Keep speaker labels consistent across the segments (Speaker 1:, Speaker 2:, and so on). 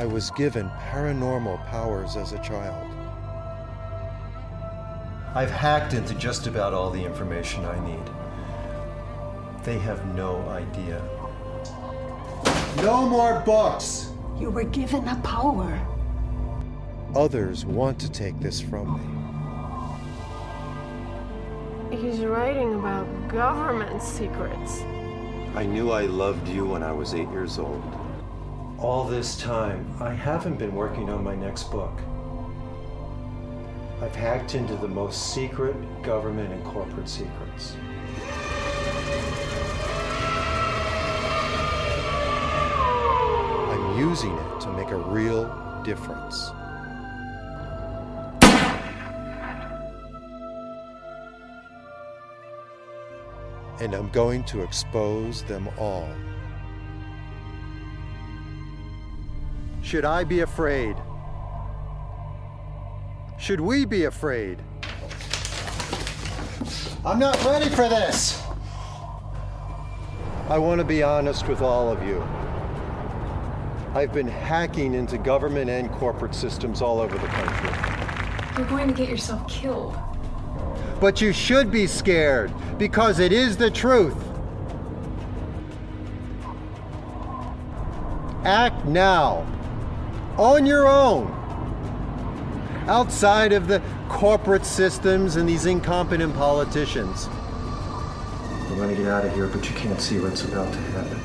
Speaker 1: I was given paranormal powers as a child. I've hacked into just about all the information I need. They have no idea. No more books!
Speaker 2: You were given a power.
Speaker 1: Others want to take this from
Speaker 3: me. He's writing about government secrets.
Speaker 1: I knew I loved you when I was eight years old. All this time, I haven't been working on my next book. I've hacked into the most secret government and corporate secrets. I'm using it to make a real difference. And I'm going to expose them all. Should I be afraid? Should we be afraid? I'm not ready for this! I want to be honest with all of you. I've been hacking into government and corporate systems all over the country.
Speaker 4: You're going to get yourself killed.
Speaker 1: But you should be scared, because it is the truth. Act now on your own, outside of the corporate systems and these incompetent politicians. I'm gonna get out of here, but you can't see what's about to happen.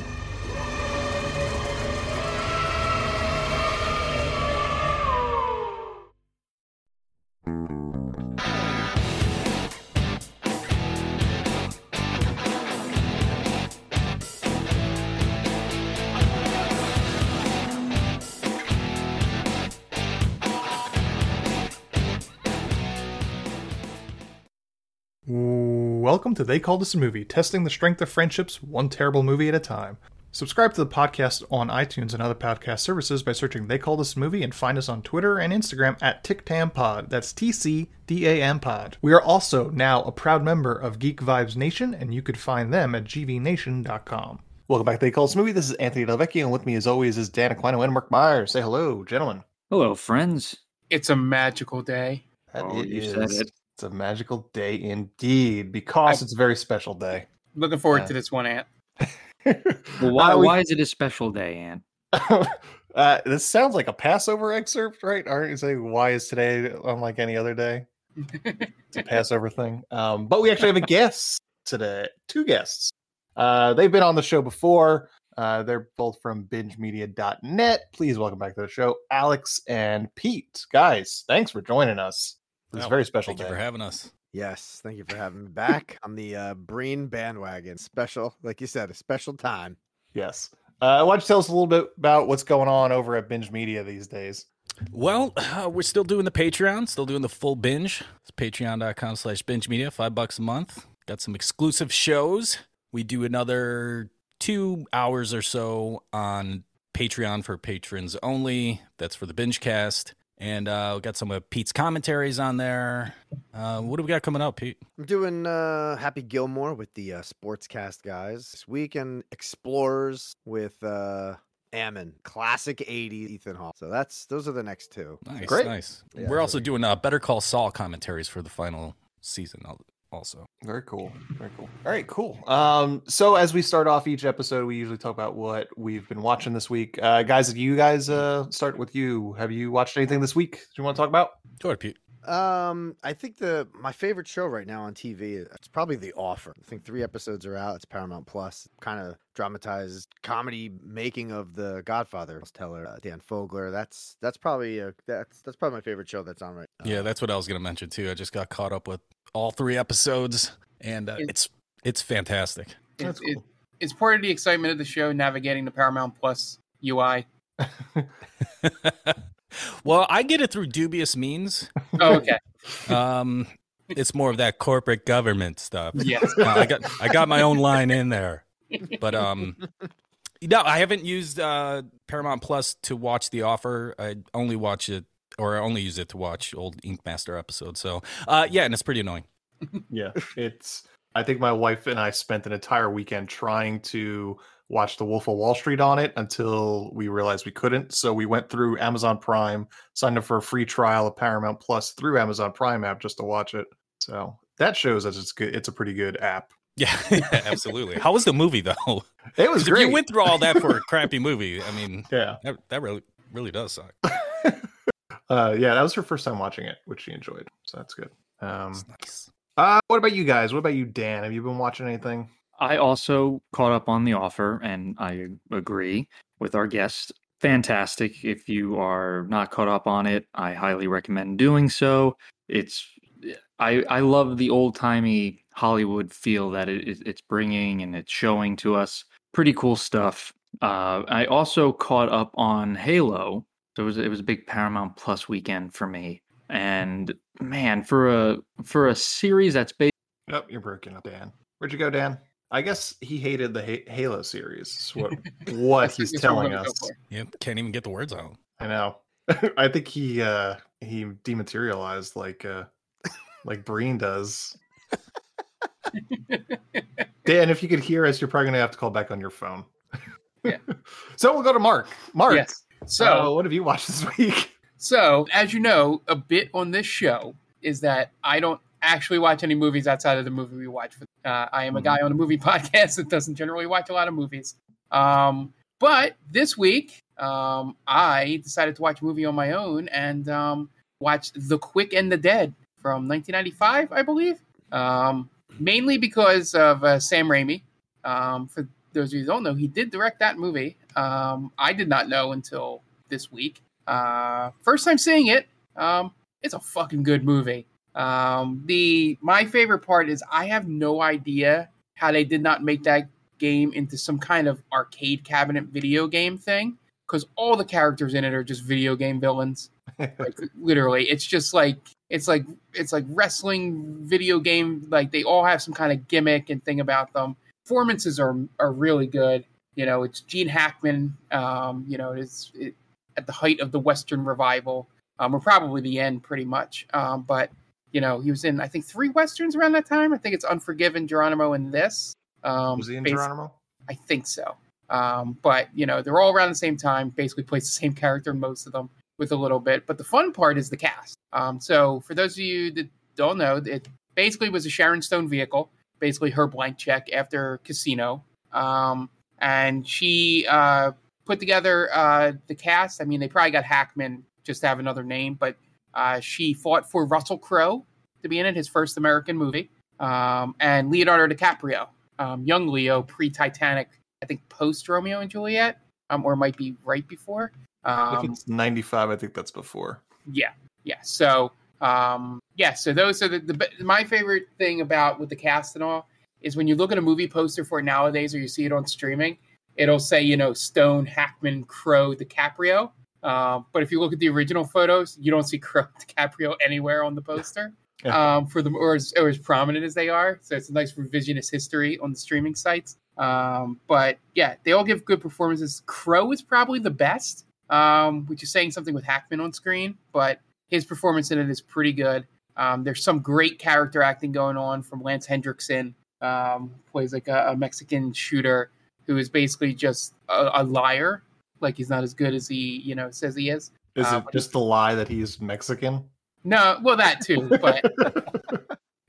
Speaker 5: Welcome to They Called Us a Movie, testing the strength of friendships one terrible movie at a time. Subscribe to the podcast on iTunes and other podcast services by searching They Called Us a Movie and find us on Twitter and Instagram at TicTamPod. That's T C D A M Pod. We are also now a proud member of Geek Vibes Nation, and you could find them at gvnation.com. Welcome back to They Called Us a Movie. This is Anthony Delvecchio, and with me, as always, is Dan Aquino and Mark Myers. Say hello, gentlemen.
Speaker 6: Hello, friends.
Speaker 7: It's a magical day.
Speaker 5: That
Speaker 6: oh,
Speaker 5: it
Speaker 6: you
Speaker 5: is.
Speaker 6: said it.
Speaker 5: It's a magical day indeed because
Speaker 7: I-
Speaker 5: it's a very special day.
Speaker 7: Looking forward
Speaker 5: Uh,
Speaker 7: to this one, Ant.
Speaker 6: Well, why,
Speaker 5: Uh, we-
Speaker 6: why is it a special day, Ann?
Speaker 5: uh, this sounds like a Passover excerpt, right? Aren't you saying why is today unlike any other day? It's a Passover thing. Um, but we actually have a guest today, two guests. Uh, they've been on the show before. Uh, they're both from bingemedia.net. Please welcome back to the show, Alex and Pete. Guys, thanks for joining us. This is a
Speaker 8: Oh,
Speaker 5: very special
Speaker 8: Thank you for having us.
Speaker 9: Yes, thank you for having me back on the uh, Breen bandwagon. Special, like you said, a special time.
Speaker 5: Yes. Uh, why don't you tell us a little bit about what's going on over at Binge Media these days?
Speaker 8: Well, uh, we're still doing the Patreon, still doing the full binge. It's patreon.com slash binge media, five bucks a month. Got some exclusive shows. We do another two hours or so on Patreon for patrons only. That's for the binge cast. And uh, we got some of Pete's commentaries on there. Uh, what do we got coming up, Pete?
Speaker 9: I'm doing uh, Happy Gilmore with the uh, Sportscast guys this week, and Explorers with uh, Ammon, classic '80s Ethan Hawke. So that's those are the next two.
Speaker 8: Nice,
Speaker 5: Great.
Speaker 8: nice.
Speaker 9: Yeah,
Speaker 8: We're also doing uh, Better Call Saul commentaries for the final season al- also.
Speaker 5: Very cool. Very cool. All right, cool. Um, so as we start off each episode, we usually talk about what we've been watching this week. Uh, guys, if you guys uh, start with you. Have you watched anything this week? Do you want to talk about?
Speaker 8: Go ahead, Pete.
Speaker 9: Um, I think the my favorite show right now on TV it's probably The Offer. I think three episodes are out. It's Paramount Plus. Kind of dramatized comedy making of the Godfather. Teller, uh, Dan Fogler. That's that's probably a, that's that's probably my favorite show that's on right. now.
Speaker 8: Yeah, that's what I was going to mention too. I just got caught up with all three episodes, and uh, it's it's fantastic.
Speaker 5: That's
Speaker 7: It's, it, it's part of the excitement of the show, navigating the Paramount Plus UI.
Speaker 8: well, I get it through dubious means.
Speaker 7: Oh, okay.
Speaker 8: Um, it's more of that corporate government stuff.
Speaker 7: yes.
Speaker 8: Uh, I got I got my own line in there, but um, no, I haven't used uh, Paramount Plus to watch The Offer. I only watch it, or I only use it to watch old Ink Master episodes. So, uh, yeah, and it's pretty annoying.
Speaker 5: Yeah, it's. I think my wife and I spent an entire weekend trying to watch The Wolf of Wall Street on it until we realized we couldn't. So we went through Amazon Prime, signed up for a free trial of Paramount Plus through Amazon Prime app just to watch it. So that shows that it's good. It's a pretty good app.
Speaker 8: Yeah, absolutely. How was the movie though?
Speaker 5: It was great.
Speaker 8: If you went through all that for a crappy movie, I mean,
Speaker 5: yeah,
Speaker 8: that, that really really does suck.
Speaker 5: Uh, yeah, that was her first time watching it, which she enjoyed. So that's good. Um,
Speaker 8: It's nice.
Speaker 5: uh, what about you guys? What about you, Dan? Have you been watching anything?
Speaker 6: I also caught up on the offer, and I agree with our guest. Fantastic. If you are not caught up on it, I highly recommend doing so. It's I I love the old timey Hollywood feel that it, it- it's bringing and it's showing to us. Pretty cool stuff. Uh, I also caught up on Halo. So it was it was a big Paramount Plus weekend for me. And man, for a for a series that's based
Speaker 5: Yep, Oh, you're breaking up, Dan. Where'd you go, Dan? I guess he hated the Ha- Halo series. is What what he's telling us.
Speaker 7: go.
Speaker 8: Yeah, can't even get the words out.
Speaker 5: I know. I think he uh he dematerialized like uh like Breen does. Dan, if you could hear us, you're probably gonna have to call back on your phone.
Speaker 7: Yeah.
Speaker 5: so we'll go to Mark. Mark,
Speaker 7: Yes.
Speaker 5: So
Speaker 7: So,
Speaker 5: what have you watched this week?
Speaker 7: so as you know, a bit on this show is that I don't actually watch any movies outside of the movie we watch. Uh, I am a guy on a movie podcast that doesn't generally watch a lot of movies. Um, but this week, um, I decided to watch a movie on my own and um, watched The Quick and the Dead from 1995, I believe. Um, mainly because of uh, Sam Raimi. Um, for those of you who don't know, he did direct that movie. Um, I did not know until this week. Uh, first time seeing it, um, it's a fucking good movie. Um, the my favorite part is I have no idea how they did not make that game into some kind of arcade cabinet video game thing because all the characters in it are just video game villains. like literally, it's just like it's like it's like wrestling video game. Like they all have some kind of gimmick and thing about them. Performances are are really good. You know, it's Gene Hackman. Um, you know, it's it, at the height of the Western revival, um, or probably the end, pretty much. Um, but you know, he was in I think three westerns around that time. I think it's Unforgiven, Geronimo, and this. Um,
Speaker 5: Was he in Geronimo?
Speaker 7: I think so. Um, but you know, they're all around the same time. Basically, plays the same character in most of them with a little bit. But the fun part is the cast. Um, so for those of you that don't know, it basically was a Sharon Stone vehicle. Basically, her blank check after Casino. Um, and she uh, put together uh, the cast. I mean, they probably got Hackman just to have another name, but uh, she fought for Russell Crowe to be in it, his first American movie, um, and Leonardo DiCaprio, um, young Leo, pre Titanic, I think post Romeo and Juliet, um, or might be right before. Um,
Speaker 5: think it's 95. I think that's before.
Speaker 7: yeah, yeah. So, um, yeah. So those are the, the my favorite thing about with the cast and all is when you look at a movie poster for it nowadays, or you see it on streaming, it'll say you know Stone, Hackman, Crowe, DiCaprio. Um, but if you look at the original photos, you don't see Crowe, DiCaprio anywhere on the poster. um, for them, or as, or as prominent as they are. So it's a nice revisionist history on the streaming sites. Um, but yeah, they all give good performances. Crowe is probably the best, um, which is saying something with Hackman on screen, but his performance in it is pretty good. Um, there's some great character acting going on from Lance Hendrickson, um, plays like a, a Mexican shooter who is basically just a, a liar. Like he's not as good as he, you know, says he is.
Speaker 5: Is
Speaker 7: Uh,
Speaker 5: it just the lie that he's Mexican?
Speaker 7: No, well that too, but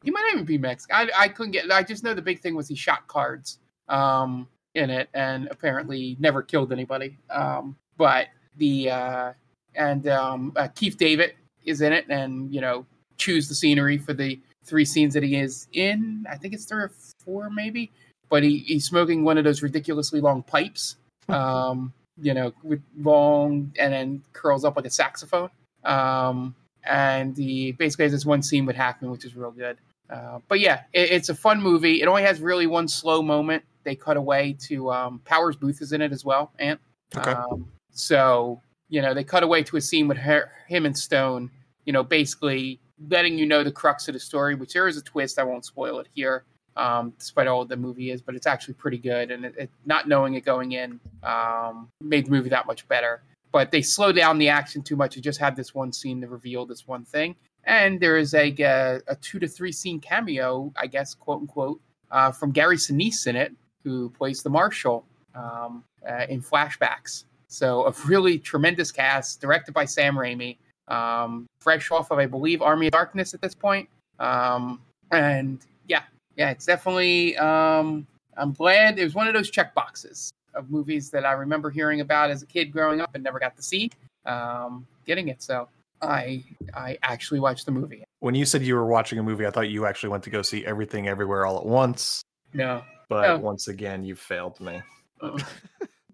Speaker 7: he might even be Mexican. I, I couldn't get. I just know the big thing was he shot cards um, in it, and apparently never killed anybody. Um, but the uh, and um, uh, Keith David is in it, and you know chews the scenery for the three scenes that he is in. I think it's three or four, maybe. But he, he's smoking one of those ridiculously long pipes, um, you know, with long and then curls up like a saxophone. Um, and he basically has this one scene with Hackman, which is real good. Uh, but yeah, it, it's a fun movie. It only has really one slow moment. They cut away to um, Powers Boothe is in it as well, Ant.
Speaker 5: Okay.
Speaker 7: Um, so you know they cut away to a scene with her, him and Stone. You know, basically letting you know the crux of the story, which there is a twist. I won't spoil it here, um, despite all the movie is, but it's actually pretty good. And it, it, not knowing it going in um, made the movie that much better. But they slow down the action too much. You just have this one scene to reveal this one thing, and there is a a, a two to three scene cameo, I guess, quote unquote, uh, from Gary Sinise in it, who plays the marshal um, uh, in flashbacks. So a really tremendous cast, directed by Sam Raimi, um, fresh off of I believe Army of Darkness at this point. Um, and yeah, yeah, it's definitely. Um, I'm glad it was one of those check boxes of movies that I remember hearing about as a kid growing up and never got to see. Um, getting it, so I I actually watched the movie.
Speaker 5: When you said you were watching a movie, I thought you actually went to go see Everything Everywhere All at Once.
Speaker 7: No,
Speaker 5: But
Speaker 7: No.
Speaker 5: once again, you failed me.
Speaker 7: Uh,
Speaker 5: Dan,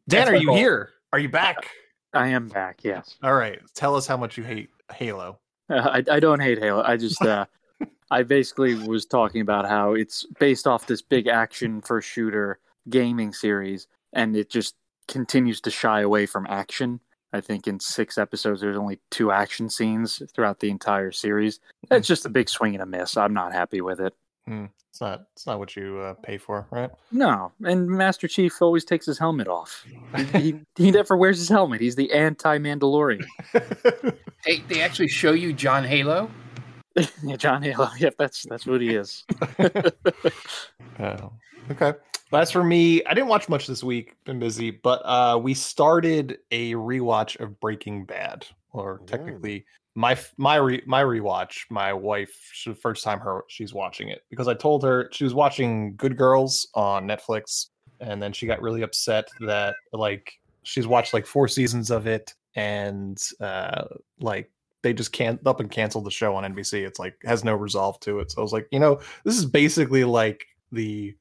Speaker 7: That's
Speaker 5: are you
Speaker 7: fault.
Speaker 5: here? Are you back?
Speaker 6: I am back. Yes.
Speaker 5: All right. Tell us how much you hate Halo.
Speaker 6: Uh, I, I don't hate Halo. I just uh, I basically was talking about how it's based off this big action first shooter gaming series, and it just continues to shy away from action. I think in six episodes, there's only two action scenes throughout the entire series. It's just a big swing and a miss. I'm not happy with it.
Speaker 5: Hmm. It's not. It's not what you uh, pay for, right?
Speaker 6: No, and Master Chief always takes his helmet off. He, he, he never wears his helmet. He's the anti-Mandalorian.
Speaker 7: they they actually show you John Halo.
Speaker 6: yeah, John Halo. Yep, that's that's what he is.
Speaker 5: Oh, okay. As for me. I didn't watch much this week. Been busy, but uh, we started a rewatch of Breaking Bad, or technically my my re- my rewatch. My wife, she- first time her she's watching it because I told her she was watching Good Girls on Netflix, and then she got really upset that like she's watched like four seasons of it, and uh, like they just can't up and cancel the show on NBC. It's like has no resolve to it. So I was like, you know, this is basically like the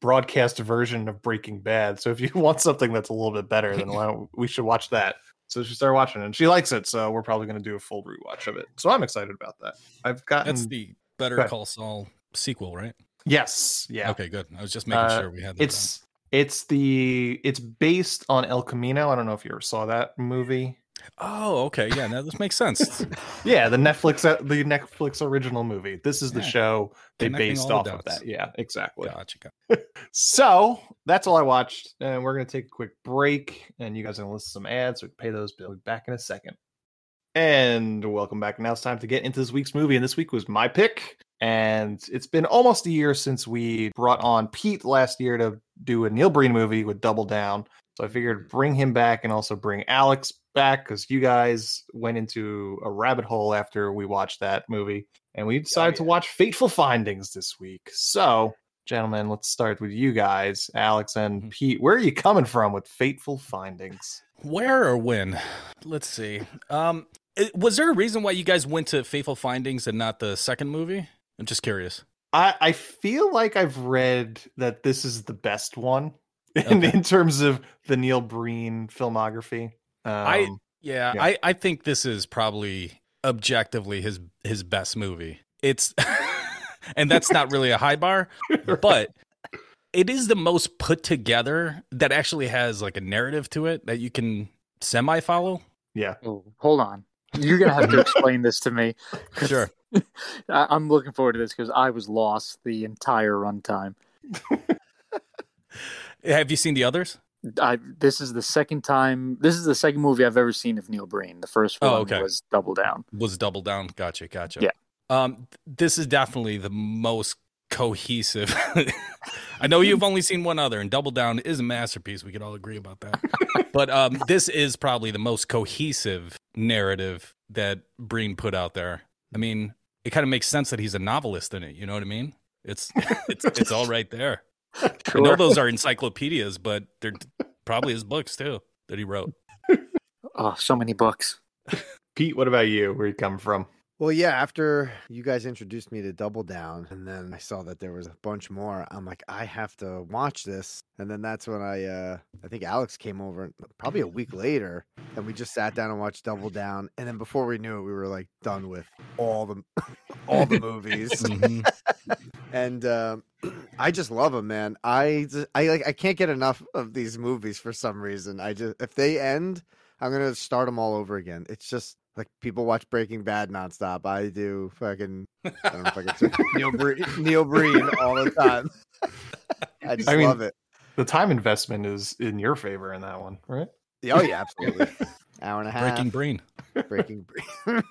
Speaker 5: broadcast version of Breaking Bad. So if you want something that's a little bit better, then why don't, we should watch that. So she started watching it and she likes it. So we're probably going to do a full rewatch of it. So I'm excited about that. I've gotten
Speaker 8: That's the Better
Speaker 5: Go.
Speaker 8: Call Saul sequel, right?
Speaker 5: yes, yeah.
Speaker 8: Okay, good. I was just making
Speaker 5: Uh,
Speaker 8: sure we had that.
Speaker 5: It's it's the it's based on El Camino. I don't know if you ever saw that movie.
Speaker 8: Oh, okay. Yeah, now this makes sense.
Speaker 5: Yeah, the Netflix uh, the Netflix original movie. This is the
Speaker 8: Yeah.
Speaker 5: show they
Speaker 8: Connecting
Speaker 5: based off of that. Yeah, exactly.
Speaker 8: gotcha.
Speaker 5: So that's all I watched, and we're gonna take a quick break, and you guys are gonna listen to some ads. So we can pay those bills back in a second. And welcome back. Now it's time to get into this week's movie, and this week was my pick. And it's been almost a year since we brought on Pete last year to do a Neil Breen movie with Double Down. So I figured bring him back and also bring Alex back because you guys went into a rabbit hole after we watched that movie, and we decided to watch Fateful Findings this week. So gentlemen, let's start with you guys, Alex and
Speaker 8: Mhm.
Speaker 5: Pete. Where are you coming from with Fateful Findings?
Speaker 8: Where or when? Let's see. Um, was there a reason why you guys went to Fateful Findings and not the second movie? I'm just curious.
Speaker 5: I, I feel like I've read that this is the best one in,
Speaker 8: Okay.
Speaker 5: in terms of the Neil Breen filmography. Um,
Speaker 8: I- Yeah,
Speaker 5: Yeah.
Speaker 8: I, I think this is probably objectively his his best movie. It's and that's not really a high bar, but it is the most put together that actually has like a narrative to it that you can semi follow.
Speaker 5: yeah,
Speaker 6: Oh, hold on. You're gonna have to explain this to me.
Speaker 8: Sure.
Speaker 6: I'm looking forward to this because I was lost the entire runtime.
Speaker 8: Have you seen the others?
Speaker 6: I this is the second time. This is the second movie I've ever seen of Neil Breen. The first
Speaker 8: Oh,
Speaker 6: one
Speaker 8: okay.
Speaker 6: was Double Down.
Speaker 8: Was Double Down? Gotcha, gotcha.
Speaker 6: Yeah.
Speaker 8: Um, this is definitely the most cohesive. I know you've only seen one other, and Double Down is a masterpiece. We could all agree about that. but um, this is probably the most cohesive narrative that Breen put out there. I mean, it kind of makes sense that he's a novelist in it. You know what I mean? It's it's it's all right there. I know those are encyclopedias, but they're probably his books too that he wrote.
Speaker 6: Oh, so many books.
Speaker 5: Pete, what about you? Where you come from?
Speaker 9: Well, yeah, after you guys introduced me to Double Down, and then I saw that there was a bunch more, I'm like, I have to watch this. And then that's when I, uh, I think Alex came over probably a week later, and we just sat down and watched Double Down. And then before we knew it, we were like done with all the, all the movies.
Speaker 8: Mhm.
Speaker 9: And um, I just love them, man. I, I like, I can't get enough of these movies for some reason. I just, if they end, I'm gonna start them all over again. It's just like people watch Breaking Bad nonstop. I do fucking I don't know if I can Neil Breen, Neil Breen all the time. I just
Speaker 5: I mean,
Speaker 9: love it.
Speaker 5: The time investment is in your favor in that one, right?
Speaker 9: Oh yeah, absolutely. Hour and a half.
Speaker 8: Breaking Brain.
Speaker 9: Breaking Breen.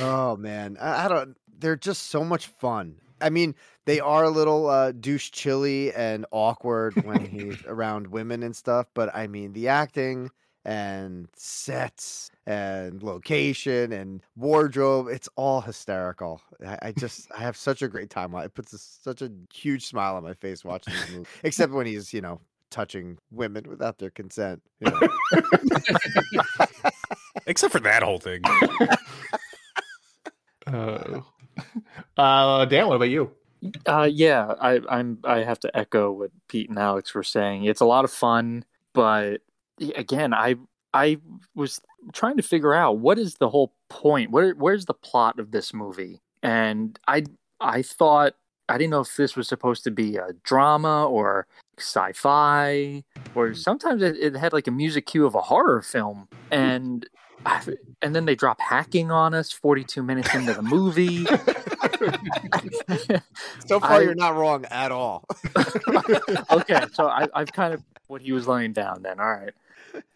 Speaker 9: oh man, I, I don't. They're just so much fun. I mean, they are a little uh, douche chilly and awkward when he's around women and stuff. But I mean, the acting and sets and location and wardrobe it's all hysterical i, I just i have such a great time it puts a, such a huge smile on my face watching this movie except when he's you know touching women without their consent you know.
Speaker 8: Except for that whole thing.
Speaker 5: Uh, uh, Dan, what about you?
Speaker 4: Uh, yeah, I, I'm. I have to echo what Pete and Alex were saying. It's a lot of fun, but again, I I was trying to figure out what is the whole point. Where where's the plot of this movie? And I I thought I didn't know if this was supposed to be a drama or sci-fi, or sometimes it, it had like a music cue of a horror film, and and then they drop hacking on us 42 minutes into the movie.
Speaker 9: so far
Speaker 4: I-
Speaker 9: you're not wrong at all
Speaker 4: okay, so I, I've kind of what he was laying down. Then, all right.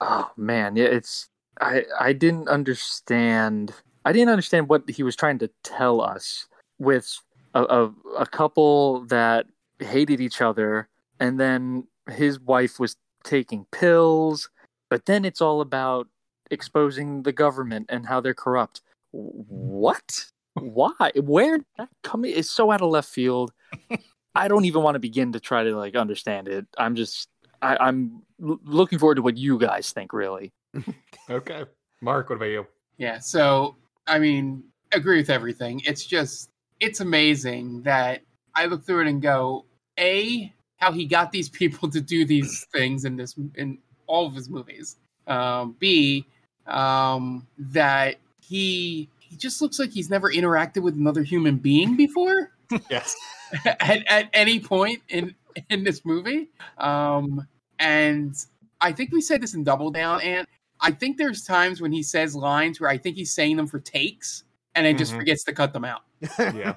Speaker 4: Oh man, yeah, it's I I didn't understand. I didn't understand what he was trying to tell us with a, a, a couple that hated each other, and then his wife was taking pills, but then it's all about exposing the government and how they're corrupt. What? Why? Where did that come? It's so out of left field. I don't even want to begin to try to like understand it. I'm just I, I'm l- looking forward to what you guys think. Really,
Speaker 5: Okay, Mark, what about you?
Speaker 7: Yeah, so I mean, agree with everything. It's just it's amazing that I look through it and go, A, how he got these people to do these things in this in all of his movies. Um, B, um, that he he just looks like he's never interacted with another human being before
Speaker 5: Yes.
Speaker 7: at, at any point in in this movie. Um, and I think we said this in Double Down, and I think there's times when he says lines where I think he's saying them for takes and then just
Speaker 5: Mhm.
Speaker 7: forgets to cut them out
Speaker 5: Yeah.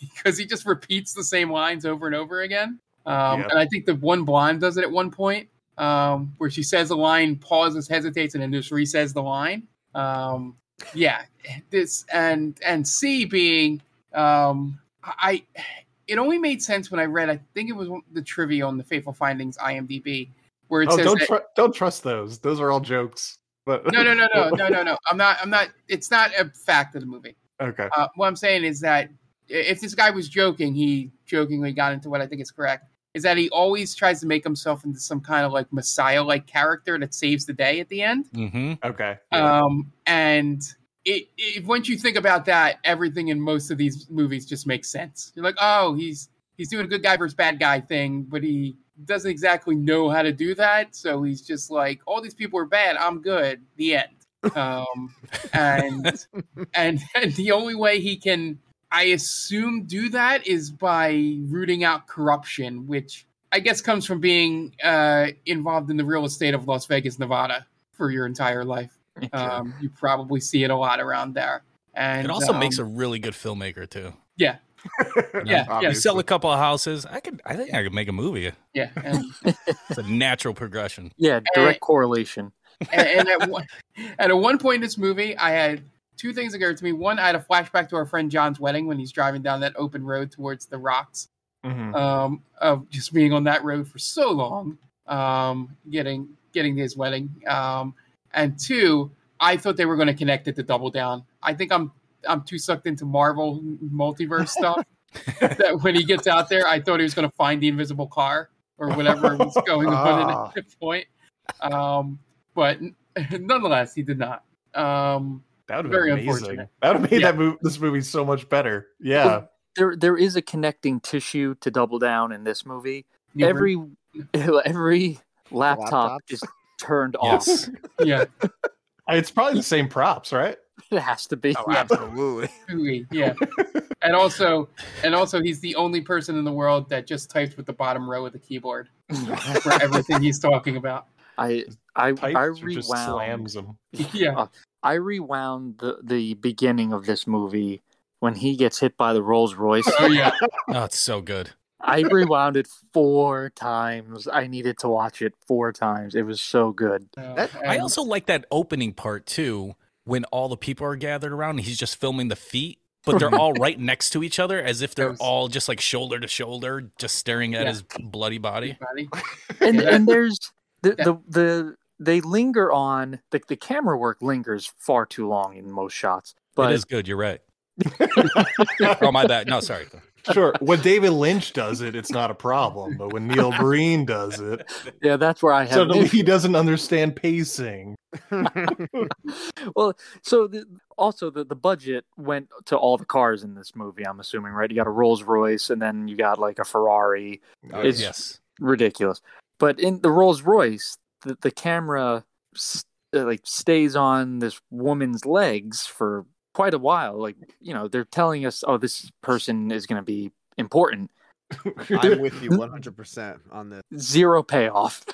Speaker 7: because he just repeats the same lines over and over again. Um,
Speaker 5: Yep.
Speaker 7: And I think the one blonde does it at one point um, where she says a line, pauses, hesitates, and then just resays the line. Um, yeah, this and and C being um, I. It only made sense when I read. I think it was the trivia on the Fateful Findings IMDb where it
Speaker 5: Oh,
Speaker 7: says
Speaker 5: don't
Speaker 7: that-
Speaker 5: tr- don't trust those. Those are all jokes. But
Speaker 7: no, no, no, no, no, no, no. I'm not. I'm not. It's not a fact of the movie.
Speaker 5: Okay.
Speaker 7: Uh, what I'm saying is that if this guy was joking, he jokingly got into what I think is correct. Is that he always tries to make himself into some kind of like messiah-like character that saves the day at the end.
Speaker 8: Mm-hmm.
Speaker 5: Okay. Yeah.
Speaker 7: Um, and it, it once you think about that, everything in most of these movies just makes sense. You're like, oh, he's he's doing a good guy versus bad guy thing, but he doesn't exactly know how to do that. So he's just like, all these people are bad. I'm good. The end. Um, and and and the only way he can, I assume, do that is by rooting out corruption, which I guess comes from being uh, involved in the real estate of Las Vegas, Nevada, for your entire life. Um, you probably see it a lot around there. And
Speaker 8: It also
Speaker 7: um,
Speaker 8: makes a really good filmmaker too.
Speaker 7: yeah, yeah, yeah,
Speaker 8: You sell a couple of houses. I could. I think I could make a movie.
Speaker 7: yeah. And,
Speaker 8: It's a natural progression.
Speaker 4: yeah, direct correlation.
Speaker 7: and, and at, one, and at one point in this movie, I had two things occurred to me. One, I had a flashback to our friend John's wedding when he's driving down that open road towards the rocks.
Speaker 5: Mhm.
Speaker 7: Um, of just being on that road for so long, um, getting getting his wedding. Um, and two, I thought they were going to connect it to Double Down. I think I'm I'm too sucked into Marvel multiverse stuff that when he gets out there, I thought he was going to find the invisible car or whatever was going on at that point. Um, but nonetheless, he did not. Um,
Speaker 5: That would have
Speaker 7: Very
Speaker 5: been amazing.
Speaker 7: unfortunate.
Speaker 5: That would have made
Speaker 7: Yeah.
Speaker 5: that move, this movie so much better. Yeah.
Speaker 4: Well, there there is a connecting tissue to double down in this movie.
Speaker 7: Neil
Speaker 4: every every laptop
Speaker 9: Laptops?
Speaker 4: is turned
Speaker 8: Yes.
Speaker 4: off.
Speaker 7: yeah,
Speaker 5: It's probably the same props, right?
Speaker 4: It has to be.
Speaker 9: Oh,
Speaker 7: Yeah.
Speaker 9: absolutely.
Speaker 7: Yeah. and also, and also, he's the only person in the world that just types with the bottom row of the keyboard for everything he's talking about.
Speaker 4: I I
Speaker 5: Pipes
Speaker 4: I
Speaker 5: or just
Speaker 4: rewound.
Speaker 5: slams them.
Speaker 7: Yeah, uh,
Speaker 4: I rewound the the beginning of this movie when he gets hit by the Rolls Royce.
Speaker 7: oh yeah.
Speaker 8: Oh, it's so good.
Speaker 4: I rewound it four times. I needed to watch it four times. It was so good.
Speaker 9: That-
Speaker 8: I also like that opening part too, when all the people are gathered around and he's just filming the feet, but they're all right next to each other as if they're
Speaker 7: Yes.
Speaker 8: all just like shoulder to shoulder, just staring at
Speaker 7: Yeah.
Speaker 8: his bloody body.
Speaker 4: And
Speaker 7: Yeah.
Speaker 4: and there's the, the the they linger on the the camera work lingers far too long in most shots. But
Speaker 8: it is good. You're right. oh my bad. No, sorry.
Speaker 5: Sure. When David Lynch does it, it's not a problem. But when Neil Breen does it,
Speaker 4: yeah, that's where I have. an
Speaker 5: suddenly
Speaker 4: issue.
Speaker 5: he doesn't understand pacing.
Speaker 4: well, so the, also the, the budget went to all the cars in this movie. I'm assuming, right? You got a Rolls Royce, and then you got like a Ferrari. Uh, it's
Speaker 8: yes.
Speaker 4: ridiculous. But in the Rolls Royce, the, the camera s- uh, like stays on this woman's legs for quite a while. Like you know, they're telling us, oh, this person is going to be important.
Speaker 9: I'm with you 100% on this.
Speaker 4: Zero payoff.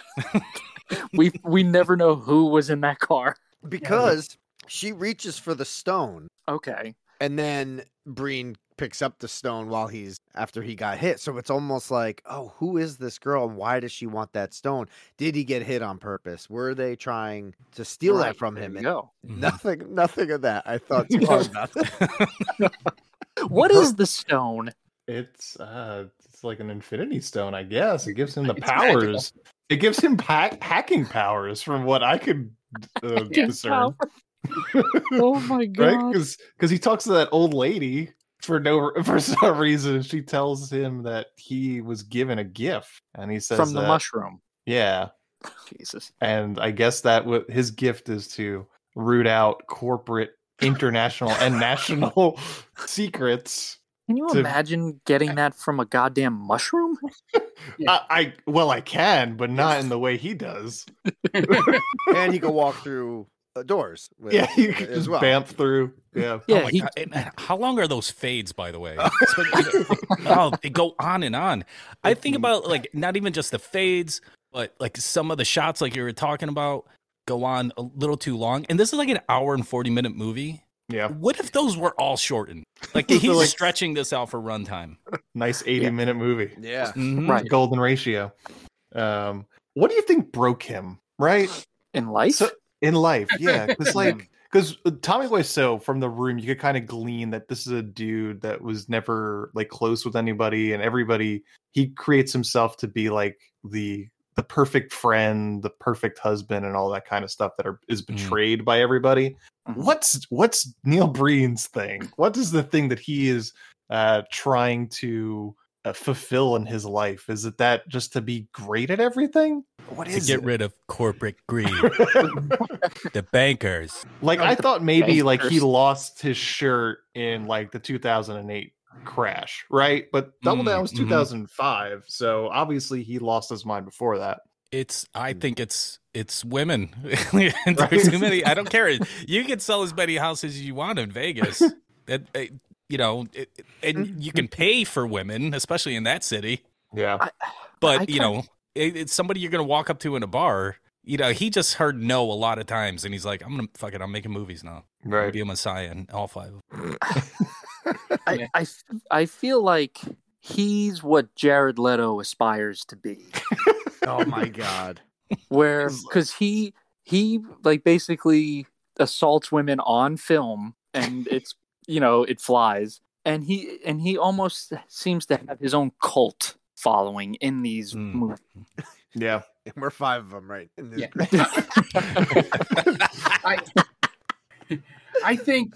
Speaker 4: we we never know who was in that car.
Speaker 9: Because she reaches for the stone
Speaker 4: Okay.
Speaker 9: and then Breen picks up the stone while he's after he got hit. So it's almost like, oh, who is this girl and why does she want that stone? Did he get hit on purpose? Were they trying to steal
Speaker 4: Right,
Speaker 9: that from him?
Speaker 4: you
Speaker 9: And
Speaker 4: go.
Speaker 8: Mhm.
Speaker 9: Nothing, nothing of that. I thought too hard about it.
Speaker 4: What is the stone?
Speaker 5: It's uh it's like an infinity stone, I guess. It gives him the
Speaker 7: It's magical.
Speaker 5: powers. It gives him ha- hacking powers from what I could uh, discern.
Speaker 4: Oh my god!
Speaker 5: right?
Speaker 4: god.
Speaker 5: Because he talks to that old lady for no for some reason. She tells him that he was given a gift, and he says
Speaker 4: From the
Speaker 5: that-
Speaker 4: mushroom.
Speaker 5: Yeah,
Speaker 4: Jesus.
Speaker 5: and I guess that what his gift is to root out corporate, international, and national secrets.
Speaker 4: Can you
Speaker 5: to-
Speaker 4: imagine getting that from a goddamn mushroom?
Speaker 7: Yeah.
Speaker 5: I, I well, I can, but not in the way he does.
Speaker 9: and he could walk through doors. With,
Speaker 5: Yeah, you can
Speaker 9: as
Speaker 5: just
Speaker 9: well.
Speaker 5: bamf through. Yeah,
Speaker 4: Yeah,
Speaker 8: oh my
Speaker 4: he-
Speaker 8: God. And, uh, how long are those fades, by the way? Oh, they go on and on. I think about like not even just the fades, but like some of the shots, like you were talking about, go on a little too long. And this is like an hour and forty minute movie.
Speaker 5: yeah.
Speaker 8: What if those were all shortened? Like
Speaker 5: So,
Speaker 8: he's
Speaker 5: like-
Speaker 8: stretching this out for runtime.
Speaker 5: Nice eighty-minute movie.
Speaker 9: Yeah.
Speaker 8: Mhm.
Speaker 4: Right.
Speaker 5: Golden ratio. Um, what do you think broke him? Right
Speaker 4: In life?
Speaker 5: So- in life, yeah, because like because Tommy Wiseau from the room, you could kind of glean that this is a dude that was never like close with anybody, and everybody he creates himself to be like the the perfect friend, the perfect husband, and all that kind of stuff that are is betrayed by everybody.
Speaker 4: Mhm.
Speaker 5: What's what's Neil Breen's thing? What is the thing that he is uh trying to uh, fulfill in his life? Is it that just to be great at everything? What
Speaker 8: To get
Speaker 5: it?
Speaker 8: rid of corporate greed, the bankers.
Speaker 5: like I thought maybe like he lost his shirt in like the 2008 crash, right? But Double
Speaker 8: Mm,
Speaker 5: Down was
Speaker 8: mhm.
Speaker 5: 2005, so obviously he lost his mind before that.
Speaker 8: It's. I think it's. It's women. There's too many. I don't care. You can sell as many houses as you want in Vegas. That uh, you know, it, and you can pay for women, especially in that city.
Speaker 5: Yeah.
Speaker 8: But
Speaker 4: I
Speaker 8: you know, it, it's somebody you're gonna walk up to in a bar. You know, he just heard no a lot of times, and he's like, "I'm gonna fuck it. I'm making movies now. I'm
Speaker 5: Right.
Speaker 8: be a messiah in all five.
Speaker 4: I, I, f- I feel like he's what Jared Leto aspires to be.
Speaker 9: Oh my god.
Speaker 4: Where because he, he like basically assaults women on film and it's, you know, it flies. And he, and he almost seems to have his own cult following in these
Speaker 8: Mm.
Speaker 4: movies.
Speaker 5: Yeah.
Speaker 9: And we're five of them, right? In this
Speaker 7: Yeah. I, I think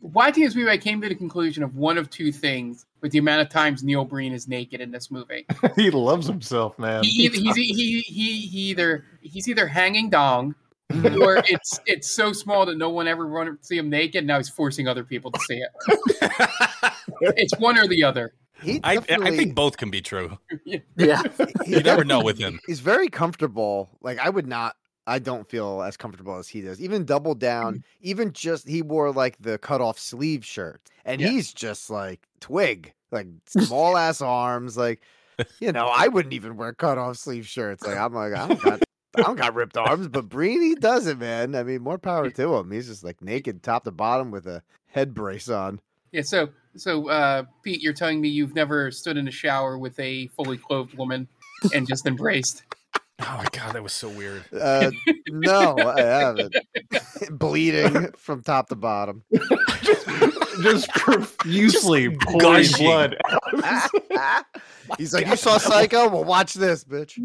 Speaker 7: watching this movie, I came to the conclusion of one of two things with the amount of times Neil Breen is naked in this movie.
Speaker 5: he loves himself, man.
Speaker 7: He, either- he's, he, he, he either he's either hanging dong or it's it's so small that no one ever run to see him naked. Now he's forcing other people to see it. it's one or the other.
Speaker 9: He
Speaker 8: I, I think both can be true.
Speaker 4: Yeah.
Speaker 9: he
Speaker 8: You never know with him.
Speaker 9: He's very comfortable. Like I would not. I don't feel as comfortable as he does. Even double down.
Speaker 7: Mm-hmm.
Speaker 9: Even just he wore like the cut off sleeve shirt, and
Speaker 7: Yeah.
Speaker 9: he's just like twig, like small ass arms. Like you know, I wouldn't even wear cut off sleeve shirts. Like I'm like I don't got. I don't got ripped arms, but Breen, he does it, man. I mean, more power to him. He's just like naked, top to bottom, with a head brace on.
Speaker 7: Yeah. So so uh, Pete, you're telling me you've never stood in a shower with a fully clothed woman and just embraced.
Speaker 8: Oh my god, that was so weird.
Speaker 9: Uh, no, I haven't. Bleeding from top to bottom.
Speaker 5: Just profusely pouring blood.
Speaker 9: He's like, you saw Psycho? Well, watch this, bitch.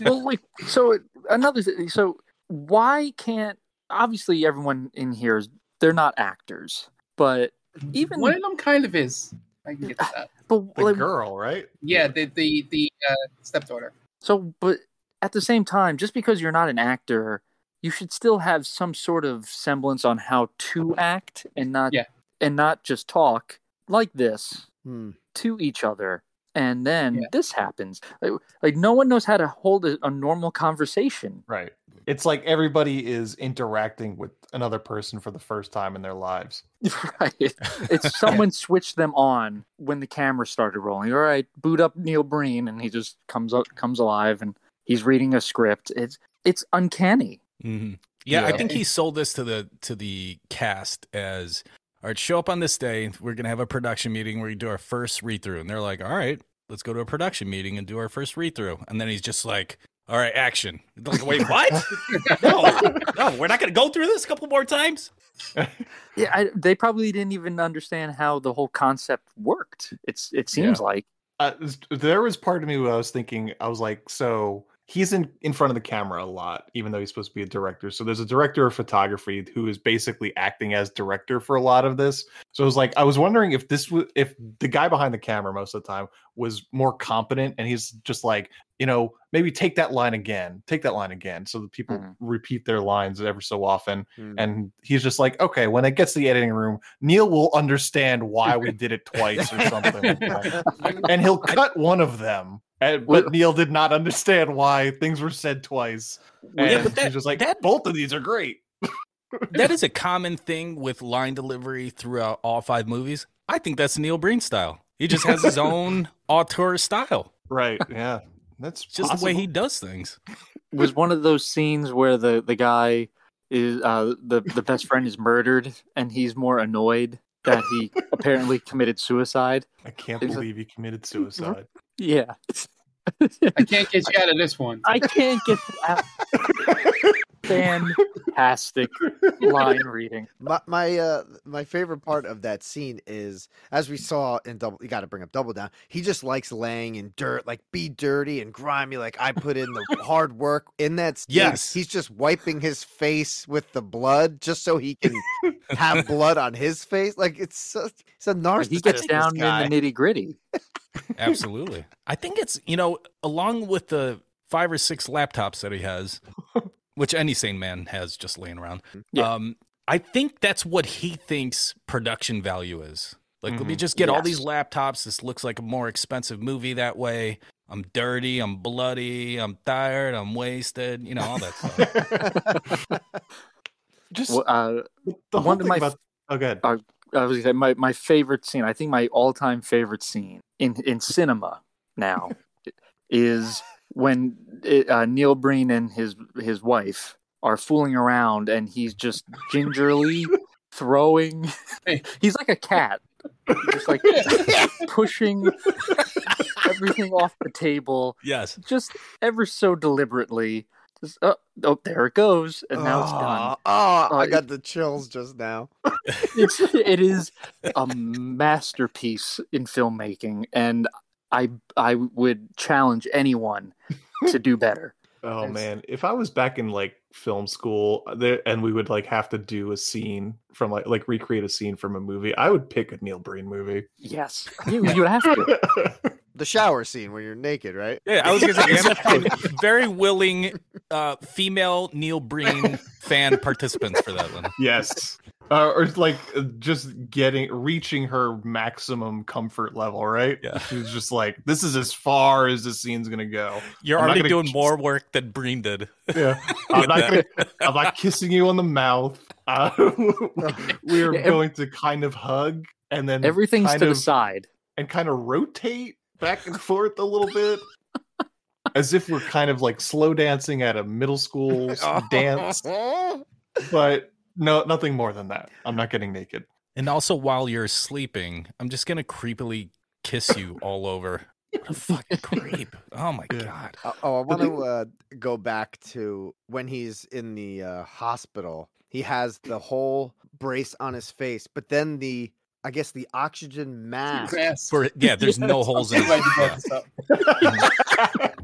Speaker 4: well, like so another th- so why can't obviously everyone in here is they're not actors, but even
Speaker 7: One of them kind of is. I can get to that.
Speaker 4: but
Speaker 5: The
Speaker 4: like,
Speaker 5: girl, right?
Speaker 7: Yeah, the the the uh, stepdaughter.
Speaker 4: so but at the same time, just because you're not an actor, you should still have some sort of semblance on how to act and not
Speaker 7: Yeah.
Speaker 4: and not just talk like this
Speaker 9: Hmm.
Speaker 4: to each other. And then
Speaker 7: Yeah.
Speaker 4: this happens. Like, like no one knows how to hold a, a normal conversation.
Speaker 5: Right. It's like everybody is interacting with another person for the first time in their lives.
Speaker 4: Right. It's someone switched them on when the camera started rolling. All right, boot up Neil Breen, and he just comes up, comes alive, and he's reading a script. It's it's uncanny.
Speaker 8: hmm Yeah, I think he sold this to the to the cast as all right, show up on this day. We're gonna have a production meeting where we do our first read through. And they're like, All right, let's go to a production meeting and do our first read through. And then he's just like, All right, action. Like, wait, what? no, no, we're not gonna go through this a couple more times.
Speaker 4: Yeah, I, they probably didn't even understand how the whole concept worked. It's it seems like
Speaker 5: Uh, there was part of me where I was thinking, I was like, so he's in in front of the camera a lot, even though he's supposed to be a director. So there's a director of photography who is basically acting as director for a lot of this. So I was like, I was wondering if this was if the guy behind the camera most of the time was more competent, and he's just like, you know, maybe take that line again, take that line again, so that people
Speaker 4: Mhm.
Speaker 5: repeat their lines ever so often.
Speaker 9: Hmm.
Speaker 5: And he's just like, okay, when it gets to the editing room, Neil will understand why we did it twice or something like and he'll cut one of them. And, but
Speaker 4: Well-
Speaker 5: Neil did not understand why things were said twice. And
Speaker 8: Yeah, but that-
Speaker 5: he's just like,
Speaker 8: that-
Speaker 5: both of these are great.
Speaker 8: that is a common thing with line delivery throughout all five movies. I think that's Neil Breen style. He just has his own auteur style.
Speaker 5: Right. Yeah. That's
Speaker 8: It's just the way he does things.
Speaker 4: was one of those scenes where the the guy is uh the the best friend is murdered, and he's more annoyed that he apparently committed suicide.
Speaker 5: I can't
Speaker 4: Is it-
Speaker 5: believe he committed suicide.
Speaker 4: Yeah,
Speaker 7: I can't get you out of this one.
Speaker 4: I can't get out. Fantastic line reading.
Speaker 9: My my uh my favorite part of that scene is as we saw in double you got to bring up double down. He just likes laying in dirt, like be dirty and grimy like I put in the hard work in that scene.
Speaker 8: Yes.
Speaker 9: He's just wiping his face with the blood just so he can have blood on his face. Like it's so, it's a narcissist.
Speaker 4: He gets down
Speaker 9: guy.
Speaker 4: in the nitty gritty.
Speaker 8: Absolutely. I think it's, you know, along with the five or six laptops that he has, which any sane man has just laying around.
Speaker 4: Yeah.
Speaker 8: Um, I think that's what he thinks production value is. Like, let me
Speaker 5: Mhm.
Speaker 8: just get all these laptops. This looks like a more expensive movie that way. I'm dirty. I'm bloody. I'm tired. I'm wasted. You know, all that stuff.
Speaker 5: Just
Speaker 4: Well, uh,
Speaker 5: the whole
Speaker 4: one of
Speaker 5: thing
Speaker 4: my-
Speaker 5: about. Oh, good.
Speaker 4: uh, I was gonna say my, my favorite scene. I think my all time favorite scene in in cinema now is when it, uh, Neil Breen and his his wife are fooling around, and he's just gingerly throwing. He's like a cat, just like pushing everything off the table,
Speaker 8: yes.
Speaker 4: just ever so deliberately. Just, oh, oh, there it goes, and now it's done.
Speaker 9: Oh, I got the chills just now.
Speaker 4: it's it is a masterpiece in filmmaking and i i would challenge anyone to do better
Speaker 5: Oh
Speaker 7: There's-
Speaker 5: man, if I was back in like film school uh, there and we would like have to do a scene from like like recreate a scene from a movie, I would pick a Neil Breen movie.
Speaker 4: yes you, you have to
Speaker 9: the shower scene when you're naked, right?
Speaker 8: Yeah, I was gonna say and, and very willing uh, female Neil Breen fan participants for that one.
Speaker 5: Yes. Uh, or like uh, just getting reaching her maximum comfort level, right?
Speaker 8: Yeah.
Speaker 5: She's just like, this is as far as this scene's gonna go.
Speaker 8: You're
Speaker 5: I'm
Speaker 8: already
Speaker 5: gonna
Speaker 8: doing more work than Breen did.
Speaker 5: Yeah, I'm
Speaker 8: With
Speaker 5: not gonna, I'm not kissing you on the mouth. Uh, we are
Speaker 4: Yeah, ev-
Speaker 5: going to kind of hug and then
Speaker 4: Everything's
Speaker 5: kind
Speaker 4: to the side.
Speaker 5: and kind of rotate back and forth a little bit, as if we're kind of like slow dancing at a middle school dance. But no, nothing more than that. I'm not getting naked.
Speaker 8: And also, while you're sleeping, I'm just gonna creepily kiss you all over. What a fucking creep! Oh my
Speaker 5: Yeah.
Speaker 8: god!
Speaker 9: Oh, oh, I want to uh, go back to when he's in the uh, hospital. He has the whole brace on his face, but then the, I guess, the oxygen mask.
Speaker 7: Yes.
Speaker 8: For yeah, there's no holes in it.
Speaker 7: glad you brought
Speaker 8: Yeah.
Speaker 7: this up.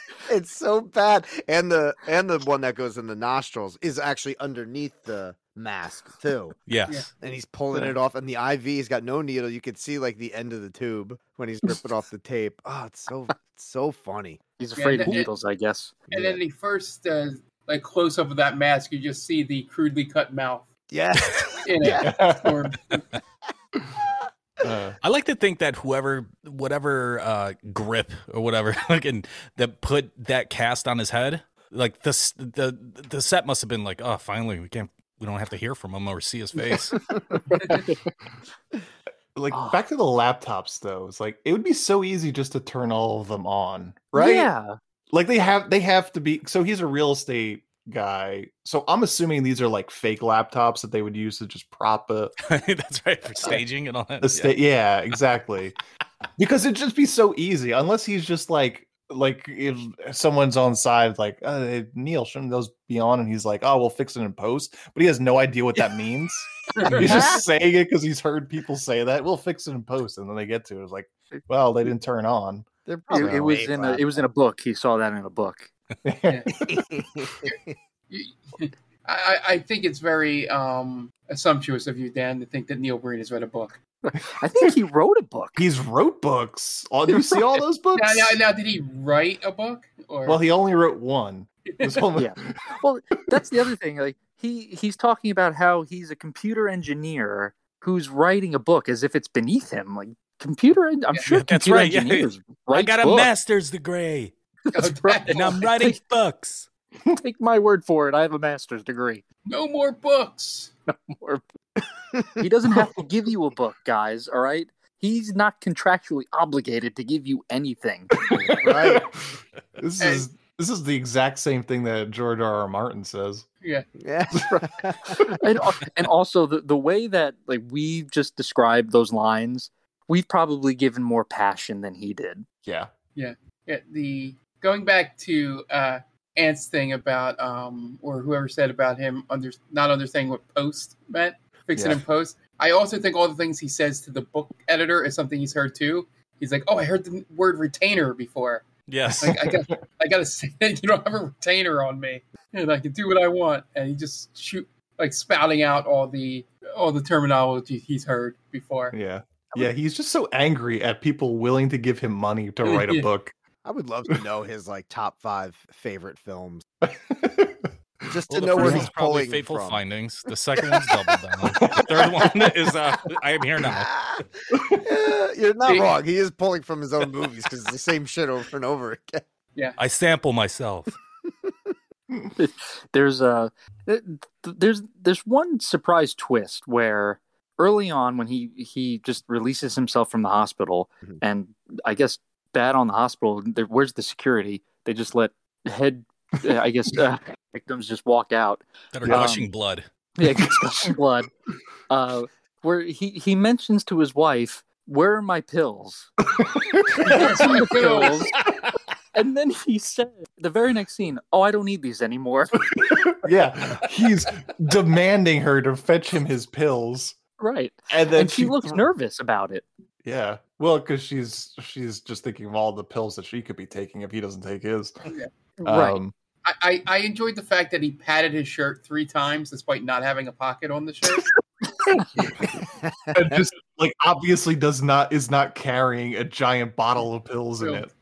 Speaker 9: it's so bad, and the and the one that goes in the nostrils is actually underneath the mask too.
Speaker 8: Yes.
Speaker 9: And he's pulling
Speaker 5: Yeah.
Speaker 9: it off, and the IV, he's got no needle. You can see like the end of the tube when he's ripping off the tape. Oh, it's so it's so funny.
Speaker 4: He's
Speaker 7: Yeah,
Speaker 4: afraid of
Speaker 7: and-
Speaker 4: needles, I guess.
Speaker 7: And
Speaker 9: Yeah.
Speaker 7: then the first uh, like close up of that mask, you just see the crudely cut mouth
Speaker 9: Yeah.
Speaker 7: in it.
Speaker 5: Yeah.
Speaker 7: Or-
Speaker 5: Uh,
Speaker 8: I like to think that whoever, whatever uh, grip or whatever, like, and that put that cast on his head, like this, the the set must have been like, oh, finally we can't, we don't have to hear from him or see his face.
Speaker 5: like
Speaker 4: Ah.
Speaker 5: back to the laptops though. It's like it would be so easy just to turn all of them on, right?
Speaker 4: Yeah.
Speaker 5: like they have they have to be so he's a real estate guy so i'm assuming these are like fake laptops that they would use to just prop a,
Speaker 8: That's right for staging and all that.
Speaker 5: sta- yeah. exactly because it'd just be so easy unless he's just like like if someone's on side like uh, neil shouldn't those be on and he's like oh we'll fix it in post but he has no idea what that means he's just saying it because he's heard people say that we'll fix it in post and then they get to it it's like well they didn't turn on
Speaker 9: They're
Speaker 4: It,
Speaker 9: probably
Speaker 4: it was in a, it was in a book. He saw that in a book.
Speaker 9: Laptops.
Speaker 7: You- I, I- I think it's very um, assumptuous of you, Dan, to think that Neil Breen has read a book.
Speaker 4: I think he wrote a book.
Speaker 5: he's wrote books oh, do you see all those books
Speaker 7: Now, now, now, did he write a book? Or
Speaker 5: well he only wrote one This whole-
Speaker 4: Yeah. Well, that's the other thing. Like he he's talking about how he's a computer engineer who's writing a book as if it's beneath him. Like computer, en- I'm
Speaker 7: Yeah,
Speaker 4: sure
Speaker 8: that's
Speaker 4: computer
Speaker 8: right, yeah.
Speaker 4: engineers
Speaker 8: I
Speaker 4: write
Speaker 8: got a
Speaker 4: books.
Speaker 8: master's degree
Speaker 4: That's right.
Speaker 8: and I'm writing books.
Speaker 4: Take my word for it. I have a master's degree.
Speaker 7: no more books.
Speaker 4: No more. he doesn't have to give you a book, guys. All right. He's not contractually obligated to give you anything.
Speaker 9: right.
Speaker 5: This
Speaker 7: Hey.
Speaker 5: is this is the exact same thing that George R. R. Martin says.
Speaker 7: Yeah.
Speaker 9: Yeah.
Speaker 4: and and also the the way that like we've just described those lines, we've probably given more passion than he did.
Speaker 5: Yeah.
Speaker 7: Yeah. Yeah, the going back to uh Ant's thing about um or whoever said about him under not understanding what post meant, fix it
Speaker 5: Yeah.
Speaker 7: in post. I also think all the things he says to the book editor is something he's heard too. He's like, "Oh, I heard the word retainer before.
Speaker 8: Yes.
Speaker 7: Like, I got, I got to say that you don't have a retainer on me, and I can do what I want." And he just shoot like spouting out all the all the terminology he's heard before.
Speaker 5: Yeah. Yeah, he's just so angry at people willing to give him money to write a
Speaker 7: Yeah.
Speaker 5: book.
Speaker 9: I would love to know his like top five favorite films, just to
Speaker 8: Well, the
Speaker 9: know where he's pulling
Speaker 8: Fateful
Speaker 9: from.
Speaker 8: Findings. The second one's Double Down. The third one is uh, I am here now.
Speaker 9: Yeah, You're not
Speaker 7: See-
Speaker 9: wrong. He is pulling from his own movies because it's the same shit over and over again.
Speaker 8: Yeah, I sample myself.
Speaker 4: there's a th- th- there's there's one surprise twist where early on when he he just releases himself from the hospital
Speaker 9: Mhm.
Speaker 4: and I guess bad on the hospital there, where's the security? They just let head I guess uh, victims just walk out.
Speaker 8: That are gushing blood.
Speaker 4: yeah gushing blood. Uh where he he mentions to his wife where are my pills? Pills and then he said the very next scene oh I don't need these anymore.
Speaker 5: Yeah, he's demanding her to fetch him his pills,
Speaker 4: right.
Speaker 5: And then
Speaker 4: and she looks
Speaker 5: thr-
Speaker 4: nervous about it.
Speaker 5: Yeah, well, because she's she's just thinking of all the pills that she could be taking if he doesn't take his.
Speaker 4: right.
Speaker 5: Um,
Speaker 7: I, I, I enjoyed the fact that he patted his shirt three times despite not having a pocket on the shirt.
Speaker 5: and just like obviously does not is not carrying a giant bottle of pills in it.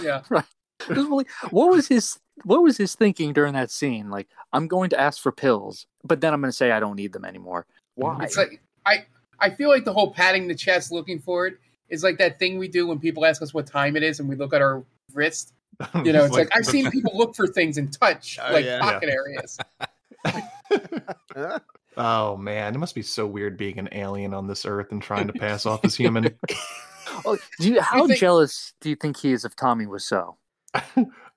Speaker 7: Yeah.
Speaker 4: right. was what was his what was his thinking during that scene? Like, I'm going to ask for pills, but then I'm going to say I don't need them anymore. Why?
Speaker 7: It's like I I feel like the whole patting the chest looking for it is like that thing we do when people ask us what time it is and we look at our wrist. You know, it's like, I've seen people look for things and touch
Speaker 9: Oh,
Speaker 7: like
Speaker 9: yeah.
Speaker 7: pocket areas.
Speaker 5: Oh man, it must be so weird being an alien on this earth and trying to pass off as human.
Speaker 4: Oh, do you, how
Speaker 7: think-
Speaker 4: jealous do you think he is of Tommy Wiseau?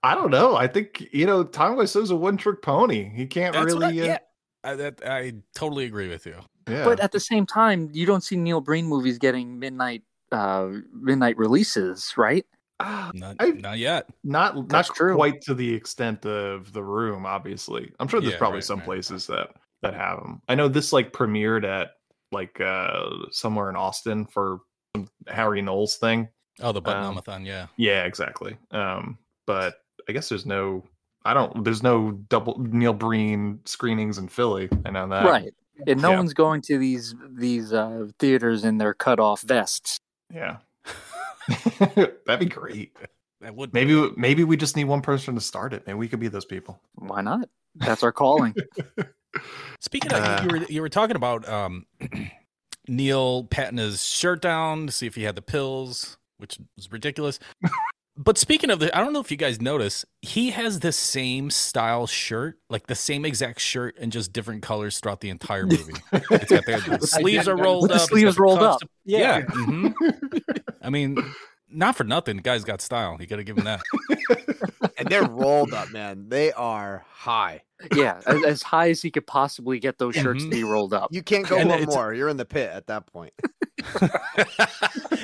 Speaker 5: I don't know. I think you know Tom Wiseau's a one trick pony. He can't
Speaker 8: That's what I-
Speaker 5: really. uh,
Speaker 8: yeah. I, that, I totally agree with you.
Speaker 5: Yeah.
Speaker 4: But at the same time, you don't see Neil Breen movies getting midnight uh midnight releases, right?
Speaker 5: Ah,
Speaker 8: Not,
Speaker 5: I-
Speaker 8: not yet.
Speaker 5: not not
Speaker 4: true.
Speaker 5: quite to the extent of the room. Obviously, I'm sure there's
Speaker 8: Yeah,
Speaker 5: probably
Speaker 8: right,
Speaker 5: some
Speaker 8: right.
Speaker 5: places that that have them. I know this like premiered at like uh somewhere in Austin for some Harry Knowles thing.
Speaker 8: Oh, the button
Speaker 5: Um,
Speaker 8: yeah.
Speaker 5: Yeah, exactly. Um, but I guess there's no. I don't. There's no double Neil Breen screenings in Philly. I know that.
Speaker 4: right. And no
Speaker 5: yeah.
Speaker 4: one's going to these these uh theaters in their cut off vests.
Speaker 5: Yeah. That'd be great.
Speaker 8: That would
Speaker 5: Maybe we- maybe we just need one person to start it. Maybe we could be those people.
Speaker 4: Why not? That's our calling.
Speaker 8: Speaking of,
Speaker 5: Uh,
Speaker 8: you were you were talking about um, Neil patting his shirt down to see if he had the pills, which was ridiculous. But speaking of the, I don't know if you guys notice, he has the same style shirt, like the same exact shirt, and just different colors throughout the entire movie. it's got the, the sleeves are rolled up,
Speaker 4: the sleeves rolled up.
Speaker 8: Yeah. mhm. I mean, not for nothing. The guy's got style. You got to give him that.
Speaker 9: and they're rolled up, man. They are high.
Speaker 4: Yeah, as, as high as he could possibly get those shirts
Speaker 8: Mhm.
Speaker 4: to be rolled up.
Speaker 9: You can't go
Speaker 8: And
Speaker 9: one more. You're in the pit at that point.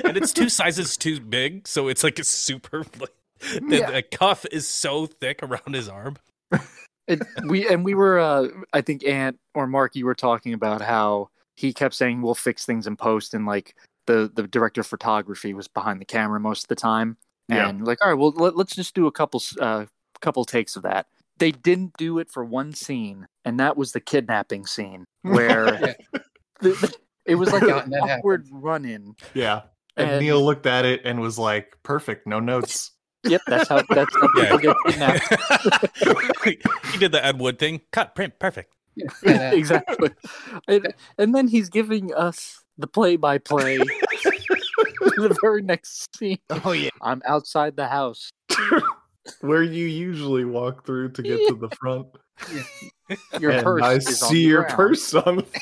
Speaker 8: and it's two sizes too big, so it's like a super. Like, the,
Speaker 4: Yeah.
Speaker 8: the cuff is so thick around his arm.
Speaker 4: It, we and we were, uh, I think, Ant or Mark, you were talking about how he kept saying we'll fix things in post, and like the the director of photography was behind the camera most of the time,
Speaker 5: Yeah.
Speaker 4: and like, all right, well, let, let's just do a couple uh, couple takes of that. They didn't do it for one scene, and that was the kidnapping scene where the, the- it was like an
Speaker 7: that
Speaker 4: awkward run in.
Speaker 5: Yeah. And,
Speaker 4: And-
Speaker 5: Neil looked at it and was like, "Perfect, no notes."
Speaker 4: Yep, that's how that's how
Speaker 8: Yeah.
Speaker 4: people get kidnapped.
Speaker 8: he did the Ed Wood thing. Cut, print, perfect.
Speaker 7: Yeah.
Speaker 4: exactly. And, and then he's giving us the play by play the very next scene.
Speaker 9: Oh yeah.
Speaker 4: I'm outside the house.
Speaker 5: Where you usually walk through to get to the front.
Speaker 4: Your
Speaker 5: and
Speaker 4: purse
Speaker 5: I
Speaker 4: is on
Speaker 5: see
Speaker 4: the
Speaker 5: your
Speaker 4: ground.
Speaker 5: purse on.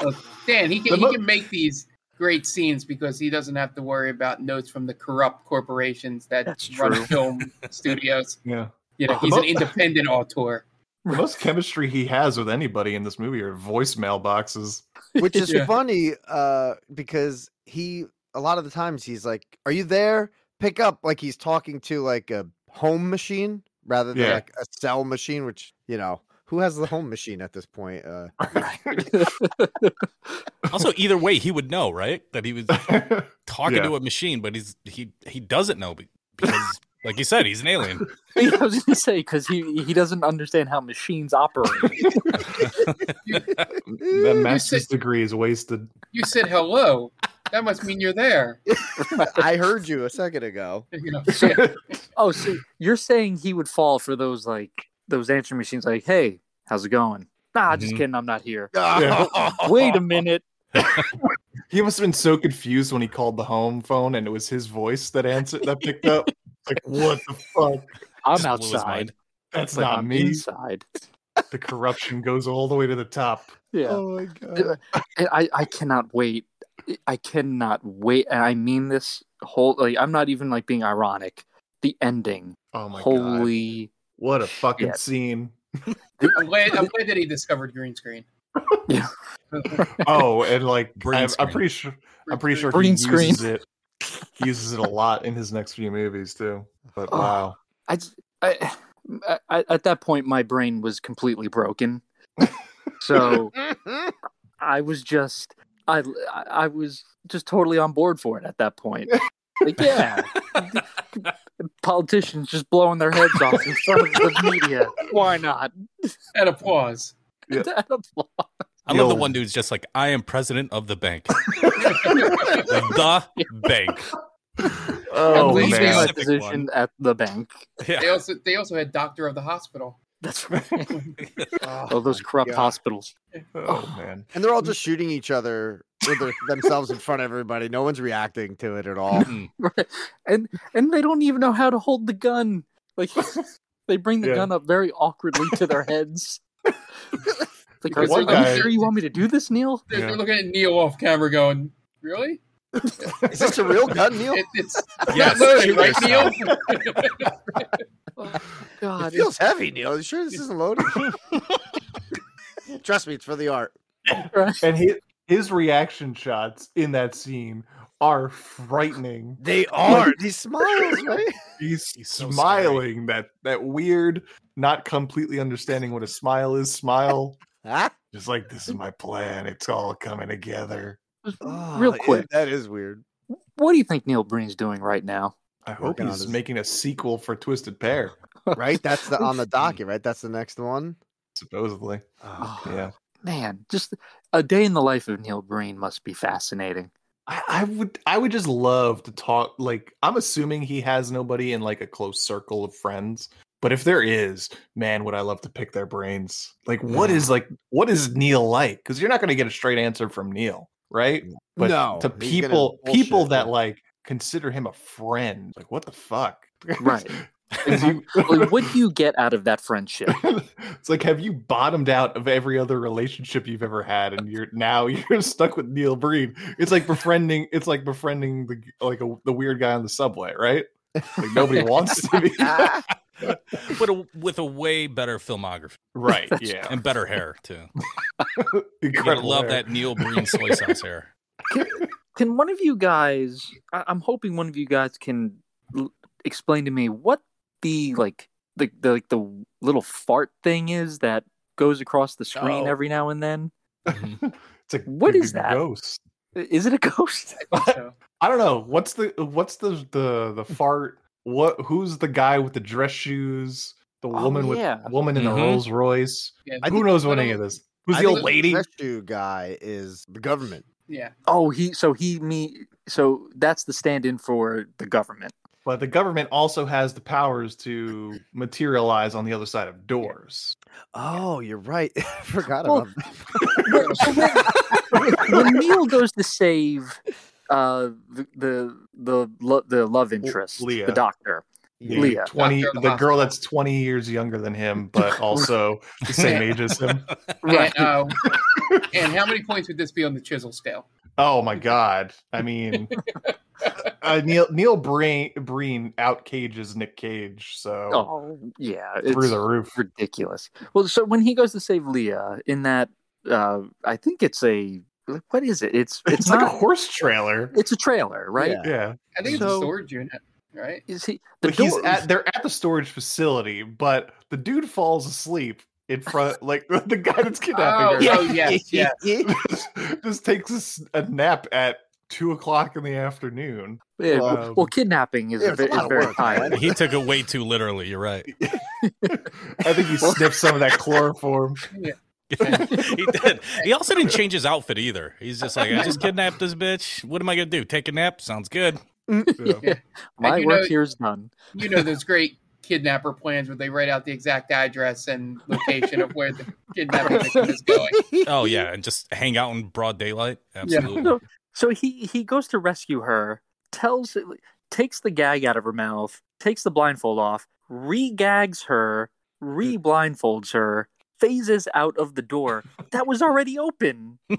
Speaker 7: Oh, Dan, he
Speaker 5: The
Speaker 7: can,
Speaker 5: mo-
Speaker 7: he can make these great scenes because he doesn't have to worry about notes from the corrupt corporations that
Speaker 4: That's
Speaker 7: run
Speaker 4: true.
Speaker 7: film studios.
Speaker 5: Yeah.
Speaker 7: You know, he's an independent auteur.
Speaker 5: The most chemistry he has with anybody in this movie are voicemail boxes.
Speaker 9: Which is
Speaker 7: Yeah.
Speaker 9: funny, uh, because he a lot of the times he's like, Are you there? Pick up like he's talking to like a home machine rather than
Speaker 5: Yeah.
Speaker 9: like a cell machine, which, you know, who has the home machine at this point? Uh
Speaker 8: Also, either way, he would know, right? That he was talking
Speaker 5: Yeah.
Speaker 8: to a machine, but he's he he doesn't know because, like you said, he's an alien.
Speaker 4: I was going to say because he he doesn't understand how machines operate.
Speaker 5: that master's degree is wasted.
Speaker 7: You said hello. That must mean you're there.
Speaker 9: I heard you a second ago.
Speaker 7: You know,
Speaker 4: oh, so you're saying he would fall for those like those answering machines? Like, hey, how's it going? Nah, just
Speaker 8: Mhm.
Speaker 4: kidding. I'm not here.
Speaker 5: Yeah.
Speaker 4: Wait a minute.
Speaker 5: He must have been so confused when he called the home phone and it was his voice that answered that picked up. Like, what the fuck?
Speaker 4: I'm
Speaker 8: Just
Speaker 4: outside.
Speaker 5: That's
Speaker 4: but
Speaker 5: not
Speaker 4: I'm
Speaker 5: me.
Speaker 4: inside.
Speaker 5: The corruption goes all the way to the top.
Speaker 4: Yeah.
Speaker 5: Oh my god.
Speaker 4: I, I cannot wait. I cannot wait. And I mean this whole like I'm not even like being ironic. The ending.
Speaker 5: Oh my god.
Speaker 4: Holy
Speaker 5: What a fucking
Speaker 4: shit.
Speaker 5: scene.
Speaker 7: I'm glad, I'm glad that he discovered green screen.
Speaker 4: Yeah.
Speaker 5: Oh, and like
Speaker 8: Green
Speaker 5: I'm, I'm pretty sure I'm pretty sure
Speaker 4: Green
Speaker 5: he
Speaker 4: screen.
Speaker 5: it he uses it a lot in his next few movies too. But
Speaker 4: Oh.
Speaker 5: wow.
Speaker 4: I, I, I at that point my brain was completely broken. So I was just I I was just totally on board for it at that point. Like yeah, politicians just blowing their heads off in front of the media. Why not?
Speaker 7: And applause.
Speaker 5: Yeah.
Speaker 4: That applause.
Speaker 8: I love the
Speaker 5: Neil-
Speaker 8: one dude's just like, I am president of the bank. the bank.
Speaker 5: Oh
Speaker 7: At least
Speaker 4: Leaving
Speaker 7: man.
Speaker 4: my
Speaker 8: Specific
Speaker 4: position at the bank.
Speaker 7: They also they also had doctor of the hospital.
Speaker 4: That's right.
Speaker 9: Oh,
Speaker 4: oh, those corrupt
Speaker 9: God.
Speaker 4: hospitals.
Speaker 5: Oh man.
Speaker 9: And they're all just shooting each other with their, themselves in front of everybody. No one's reacting to it at all.
Speaker 8: Mm.
Speaker 4: And and they don't even know how to hold the gun. Like they bring the
Speaker 5: Yeah.
Speaker 4: gun up very awkwardly to their heads. Like, are,
Speaker 7: Because
Speaker 5: one
Speaker 4: are you
Speaker 5: guy-
Speaker 4: sure you want me to do this, Neil?
Speaker 7: They're,
Speaker 5: Yeah.
Speaker 7: they're looking at Neil off camera, going, "Really?
Speaker 9: Is this a real gun, Neil?
Speaker 7: It, it's
Speaker 8: Yes,
Speaker 7: not right, Neil?"
Speaker 4: Oh,
Speaker 9: It
Speaker 4: God.
Speaker 9: feels heavy, Neil. Are You sure this isn't loaded? Trust me, it's for the art.
Speaker 5: And his his reaction shots in that scene are frightening.
Speaker 9: They are. These smiles, right?
Speaker 5: He's,
Speaker 8: He's so
Speaker 5: smiling that that weird, not completely understanding what a smile is. Smile,
Speaker 9: Huh?
Speaker 5: just like this is my plan. It's all coming together.
Speaker 9: Oh,
Speaker 4: Real
Speaker 9: yeah,
Speaker 4: quick,
Speaker 9: that is weird.
Speaker 4: what do you think Neil Breen's doing right now?
Speaker 5: I hope
Speaker 9: Working
Speaker 5: he's
Speaker 9: his-
Speaker 5: making a sequel for Twisted Pair.
Speaker 9: Right? That's the on the docket, right? That's the next one.
Speaker 5: Supposedly,
Speaker 9: Oh, oh
Speaker 5: yeah.
Speaker 4: Man, just a day in the life of Neil Breen must be fascinating.
Speaker 5: I, I would I would just love to talk like I'm assuming he has nobody in like a close circle of friends. But if there is, man, would I love to pick their brains. Like what is like what is Neil like? Because you're not gonna get a straight answer from Neil, right? But
Speaker 9: No,
Speaker 5: to people people
Speaker 9: bullshit,
Speaker 5: that
Speaker 9: yeah.
Speaker 5: like consider him a friend, like what the fuck?
Speaker 4: Right.
Speaker 5: You-
Speaker 4: Well, what do you get out of that friendship?
Speaker 5: it's like have you bottomed out of every other relationship you've ever had and you're now you're stuck with Neil Breen. It's like befriending it's like befriending the like a, the weird guy on the subway, right? Like nobody wants to be ah.
Speaker 8: but a, with a way better filmography
Speaker 5: right. Yeah.
Speaker 8: and better hair too. You're gonna
Speaker 5: Incredible
Speaker 8: love
Speaker 5: hair.
Speaker 8: that Neil Breen soy sauce hair.
Speaker 4: Can one of you guys? I- I'm hoping one of you guys can l- explain to me what the like the the like the little fart thing is that goes across the screen
Speaker 5: Oh.
Speaker 4: every now and then. Mm-hmm.
Speaker 5: It's a
Speaker 4: What
Speaker 5: g-
Speaker 4: is
Speaker 5: g-
Speaker 4: that?
Speaker 5: Ghost.
Speaker 4: Is it a ghost?
Speaker 5: I don't know. What's the what's the the the fart? What who's the guy with the dress shoes? The
Speaker 4: Oh,
Speaker 5: woman with
Speaker 4: yeah.
Speaker 5: woman in
Speaker 8: Mhm.
Speaker 5: the Rolls Royce.
Speaker 7: yeah,
Speaker 5: Who knows what any of this? Who's
Speaker 9: I
Speaker 5: the old lady?
Speaker 9: The shoe guy is the government.
Speaker 7: yeah.
Speaker 4: Oh, he so he me so that's the stand-in for the government.
Speaker 5: But the government also has the powers to materialize on the other side of doors.
Speaker 9: Oh, you're right. I forgot
Speaker 4: Well,
Speaker 9: about that.
Speaker 4: When, when Neil goes to save uh the the the, lo- the love interest,
Speaker 5: Leah.
Speaker 4: the doctor,
Speaker 5: The
Speaker 4: Leah.
Speaker 5: twenty,
Speaker 7: Doctor
Speaker 5: the
Speaker 7: the
Speaker 5: girl that's twenty years younger than him, but also the same age as him.
Speaker 7: And, uh, and how many points would this be on the chisel scale?
Speaker 5: Oh my god! I mean, uh, Neil Neil Breen Breen out cages Nick Cage, so
Speaker 4: Oh yeah,
Speaker 5: through the roof.
Speaker 4: ridiculous. Well, so when he goes to save Leah in that, uh I think it's a what is it? It's it's,
Speaker 5: It's, like a horse trailer.
Speaker 4: it's a trailer, right?
Speaker 9: Yeah.
Speaker 5: Yeah,
Speaker 7: I think it's a storage unit, right?
Speaker 4: Is he? The
Speaker 5: but he's at they're at the storage facility, but the dude falls asleep in front, like the guy that's kidnapping
Speaker 7: Oh,
Speaker 5: her.
Speaker 7: yeah. yes, yes.
Speaker 5: just, just takes a nap at two o'clock in the afternoon.
Speaker 4: Yeah, well,
Speaker 5: um,
Speaker 4: well, kidnapping is,
Speaker 9: yeah,
Speaker 4: a
Speaker 9: it's a
Speaker 4: is very high.
Speaker 8: He took it way too literally. You're right.
Speaker 5: I think he sniffed some of that chloroform.
Speaker 8: he did. He also didn't change his outfit either. He's just like, I just kidnapped this bitch. What am I gonna do? Take a nap? Sounds good.
Speaker 5: Mm, yeah.
Speaker 4: My
Speaker 7: you
Speaker 4: work
Speaker 7: know-
Speaker 4: here is done.
Speaker 7: You know those great kidnapper plans where they write out the exact address and location of where the kidnapping victim is going.
Speaker 8: Oh yeah, and just hang out in broad daylight. Absolutely.
Speaker 4: So, so he he goes to rescue her, tells takes the gag out of her mouth, takes the blindfold off, re-gags her, re-blindfolds her, phases out of the door that was already open.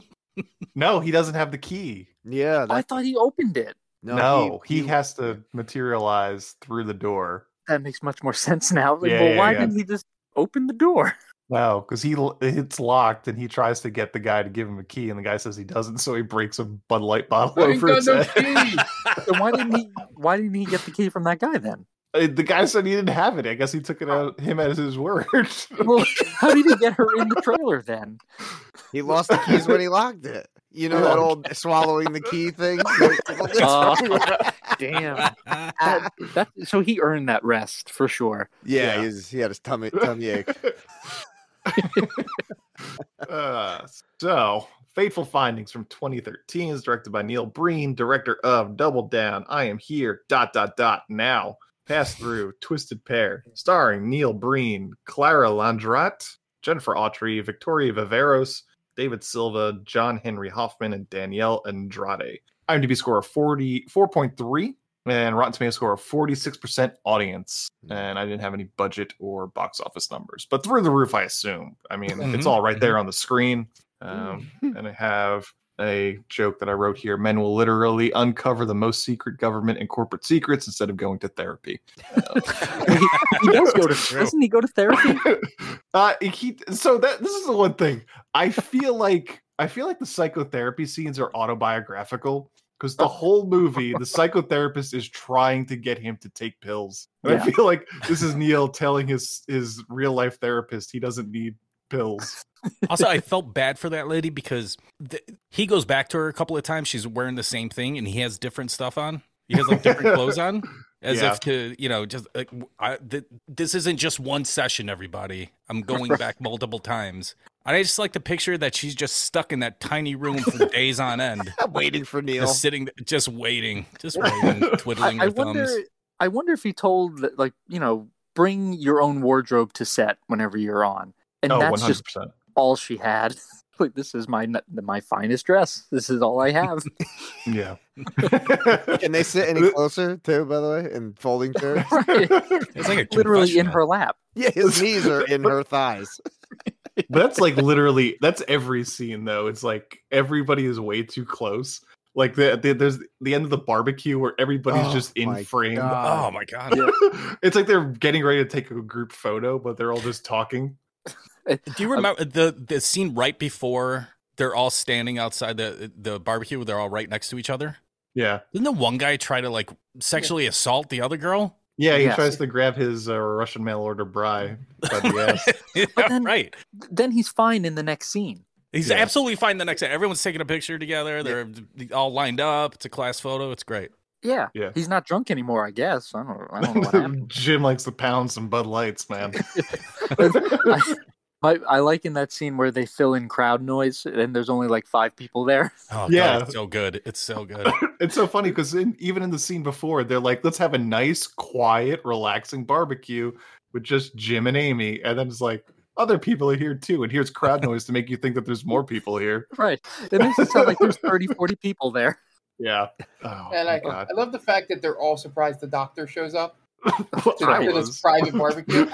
Speaker 5: No, he doesn't have the key.
Speaker 9: Yeah,
Speaker 4: oh,
Speaker 9: I
Speaker 4: thought he opened it.
Speaker 5: No, he, has to materialize through the door.
Speaker 4: That makes much more sense now.
Speaker 5: Yeah,
Speaker 4: well,
Speaker 5: yeah,
Speaker 4: why
Speaker 5: yeah.
Speaker 4: didn't he just open the door?
Speaker 5: No, because he it's locked and he tries to get the guy to give him a key, and the guy says he doesn't, so he breaks a Bud Light bottle
Speaker 7: I
Speaker 5: over his
Speaker 7: no
Speaker 5: head.
Speaker 7: key.
Speaker 4: Then why didn't he? Why didn't he get the key from that guy then?
Speaker 5: Uh, The guy said he didn't have it. I guess he took it out him as his word.
Speaker 4: Well, how did he get her in the trailer then?
Speaker 9: he lost the keys when he locked it. You know that old swallowing the key thing.
Speaker 4: Uh, damn. That, that, so he earned that rest for sure.
Speaker 9: yeah,
Speaker 5: yeah.
Speaker 9: He, he had his tummy tummy ache.
Speaker 5: uh, so, Fateful Findings from 2013 is directed by Neil Breen, director of Double Down, I Am Here, dot, dot, dot, now. Pass Through, Twisted Pair, starring Neil Breen, Klara Landrat, Jennifer Autry, Victoria Viveros, David Silva, John Henry Hoffman, and Danielle Andrade. IMDb score of 40, 4.3 and Rotten Tomato score of 46% audience. And I didn't have any budget or box office numbers, but through the roof, I assume. I mean, it's
Speaker 8: Mhm,
Speaker 5: all right there on the screen. Um, and I have a joke that I wrote here men will literally uncover the most secret government and corporate secrets instead of going to therapy.
Speaker 4: he does go to doesn't he go to therapy?
Speaker 5: uh, he so that this is the one thing I feel like I feel like the psychotherapy scenes are autobiographical because the whole movie the psychotherapist is trying to get him to take pills. And I feel like this is Neil telling his his real life therapist he doesn't need pills.
Speaker 8: also, I felt bad for that lady because he goes back to her a couple of times. She's wearing the same thing, and he has different stuff on. He has like different clothes on, as
Speaker 5: Yeah.
Speaker 8: if to you know, just like I, th- this isn't just one session. Everybody, I'm going back multiple times. And I just like the picture that she's just stuck in that tiny room for days on end,
Speaker 9: waiting for Neil.
Speaker 8: just sitting, just waiting, just waiting, twiddling
Speaker 4: I, I
Speaker 8: her thumbs.
Speaker 4: wonder. I wonder if he told like you know, bring your own wardrobe to set whenever you're on, and
Speaker 5: oh,
Speaker 4: that's
Speaker 5: 100%.
Speaker 4: just all she had. Like this is my my finest dress. This is all I have.
Speaker 5: yeah.
Speaker 9: Can they sit any closer too? By the way, in folding chairs.
Speaker 4: right.
Speaker 8: It's like a
Speaker 4: Literally in her lap.
Speaker 9: Yeah, his knees are in her thighs.
Speaker 5: but that's like literally that's every scene though. It's like everybody is way too close. Like the, the there's the end of the barbecue where everybody's
Speaker 9: Oh
Speaker 5: just in frame.
Speaker 9: God.
Speaker 8: Oh my god!
Speaker 5: it's like they're getting ready to take a group photo, but they're all just talking.
Speaker 8: Do you remember the the scene right before they're all standing outside the the barbecue? They're all right next to each other.
Speaker 5: Yeah,
Speaker 8: Didn't the one guy try to like sexually assault the other girl?
Speaker 5: yeah. He
Speaker 4: Yes.
Speaker 5: tries to grab his uh, Russian mail order bry by the ass.
Speaker 8: Yeah,
Speaker 4: then-
Speaker 8: right.
Speaker 4: Then he's fine in the next scene.
Speaker 8: He's
Speaker 5: Yeah.
Speaker 8: absolutely fine the next day. Everyone's taking a picture together. They're all lined up. It's a class photo. It's great.
Speaker 4: Yeah,
Speaker 5: Yeah.
Speaker 4: He's not drunk anymore. I guess. I don't. I don't know what happened.
Speaker 5: Jim likes to pound some Bud Lights, man.
Speaker 4: I, I, I like in that scene where they fill in crowd noise and there's only like five people there.
Speaker 8: Oh,
Speaker 5: Yeah.
Speaker 8: God, it's so good. It's so good.
Speaker 5: it's so funny because even in the scene before, they're like, "Let's have a nice, quiet, relaxing barbecue with just Jim and Amy," and then it's like, "Other people are here too," and here's crowd noise to make you think that there's more people here.
Speaker 4: Right. It makes it sound like there's 30, 40 people there.
Speaker 5: Yeah. Oh,
Speaker 7: oh
Speaker 5: And
Speaker 7: I,
Speaker 5: God.
Speaker 7: I love the fact that they're all surprised the doctor shows up
Speaker 5: Well,
Speaker 7: to,
Speaker 5: I
Speaker 7: to this private barbecue.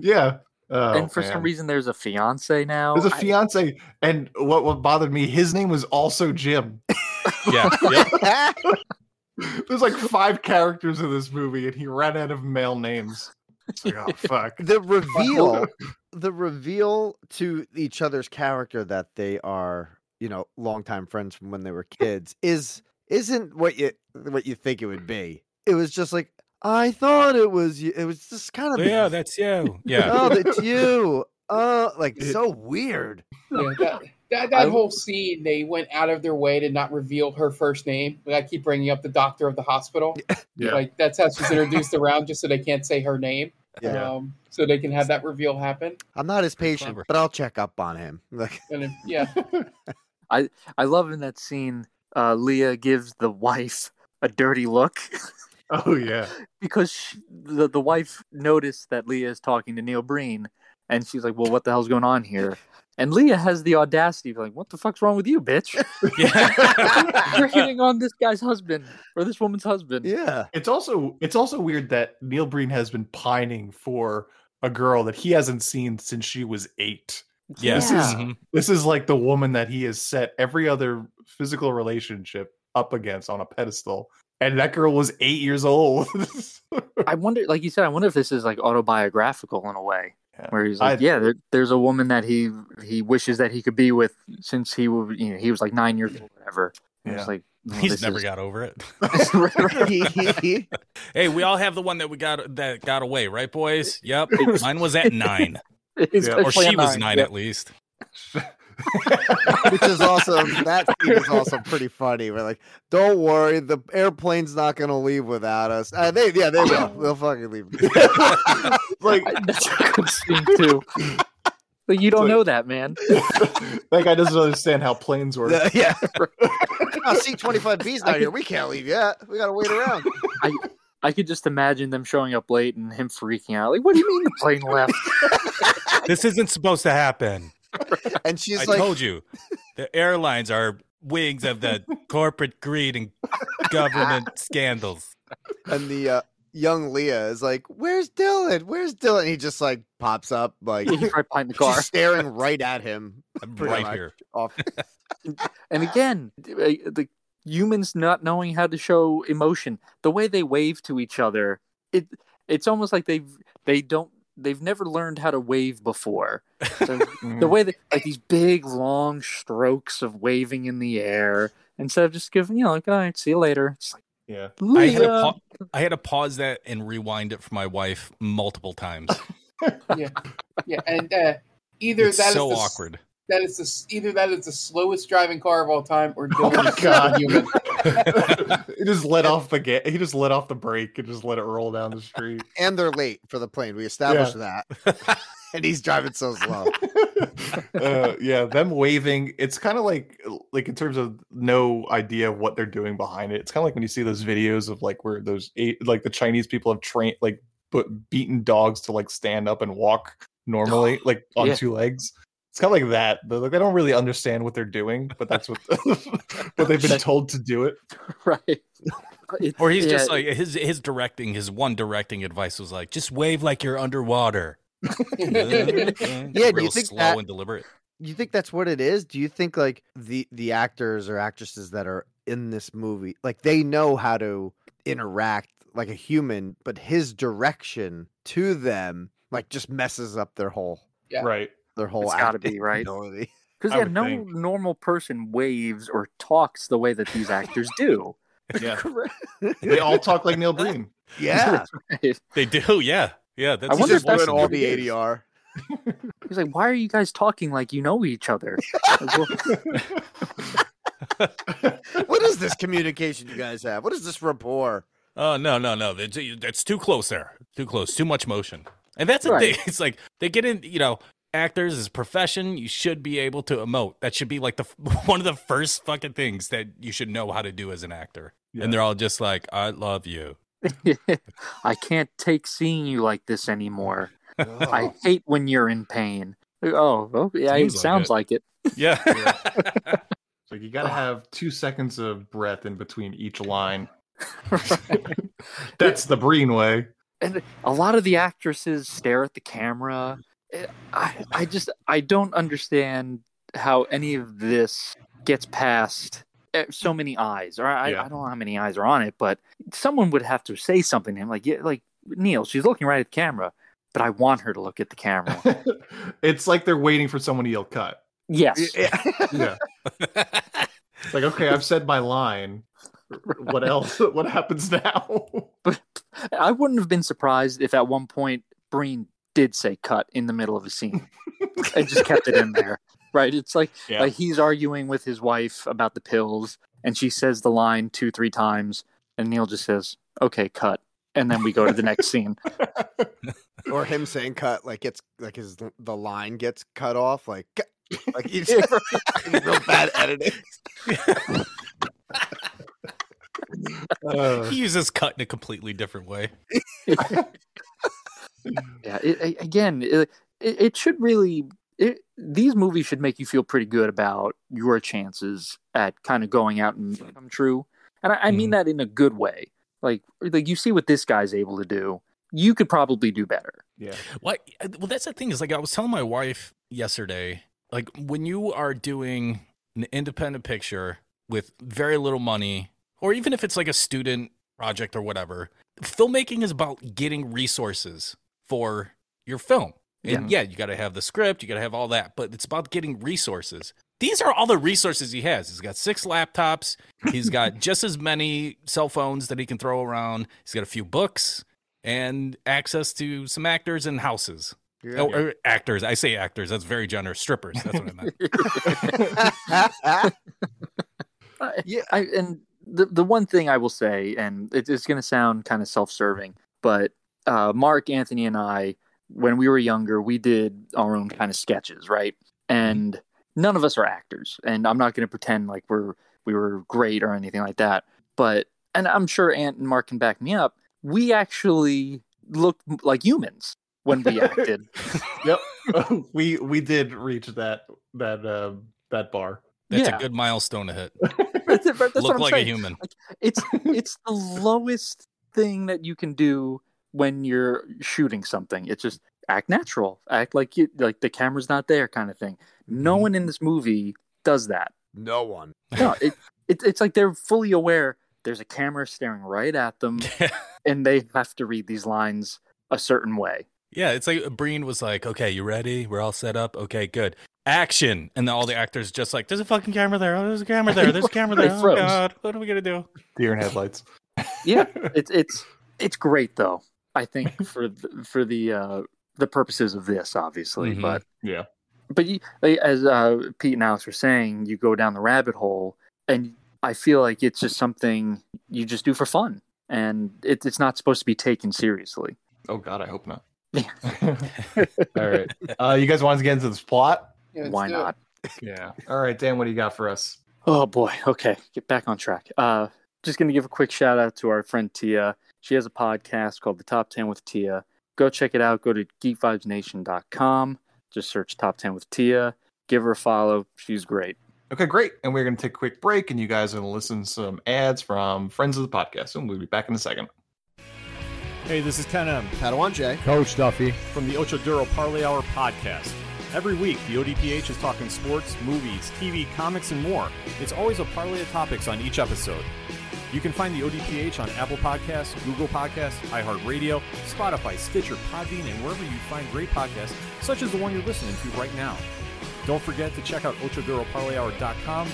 Speaker 5: yeah. Oh,
Speaker 4: and for some reason, there's a fiance now.
Speaker 5: there's a fiance, and what what bothered me, his name was also Jim.
Speaker 8: Yeah. Yep.
Speaker 5: There's like five characters in this movie, and he ran out of male names. Like, oh fuck.
Speaker 9: the reveal the reveal to each other's character that they are you know longtime friends from when they were kids is isn't what you what you think it would be it was just like i thought it was you it was just kind of
Speaker 8: yeah, that's you. Yeah.
Speaker 9: oh that's you oh like so weird
Speaker 7: Yeah, that, that, that whole scene, they went out of their way to not reveal her first name. Like I keep bringing up the doctor of the hospital.
Speaker 5: Yeah.
Speaker 7: Like that's how she's introduced around, just so they can't say her name.
Speaker 5: Yeah.
Speaker 7: Um, so they can have that reveal happen.
Speaker 9: i'm not as patient
Speaker 8: Clever.
Speaker 9: but i'll check up on him like
Speaker 7: And if, yeah,
Speaker 4: I I love in that scene, uh, Leah gives the wife a dirty look
Speaker 5: Oh yeah.
Speaker 4: because she, the, the wife noticed that Leah is talking to Neil Breen and she's like, well, what the hell's going on here? And Leah has the audacity to be like, what the fuck's wrong with you, bitch? You're hitting on this guy's husband or this woman's husband.
Speaker 9: yeah
Speaker 5: It's also it's also weird that Neil Breen has been pining for a girl that he hasn't seen since she was eight.
Speaker 8: Yeah.
Speaker 5: This is this is like the woman that he has set every other physical relationship up against on a pedestal. And that girl was eight years old.
Speaker 4: I wonder, like you said, I wonder if this is like autobiographical in a way,
Speaker 5: Yeah.
Speaker 4: where he's like,
Speaker 5: I-
Speaker 4: yeah, there, there's a woman that he he wishes that he could be with since he was, you know, he was like nine years old, or whatever.
Speaker 5: Yeah.
Speaker 4: It's like oh,
Speaker 8: He's never
Speaker 4: is-
Speaker 8: got over it. Hey, we all have the one that we got that got away, right, boys? Yep. Mine was at nine,
Speaker 5: Yeah.
Speaker 8: or she
Speaker 4: at
Speaker 8: was
Speaker 4: nine,
Speaker 8: nine
Speaker 4: yeah.
Speaker 8: at least.
Speaker 9: Which is also that scene is also pretty funny. We're like, don't worry, the airplane's not gonna leave without us. Uh, they, yeah, they will. They'll fucking leave.
Speaker 5: like
Speaker 4: That's a good scene too. But you don't know that, man.
Speaker 5: that guy doesn't understand how planes work.
Speaker 9: Uh, yeah. oh, C25B's not here. We can't leave yet. We got to wait around.
Speaker 4: I I could just imagine them showing up late and him freaking out. Like, what do you mean the plane left?
Speaker 8: This isn't supposed to happen.
Speaker 9: And she's
Speaker 8: I
Speaker 9: like,
Speaker 8: told you, the airlines are wings of the corporate greed and government scandals.
Speaker 9: and the uh, young Leah is like, "Where's Dylan? Where's Dylan?" he just like pops up, like
Speaker 4: He's right behind the car.
Speaker 9: she's staring right at him.
Speaker 8: I'm right
Speaker 9: much
Speaker 8: here.
Speaker 9: Off.
Speaker 4: And again, uh, the humans not knowing how to show emotion, the way they wave to each other, it it's almost like they've they don't they've never learned how to wave before. So the way that like these big long strokes of waving in the air instead of just giving you know like all right, see you later. It's like
Speaker 5: Yeah.
Speaker 8: I had, to pa- I had to pause that and rewind it for my wife multiple times.
Speaker 7: yeah, yeah, and uh, either
Speaker 8: It's
Speaker 7: that is
Speaker 8: so
Speaker 7: the s-
Speaker 8: awkward.
Speaker 7: That is the either that is the slowest driving car of all time, or
Speaker 5: Oh
Speaker 7: Dylan
Speaker 5: my
Speaker 7: is
Speaker 5: God.
Speaker 7: Human.
Speaker 5: he just let off the ga- he just let off the brake and just let it roll down the street.
Speaker 9: and they're late for the plane. We established that. and he's driving so slow.
Speaker 5: uh, yeah, them waving. It's kind of like like in terms of no idea of what they're doing behind it. It's kind of like when you see those videos of like where those eight like the Chinese people have trained like put beaten dogs to like stand up and walk normally like on
Speaker 4: Yeah.
Speaker 5: two legs. It's kind of like that. They're like they don't really understand what they're doing, but that's what but they've been told to do it.
Speaker 4: right. It-
Speaker 8: Or he's just like his his directing, his one directing advice was like, just wave like you're underwater. Mm-hmm.
Speaker 9: Yeah, do you think
Speaker 8: slow
Speaker 9: that-
Speaker 8: and deliberate.
Speaker 9: You think that's what it is? Do you think like the the actors or actresses that are in this movie, like they know how to interact like a human, but his direction to them like just messes up their whole
Speaker 7: Yeah.
Speaker 5: Right.
Speaker 9: Their whole
Speaker 4: It's gotta be, right? Because yeah, no
Speaker 5: think.
Speaker 4: normal person waves or talks the way that these actors do.
Speaker 5: Yeah. They all talk like Neil Breen.
Speaker 9: Yeah.
Speaker 4: Right.
Speaker 8: They do, yeah. Yeah, that's
Speaker 4: I wonder
Speaker 9: just
Speaker 4: if that's
Speaker 9: all
Speaker 4: what
Speaker 9: the. ADR.
Speaker 4: He's like, why are you guys talking like you know each other?
Speaker 9: What is this communication you guys have? What is this rapport?
Speaker 8: Oh no, no, no! That's, that's too close there. Too close. Too much motion. And that's the
Speaker 4: Right.
Speaker 8: thing. It's like they get in. You know, actors as a profession. You should be able to emote. That should be like the one of the first fucking things that you should know how to do as an actor.
Speaker 5: Yeah.
Speaker 8: And they're all just like, "I love you."
Speaker 4: I can't take seeing you like this anymore.
Speaker 9: Oh.
Speaker 4: I hate when you're in pain. Oh, oh yeah, it
Speaker 8: Seems like
Speaker 4: sounds
Speaker 8: it.
Speaker 4: like it.
Speaker 8: Yeah.
Speaker 5: It's like you got to have two seconds of breath in between each line. That's the Breen way.
Speaker 4: and a lot of the actresses stare at the camera. Eh, I, I just I don't understand how any of this gets past eh, so many eyes. Or I,
Speaker 5: Yeah.
Speaker 4: I don't know how many eyes are on it, but someone would have to say something to him, like yeah, like Neil, she's looking right at the camera, but I want her to look at the camera.
Speaker 5: it's like they're waiting for someone to yell cut.
Speaker 4: yes,
Speaker 5: Yeah. It's like, okay, I've said my line. What else? What happens now?
Speaker 4: but I wouldn't have been surprised if at one point Breen did say cut in the middle of a scene and just kept it in there. Right? It's like
Speaker 5: Yeah.
Speaker 4: like he's arguing with his wife about the pills and she says the line two, three times, and Neil just says, Okay, cut. And then we go to the next scene.
Speaker 9: or him saying cut like it's like his the line gets cut off like like he's real bad editing.
Speaker 5: Uh,
Speaker 8: he uses cut in a completely different way.
Speaker 4: Yeah, it, again, it, it, it should really. It, these movies should make you feel pretty good about your chances at kind of going out and come true, and I, I mean mm-hmm. that in a good way. Like, like you see what this guy's able to do. You could probably do better.
Speaker 5: yeah.
Speaker 8: What? Well, that's the thing is like I was telling my wife yesterday, like when you are doing an independent picture with very little money, or even if it's like a student project or whatever, filmmaking is about getting resources for your film. And yeah, you got to have the script, you got to have all that, but it's about getting resources. These are all the resources he has. He's got six laptops. He's got just as many cell phones that he can throw around. He's got a few books and access to some actors and houses.
Speaker 9: Yeah.
Speaker 8: Oh, or actors. I say actors. That's very generous. Strippers. That's what I meant.
Speaker 9: Yeah.
Speaker 4: I, and the the one thing I will say, and it, it's going to sound kind of self serving, but uh, Mark, Anthony, and I when we were younger, we did our own kind of sketches, right? And none of us are actors, and I'm not going to pretend like we're we were great or anything like that. But and I'm sure Ant and Mark can back me up. We actually looked like humans when we acted.
Speaker 5: yep, we we did reach that that uh, that bar.
Speaker 8: That's
Speaker 4: Yeah.
Speaker 8: a good milestone to hit.
Speaker 4: That's that's
Speaker 8: Look
Speaker 4: I'm
Speaker 8: like a human.
Speaker 4: Like, it's it's the lowest thing that you can do when you're shooting something. It's just act natural, act like you like the camera's not there, kind of thing. No
Speaker 8: Mm-hmm.
Speaker 4: one in this movie does that.
Speaker 9: No one.
Speaker 4: No, it, it it's like they're fully aware there's a camera staring right at them, and they have to read these lines a certain way.
Speaker 8: Yeah, it's like Breen was like, "Okay, you ready? We're all set up. Okay, good. Action!" And then all the actors just like, "There's a fucking camera there. Oh, there's a camera there. There's a camera there. Oh god, what are we gonna do?"
Speaker 5: Deer in headlights.
Speaker 4: Yeah, it's it's it's great though. I think for the, for the uh, the purposes of this, obviously,
Speaker 8: Mhm.
Speaker 4: but
Speaker 5: Yeah.
Speaker 4: but you, as uh, Pete and Alex were saying, you go down the rabbit hole, and I feel like it's just something you just do for fun, and it, it's not supposed to be taken seriously.
Speaker 5: Oh God, I hope not. All right. Uh, you guys want to get into this plot?
Speaker 7: Yeah,
Speaker 4: Why not?
Speaker 5: Yeah. All right, Dan. What do you got for us?
Speaker 4: Oh boy. Okay, get back on track. Uh, just gonna give a quick shout out to our friend Tia. She has a podcast called The Top Ten with Tia. Go check it out. Go to geekvibesnation.com. Just search Top Ten with Tia. Give her a follow. She's great.
Speaker 5: Okay, great. And we're going to take a quick break, and you guys are going to listen to some ads from friends of the podcast, and we'll be back in a second.
Speaker 10: Hey, this is Ken M.
Speaker 9: Padawan J.
Speaker 10: Coach Duffy. From the Ocho Duro Parlay Hour podcast. Every week, the ODPH is talking sports, movies, TV, comics, and more. It's always a parlay of topics on each episode. You can find the ODPH on Apple Podcasts, Google Podcasts, iHeartRadio, Spotify, Stitcher, Podbean, and wherever you find great podcasts, such as the one you're listening to right now. Don't forget to check out OchoDuroParlayHour.com,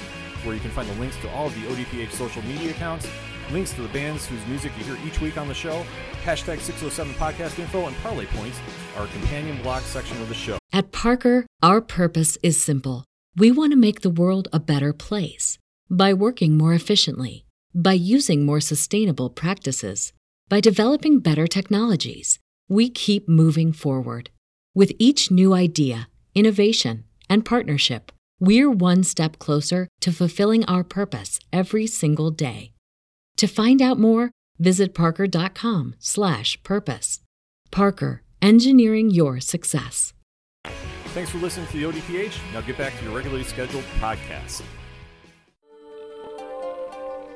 Speaker 10: where you can find the links to all of the ODPH social media accounts, links to the bands whose music you hear each week on the show, hashtag 607 podcast info, and parlay points, our companion blog section of the show.
Speaker 11: At Parker, our purpose is simple. We want to make the world a better place by working more efficiently, by using more sustainable practices, by developing better technologies. We keep moving forward. With each new idea, innovation, and partnership, we're one step closer to fulfilling our purpose every single day. To find out more, visit parker.com/purpose. Parker, engineering your success.
Speaker 10: Thanks for listening to the ODPH. Now get back to your regularly scheduled podcast.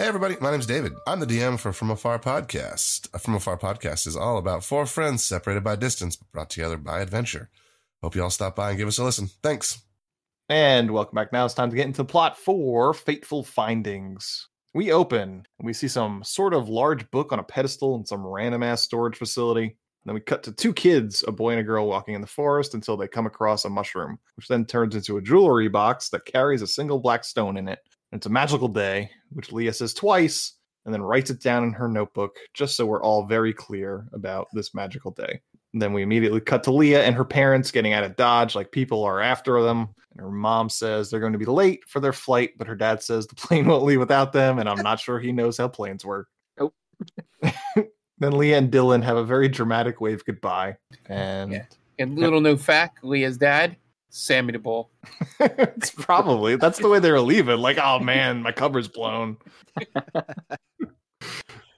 Speaker 12: Hey, everybody, my name's David. I'm the DM for From Afar Podcast. A From Afar Podcast is all about for friends separated by distance, but brought together by adventure. Hope you all stop by and give us a listen. Thanks.
Speaker 5: And welcome back. Now it's time to get into plot four Fateful Findings. We open and we see some sort of large book on a pedestal in some random ass storage facility. Then we cut to two kids, a boy and a girl, walking in the forest until they come across a mushroom, which then turns into a jewelry box that carries a single black stone in it. It's a magical day, which Leah says twice and then writes it down in her notebook, just so we're all very clear about this magical day. And then we immediately cut to Leah and her parents getting out of Dodge, like people are after them. And her mom says they're going to be late for their flight, but her dad says the plane won't leave without them, and I'm not sure he knows how planes work.
Speaker 4: Nope.
Speaker 5: then Leah and Dylan have a very dramatic wave goodbye. And
Speaker 7: And little no fact, Leah's dad, Sammy the Bull.
Speaker 5: it's probably that's the way they were leaving. Like, oh man, my cover's blown.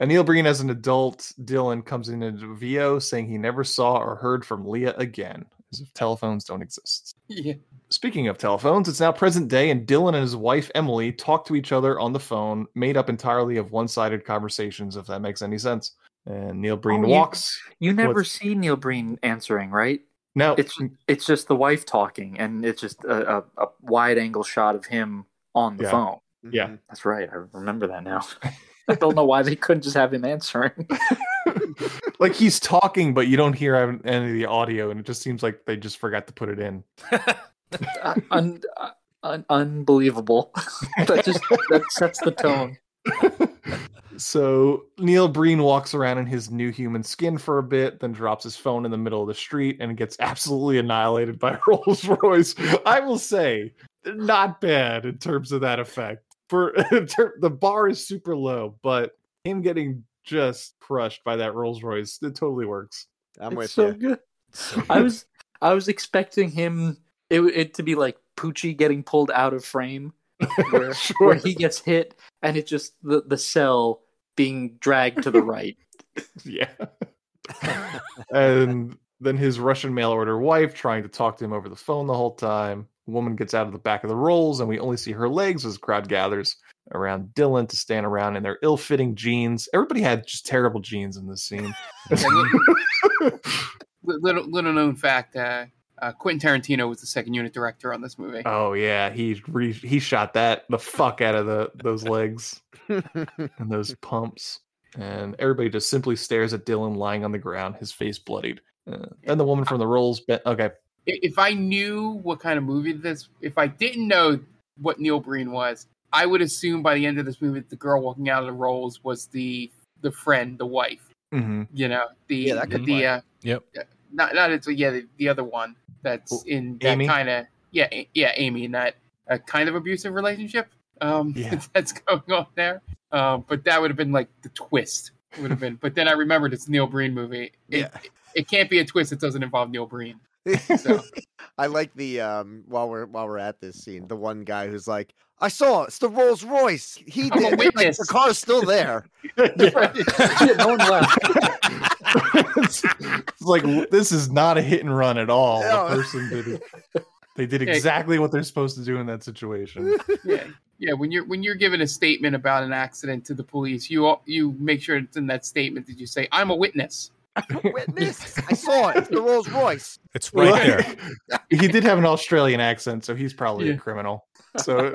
Speaker 5: and Neil Breen, as an adult, Dylan comes in into VO saying he never saw or heard from Leah again, as if telephones don't exist.
Speaker 7: Yeah.
Speaker 5: Speaking of telephones, it's now present day, and Dylan and his wife Emily talk to each other on the phone, made up entirely of one-sided conversations. If that makes any sense. And Neil Breen
Speaker 4: Oh,
Speaker 5: walks.
Speaker 4: You never
Speaker 5: What's-
Speaker 4: see Neil Breen answering, right?
Speaker 5: No,
Speaker 4: it's it's just the wife talking, and it's just a, a, a wide angle shot of him on the
Speaker 5: Yeah.
Speaker 4: phone.
Speaker 5: Yeah.
Speaker 4: That's right. I remember that now. I don't know why they couldn't just have him answering.
Speaker 5: like he's talking, but you don't hear any of the audio, and it just seems like they just forgot to put it in.
Speaker 4: Uh, un, uh, un, unbelievable. that just that sets the tone.
Speaker 5: So Neil Breen walks around in his new human skin for a bit, then drops his phone in the middle of the street and gets absolutely annihilated by Rolls Royce. I will say, not bad in terms of that effect. For ter- the bar is super low, but him getting just crushed by that Rolls Royce, it totally works.
Speaker 9: I'm
Speaker 4: It's
Speaker 9: with
Speaker 4: so
Speaker 9: you.
Speaker 4: good. I was I was expecting him it, it to be like Poochie getting pulled out of frame, where, where he gets hit and it's just the the cell being dragged to the right.
Speaker 5: yeah. and then his Russian mail order wife trying to talk to him over the phone the whole time. Woman gets out of the back of the rolls, and we only see her legs as the crowd gathers around Dylan to stand around in their ill fitting jeans. Everybody had just terrible jeans in this scene.
Speaker 7: Little little known fact: uh, uh, Quentin Tarantino was the second unit director on this movie.
Speaker 5: oh yeah, he re- he shot that the fuck out of the those legs and those pumps, and everybody just simply stares at Dylan lying on the ground, his face bloodied. Uh, then the woman from the rolls. Be- okay,
Speaker 7: If I knew what kind of movie this, if I didn't know what Neil Breen was, I would assume by the end of this movie, the girl walking out of the rolls was the the friend, the wife.
Speaker 5: Mhm.
Speaker 7: You know, the
Speaker 9: Yeah, that could
Speaker 7: the
Speaker 9: play.
Speaker 7: uh,
Speaker 8: Yep.
Speaker 7: Not not it's yeah the, the other one that's in that kind of yeah yeah Amy in that uh, kind of abusive relationship um
Speaker 5: Yeah.
Speaker 7: that's going on there um but that would have been like the twist would have been but then I remembered it's a Neil Breen movie it,
Speaker 9: Yeah.
Speaker 7: it can't be a twist that doesn't involve Neil Breen
Speaker 9: I like the um while we're while we're at this scene, the one guy who's like, I saw it, it's the Rolls Royce. He
Speaker 7: I'm a
Speaker 9: did like, the car's still there.
Speaker 4: Shit, no one left.
Speaker 5: It's, it's like this is not a hit and run at all.
Speaker 9: No.
Speaker 5: The person did it. They did
Speaker 7: Yeah.
Speaker 5: exactly what they're supposed to do in that situation.
Speaker 7: yeah yeah when you're when you're giving a statement about an accident to the police you al- you make sure it's in that statement that you say I'm a witness
Speaker 9: Witness, I saw it. It's the Rolls Royce.
Speaker 8: It's right there.
Speaker 5: he did have an Australian accent, so he's probably
Speaker 7: Yeah.
Speaker 5: a criminal. So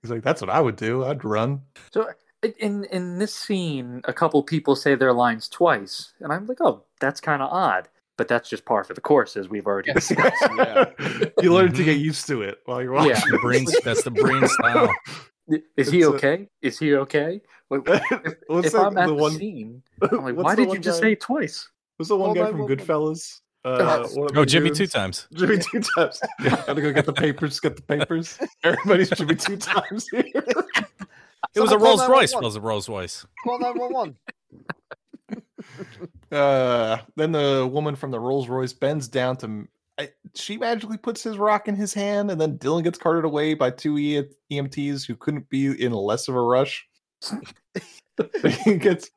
Speaker 5: he's like, "That's what I would do. I'd run."
Speaker 4: So in in this scene, a couple people say their lines twice, and I'm like, oh, that's kind of odd. But that's just par for the course, as we've already discussed.
Speaker 5: you learn to get used to it while you're watching.
Speaker 4: Yeah.
Speaker 8: The brain, that's the brain style.
Speaker 4: Is he
Speaker 5: It's a-
Speaker 4: okay? Is he okay? Like, if if I'm at
Speaker 5: the
Speaker 4: the,
Speaker 5: one-
Speaker 4: scene, I'm like, why did
Speaker 5: one
Speaker 4: you just say it twice?
Speaker 5: Was the one
Speaker 9: Call
Speaker 5: guy from
Speaker 9: 911.
Speaker 5: Goodfellas? Uh,
Speaker 8: Oh, Jimmy
Speaker 5: dudes?
Speaker 8: two times.
Speaker 5: Jimmy two times. Gotta go get the papers. Get the papers. Everybody's Jimmy two times here.
Speaker 8: It was a Rolls Royce. Was a Rolls Royce.
Speaker 9: Call 911.
Speaker 5: Uh, then the woman from the Rolls Royce bends down to. I, she magically puts his rock in his hand, and then Dylan gets carted away by two e- EMTs who couldn't be in less of a rush. he gets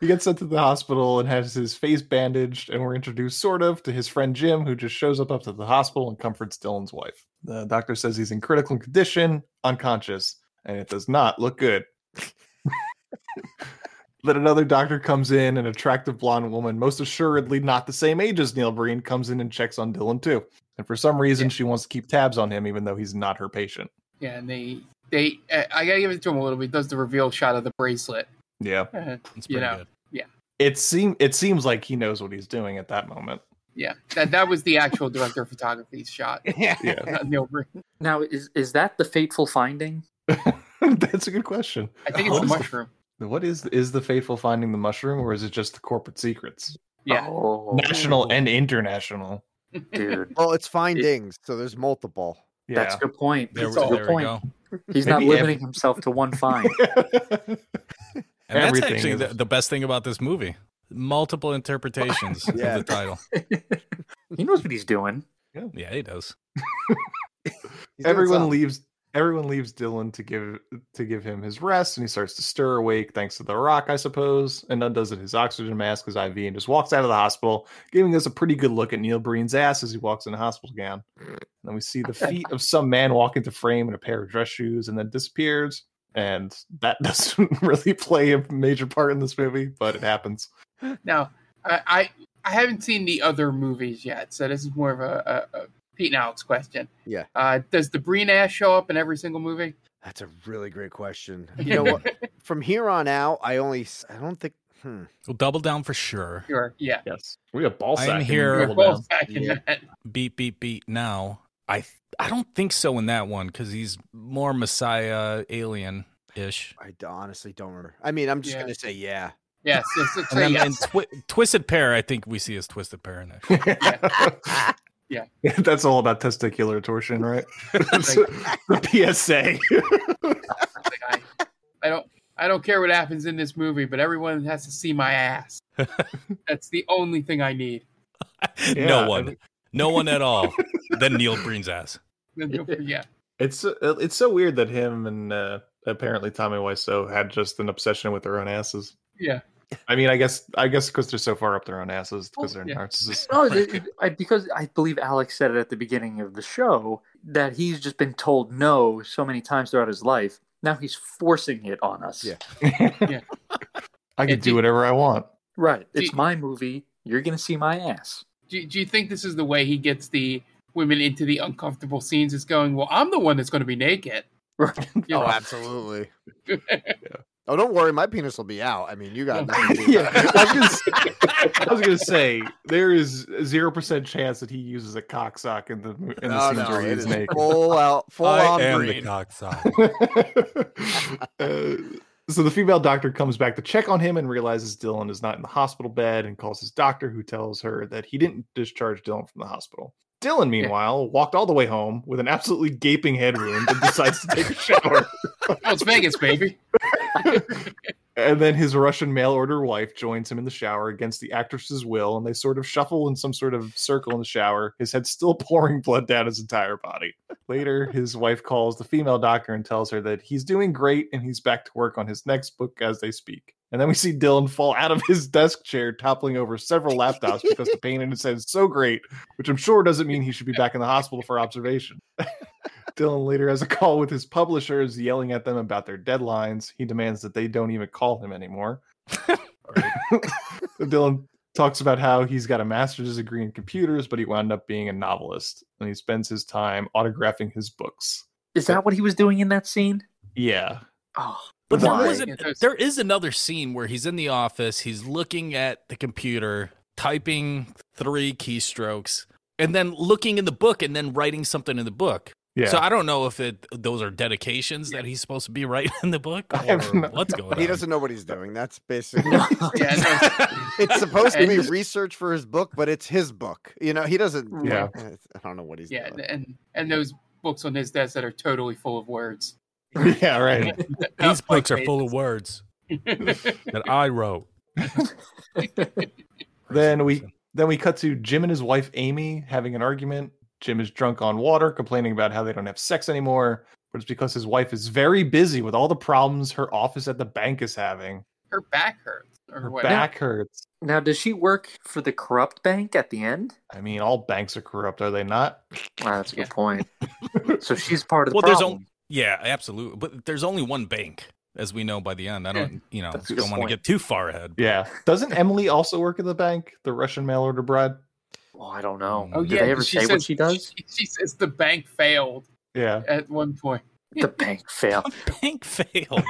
Speaker 5: he gets sent to the hospital and has his face bandaged, and we're introduced sort of to his friend Jim, who just shows up up to the hospital and comforts Dylan's wife. The doctor says he's in critical condition, unconscious, and it does not look good. Then another doctor comes in, an attractive blonde woman, most assuredly not the same age as Neil Breen, comes in and checks on Dylan too. And for some reason, she wants to keep tabs on him, even though he's not her patient.
Speaker 7: Yeah, and they they uh, I gotta give it to him a little bit. Does the reveal shot of the bracelet?
Speaker 5: Yeah,
Speaker 7: Uh,
Speaker 8: It's
Speaker 7: you
Speaker 8: pretty
Speaker 7: know,
Speaker 8: good.
Speaker 7: yeah,
Speaker 5: it seem it seems like he knows what he's doing at that moment.
Speaker 7: yeah. That that was the actual director of photography's shot.
Speaker 9: yeah.
Speaker 7: Not Neil Breen.
Speaker 4: Now, is is that the fateful finding?
Speaker 5: That's a good question.
Speaker 7: I think it's the mushroom.
Speaker 5: What is is the fateful finding the mushroom, or is it just the corporate secrets,
Speaker 7: Yeah,
Speaker 4: Oh,
Speaker 5: national and international?
Speaker 4: dude,
Speaker 9: Well, it's findings, so there's multiple.
Speaker 5: Yeah,
Speaker 4: that's a good point.
Speaker 8: There,
Speaker 4: That's
Speaker 8: we-
Speaker 4: a good point.
Speaker 8: go.
Speaker 4: He's not
Speaker 5: Maybe
Speaker 4: limiting himself to one find.
Speaker 8: And that's
Speaker 5: Everything
Speaker 8: actually
Speaker 5: is-
Speaker 8: the, the best thing about this movie. Multiple interpretations
Speaker 9: Yeah.
Speaker 8: of the title.
Speaker 4: he knows what he's doing.
Speaker 8: Yeah, he does.
Speaker 9: He's
Speaker 5: everyone leaves everyone leaves Dylan to give to give him his rest, and he starts to stir awake thanks to the rock, I suppose, and undoes it his oxygen mask, his IV, and just walks out of the hospital, giving us a pretty good look at Neil Breen's ass as he walks in a hospital gown. And then we see the feet of some man walk into frame in a pair of dress shoes and then disappears. And that doesn't really play a major part in this movie, but it happens.
Speaker 7: Now, I, I I haven't seen the other movies yet, so this is more of a, a, a Pete and Alex question.
Speaker 9: Yeah.
Speaker 7: Uh, does the Breen ass show up in every single movie?
Speaker 9: That's a really great question. You know what? From here on out, I only I don't think. Hmm.
Speaker 8: We'll double down for sure.
Speaker 7: Sure. Yeah.
Speaker 5: Yes. We have ball
Speaker 8: I'm here-
Speaker 7: We're both in
Speaker 9: Yeah.
Speaker 7: that.
Speaker 8: Beat, beat, beat. Now, I I don't think so in that one because he's more Messiah alien ish.
Speaker 9: I honestly don't remember. I mean, I'm just
Speaker 7: Yeah.
Speaker 9: gonna say yeah.
Speaker 7: Yes, it's, it's
Speaker 8: And then
Speaker 7: yes.
Speaker 8: in Twi- Twisted Pair, I think we see as Twisted Pair in that.
Speaker 7: yeah.
Speaker 5: That's all about testicular torsion, right? That's the PSA.
Speaker 7: I don't I don't care what happens in this movie, but everyone has to see my ass. That's the only thing I need.
Speaker 5: Yeah,
Speaker 8: no one, no one at all. then Neil Breen's ass.
Speaker 7: yeah.
Speaker 5: It's it's so weird that him and uh, apparently Tommy Wiseau had just an obsession with their own asses.
Speaker 7: Yeah.
Speaker 5: I mean, I guess I guess because they're so far up their own asses because they're
Speaker 4: yeah.
Speaker 5: narcissists.
Speaker 4: No, it- it- because I believe Alex said it at the beginning of the show that he's just been told no so many times throughout his life. Now he's forcing it on us.
Speaker 9: Yeah.
Speaker 5: I can do whatever I want.
Speaker 4: Right. It's
Speaker 7: you-
Speaker 4: my movie. You're gonna see my ass.
Speaker 7: Do, do you think this is the way he gets the women into the uncomfortable scenes? Is going, well, I'm the one that's going to be naked.
Speaker 4: Right.
Speaker 9: Oh,
Speaker 7: know?
Speaker 9: absolutely. Oh, don't worry, my penis will be out. I mean, you got nothing to do
Speaker 5: yeah. I was, gonna say, I was gonna say there is zero percent chance that he uses a cocksock in the in the
Speaker 9: No,
Speaker 5: scenes
Speaker 9: no,
Speaker 5: where
Speaker 9: it
Speaker 5: he's
Speaker 9: is
Speaker 5: naked.
Speaker 9: full out, full
Speaker 8: I
Speaker 9: on
Speaker 8: am the
Speaker 9: green.
Speaker 8: cocksock.
Speaker 5: Uh, so the female doctor comes back to check on him and realizes Dylan is not in the hospital bed and calls his doctor, who tells her that he didn't discharge Dylan from the hospital. Dylan, meanwhile, walked all the way home with an absolutely gaping head wound and decides to take a shower.
Speaker 7: Oh, it's Vegas, baby.
Speaker 5: And then his Russian mail order wife joins him in the shower against the actress's will, and they sort of shuffle in some sort of circle in the shower, his head still pouring blood down his entire body. Later, his wife calls the female doctor and tells her that he's doing great and he's back to work on his next book as they speak. And then we see Dylan fall out of his desk chair, toppling over several laptops because the pain in his head is so great, which I'm sure doesn't mean he should be back in the hospital for observation. Dylan later has a call with his publishers, yelling at them about their deadlines. He demands that they don't even call him anymore. Dylan talks about how he's got a master's degree in computers, but he wound up being a novelist, and he spends his time autographing his books.
Speaker 4: Is that what he was doing in that scene?
Speaker 5: Yeah.
Speaker 4: Oh,
Speaker 8: But there
Speaker 4: why?
Speaker 8: wasn't. There is another scene where he's in the office. He's looking at the computer, typing three keystrokes, and then looking in the book, and then writing something in the book.
Speaker 5: Yeah.
Speaker 8: So I don't know if it those are dedications that he's supposed to be writing in the book, or
Speaker 5: no-
Speaker 8: what's going on.
Speaker 9: He
Speaker 8: on.
Speaker 9: doesn't know what he's doing. That's basically.
Speaker 7: Yeah, no,
Speaker 9: it's supposed to be research for his book, but it's his book. You know, he doesn't.
Speaker 5: Yeah.
Speaker 9: like, I don't know what he's
Speaker 7: yeah,
Speaker 9: doing.
Speaker 7: and and those books on his desk that are totally full of words.
Speaker 5: yeah, right.
Speaker 8: These books are full of words that I wrote.
Speaker 5: Then we then we cut to Jim and his wife Amy having an argument. Jim is drunk on water, complaining about how they don't have sex anymore, but it's because his wife is very busy with all the problems her office at the bank is having.
Speaker 7: Her back hurts. Or
Speaker 5: Her
Speaker 7: what?
Speaker 5: back hurts.
Speaker 4: Now, does she work for the corrupt bank at the end?
Speaker 5: I mean, all banks are corrupt, are they not?
Speaker 4: That's a good point. so she's part of the
Speaker 8: Well, there's
Speaker 4: problem.
Speaker 8: Only yeah, absolutely. But there's only one bank, as we know by the end. I don't, you know,
Speaker 4: That's a
Speaker 8: don't want to
Speaker 4: point.
Speaker 8: get too far ahead.
Speaker 5: Yeah. Doesn't Emily also work at the bank? The Russian mail order bride?
Speaker 4: Oh, I don't know.
Speaker 7: Oh
Speaker 4: Did
Speaker 7: yeah,
Speaker 4: they ever
Speaker 7: she
Speaker 4: say what
Speaker 7: says-
Speaker 4: she does?
Speaker 7: She, she says the bank failed
Speaker 5: Yeah.
Speaker 7: at one point.
Speaker 4: The bank failed.
Speaker 8: Bank failed.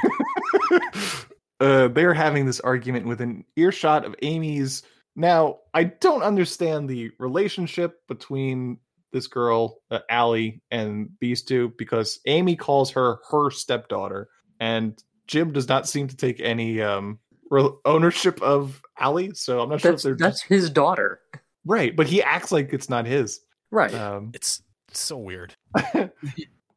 Speaker 5: uh, they're having this argument with an earshot of Amy's. Now, I don't understand the relationship between this girl, uh, Allie, and these two because Amy calls her her stepdaughter, and Jim does not seem to take any um, re- ownership of Allie. So I'm not sure if they're
Speaker 4: that's his daughter.
Speaker 5: right, but he acts like it's not his.
Speaker 4: Right.
Speaker 5: Um,
Speaker 8: It's so weird.
Speaker 5: uh,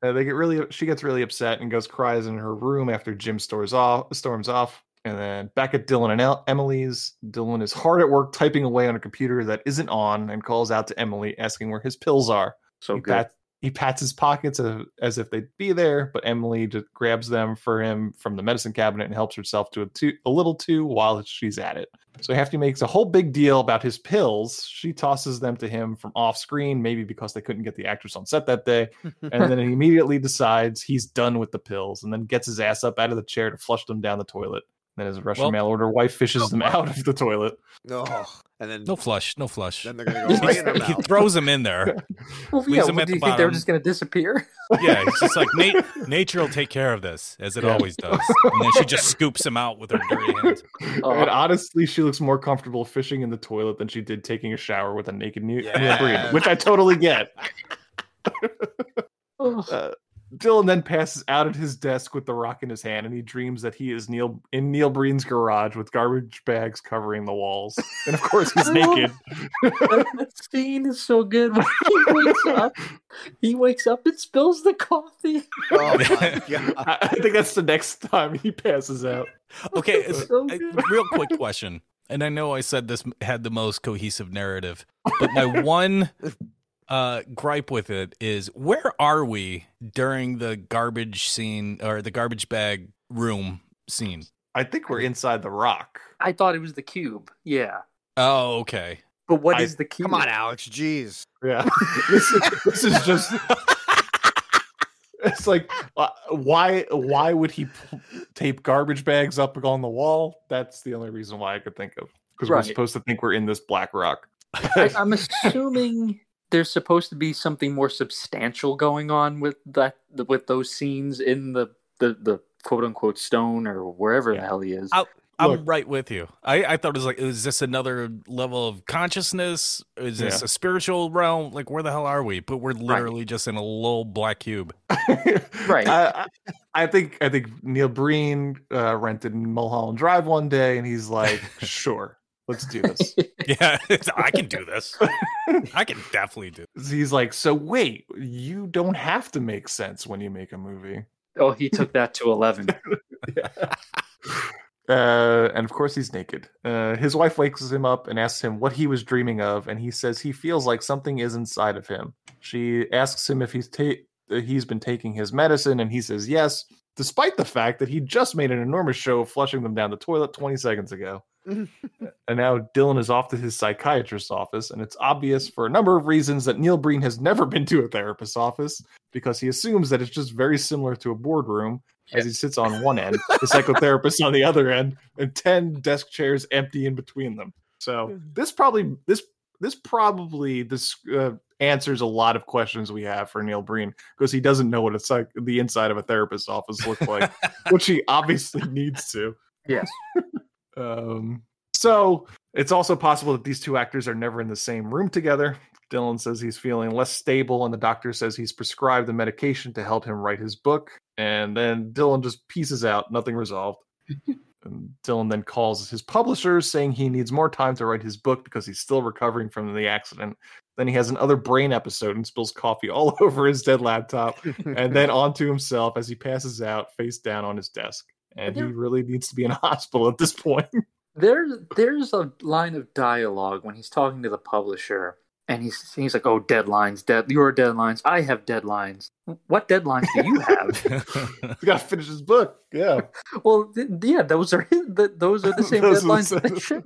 Speaker 5: they get really she gets really upset and goes cries in her room after Jim storms off storms off. And then back at Dylan and El- Emily's, Dylan is hard at work typing away on a computer that isn't on and calls out to Emily asking where his pills are.
Speaker 4: so
Speaker 5: he, pat- he pats his pockets as, if they'd be there, but Emily just grabs them for him from the medicine cabinet and helps herself to a, too, a little too while she's at it. So Hefty makes a whole big deal about his pills. She tosses them to him from off screen, maybe because they couldn't get the actress on set that day. And then he immediately decides he's done with the pills and then gets his ass up out of the chair to flush them down the toilet. Then his Russian
Speaker 8: Well-
Speaker 5: mail order wife fishes them out of the toilet.
Speaker 9: No, and then
Speaker 8: No flush, no flush.
Speaker 9: then they're gonna go right in her
Speaker 8: he throws them in there.
Speaker 4: well,
Speaker 8: leaves
Speaker 4: yeah.
Speaker 8: them
Speaker 4: What,
Speaker 8: at
Speaker 4: do
Speaker 8: the
Speaker 4: you think
Speaker 8: they're
Speaker 4: just going to disappear?
Speaker 8: Yeah, it's just like nat- nature will take care of this, as it
Speaker 5: Yeah.
Speaker 8: always does. And then she just scoops him out with her dirty hands.
Speaker 4: Oh.
Speaker 5: and honestly, she looks more comfortable fishing in the toilet than she did taking a shower with a naked Neil Neil Breen,
Speaker 9: Yes.
Speaker 5: which I totally get. Uh, Dylan then passes out at his desk with the rock in his hand, and he dreams that he is Neil in Neil Breen's garage with garbage bags covering the walls, and of course he's naked.
Speaker 4: that scene is so good. When he wakes up, he wakes up and spills the coffee.
Speaker 9: Oh my god!
Speaker 5: I I think that's the next time he passes out.
Speaker 8: Okay, it's- uh,
Speaker 4: So
Speaker 8: a
Speaker 4: good.
Speaker 8: real quick question. And I know I said this had the most cohesive narrative, but my one uh, gripe with it is where are we during the garbage scene or the garbage bag room scene?
Speaker 5: I think we're inside the rock.
Speaker 4: I thought it was the cube. Yeah,
Speaker 8: Oh, okay.
Speaker 4: but what
Speaker 5: I-
Speaker 4: is the cube?
Speaker 9: Come on, Alex. Jeez.
Speaker 5: Yeah, this is, this is just. It's like, uh, why? Why would he p- tape garbage bags up on the wall? That's the only reason why I could think of. Because we're supposed to think we're in this black rock.
Speaker 4: I, I'm assuming there's supposed to be something more substantial going on with that with those scenes in the the, the quote unquote stone or wherever the hell he is.
Speaker 8: I, I'm
Speaker 5: Look.
Speaker 8: right with you. I, I thought it was like, is this another level of consciousness? Is this
Speaker 5: Yeah.
Speaker 8: a spiritual realm? Like, where the hell are we? But we're literally just in a little black cube.
Speaker 4: Right.
Speaker 5: I, I, I think I think Neil Breen uh, rented Mulholland Drive one day, and he's like, "Sure, let's do this."
Speaker 8: Yeah, I can do this. I can definitely do. This.
Speaker 5: He's like, "So wait, you don't have to make sense when you make a movie."
Speaker 4: oh, he took that to eleven.
Speaker 5: Uh, and of course, he's naked. Uh, his wife wakes him up and asks him what he was dreaming of, and he says he feels like something is inside of him. She asks him if he's ta- uh, he's been taking his medicine, and he says yes, despite the fact that he just made an enormous show of flushing them down the toilet 20 seconds ago. and now Dylan is off to his psychiatrist's office, and it's obvious for a number of reasons that Neil Breen has never been to a therapist's office because he assumes that it's just very similar to a boardroom as he sits on one end, the psychotherapist on the other end, and 10 desk chairs empty in between them. So this probably this this probably this uh, answers a lot of questions we have for Neil Breen because he doesn't know what it's like the inside of a therapist's office looks like, which he obviously needs to.
Speaker 4: Yes.
Speaker 5: Um, so it's also possible that these two actors are never in the same room together. Dylan says he's feeling less stable, and the doctor says he's prescribed the medication to help him write his book. And then Dylan just pieces out, nothing resolved. and Dylan then calls his publishers saying he needs more time to write his book because he's still recovering from the accident. Then he has another brain episode and spills coffee all over his dead laptop and then onto himself as he passes out face down on his desk. And he really needs to be in a hospital at this point.
Speaker 4: There's there's a line of dialogue when he's talking to the publisher, and he's he's like, "Oh, deadlines, dead. Your deadlines. I have deadlines. What deadlines do you have?"
Speaker 5: He's got to finish his book. Yeah.
Speaker 4: well, th- yeah, those are his, th- those are the same
Speaker 5: Those the
Speaker 4: deadlines that they share.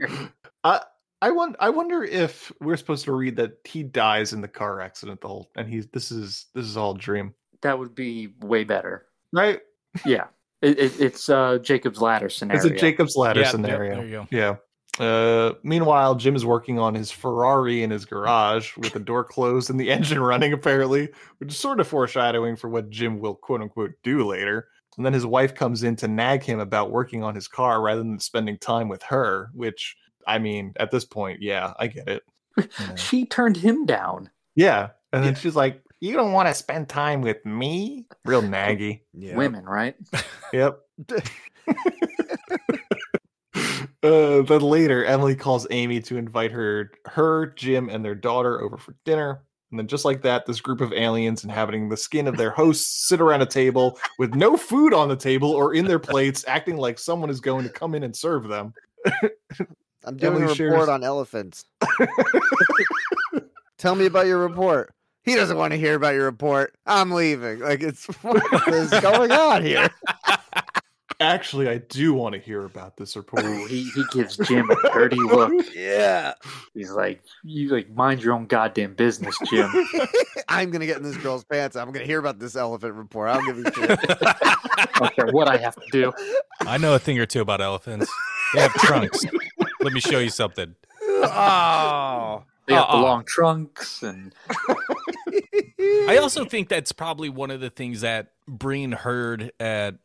Speaker 5: I I wonder I wonder if we're supposed to read that he dies in the car accident the whole and he's this is this is all a dream.
Speaker 4: That would be way better,
Speaker 5: right?
Speaker 4: Yeah, it, it, it's uh, Jacob's ladder scenario.
Speaker 5: It's a Jacob's ladder
Speaker 8: Yeah,
Speaker 5: scenario.
Speaker 8: there you go.
Speaker 5: Yeah. Uh, meanwhile, Jim is working on his Ferrari in his garage with the door closed and the engine running, apparently, which is sort of foreshadowing for what Jim will quote unquote do later. And then his wife comes in to nag him about working on his car rather than spending time with her, which, I mean, at this point, yeah, I get it.
Speaker 4: She turned him down.
Speaker 5: Yeah. And then she's like, You don't want to spend time with me? Real naggy.
Speaker 9: Yeah.
Speaker 4: Women, right?
Speaker 5: Yep. Uh, then later, Emily calls Amy to invite her, her, Jim, and their daughter over for dinner. And then, just like that, this group of aliens inhabiting the skin of their hosts sit around a table with no food on the table or in their plates, acting like someone is going to come in and serve them.
Speaker 9: I'm doing
Speaker 5: Emily
Speaker 9: a report
Speaker 5: shares-
Speaker 9: on elephants. Tell me about your report. He doesn't want to hear about your report. I'm leaving. Like it's what is going on here?
Speaker 5: Actually, I do want to hear about this report.
Speaker 4: Ooh, he he gives Jim a dirty look.
Speaker 9: Yeah.
Speaker 4: He's like, "You like mind your own goddamn business, Jim."
Speaker 9: I'm gonna get in this girl's pants. I'm gonna hear about this elephant report. I don't give a shit.
Speaker 4: I don't care what I have to do.
Speaker 8: I know a thing or two about elephants. They have trunks. Let me show you something.
Speaker 9: oh.
Speaker 4: They have the
Speaker 8: Uh-uh.
Speaker 4: long trunks and
Speaker 8: I also think that's probably one of the things that Breen heard at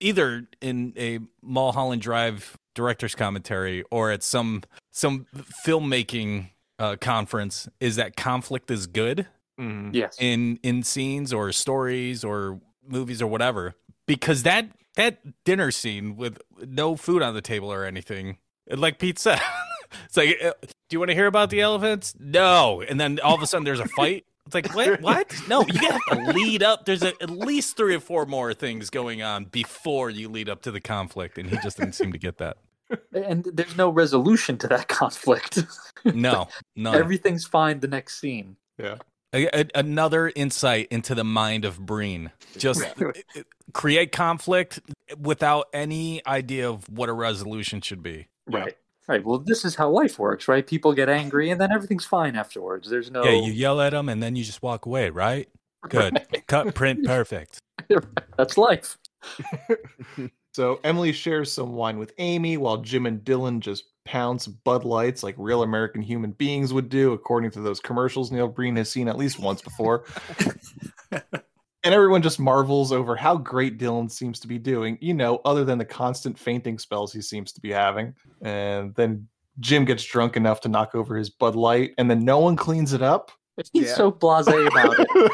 Speaker 8: either in a Mulholland Drive director's commentary or at some some filmmaking uh, conference is that conflict is good.
Speaker 5: Mhm.
Speaker 4: Yes.
Speaker 8: in in scenes or stories or movies or whatever because that that dinner scene with no food on the table or anything like Pete said it's like uh, do you want to hear about the elephants no and then all of a sudden there's a fight it's like what what no you have to lead up there's a, at least three or four more things going on before you lead up to the conflict and he just didn't seem to get that
Speaker 4: And there's no resolution to that conflict.
Speaker 8: no no
Speaker 4: Everything's fine the next scene.
Speaker 5: Yeah.
Speaker 8: A- a- another insight into the mind of Breen. Just create conflict without any idea of what a resolution should be.
Speaker 4: Right. Right. Well, this is how life works, right? People get angry and then everything's fine afterwards. There's no
Speaker 8: Yeah, you yell at them and then you just walk away, right? Good. Cut, print, perfect.
Speaker 4: That's life.
Speaker 5: So Emily shares some wine with Amy while Jim and Dylan just pounce Bud Lights like real American human beings would do, according to those commercials Neil Breen has seen at least once before. and everyone just marvels over how great Dylan seems to be doing, you know, other than the constant fainting spells he seems to be having. And then Jim gets drunk enough to knock over his Bud Light, and then no one cleans it up.
Speaker 4: He's so blasé about it.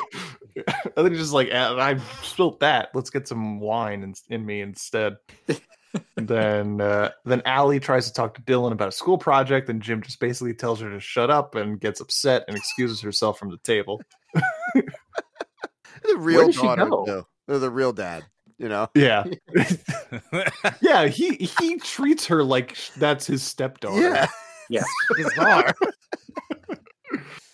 Speaker 5: I think he's just like, "Ah, I spilt that. Let's get some wine in, in me instead. then uh, then Allie tries to talk to Dylan about a school project, and Jim just basically tells her to shut up and gets upset and excuses herself from the table.
Speaker 9: The real
Speaker 5: did
Speaker 9: daughter,
Speaker 5: go?
Speaker 9: though. They're the real dad. You know.
Speaker 5: Yeah, yeah. He he treats her like that's his stepdaughter.
Speaker 9: Yeah.
Speaker 4: Yes.
Speaker 9: Bizarre.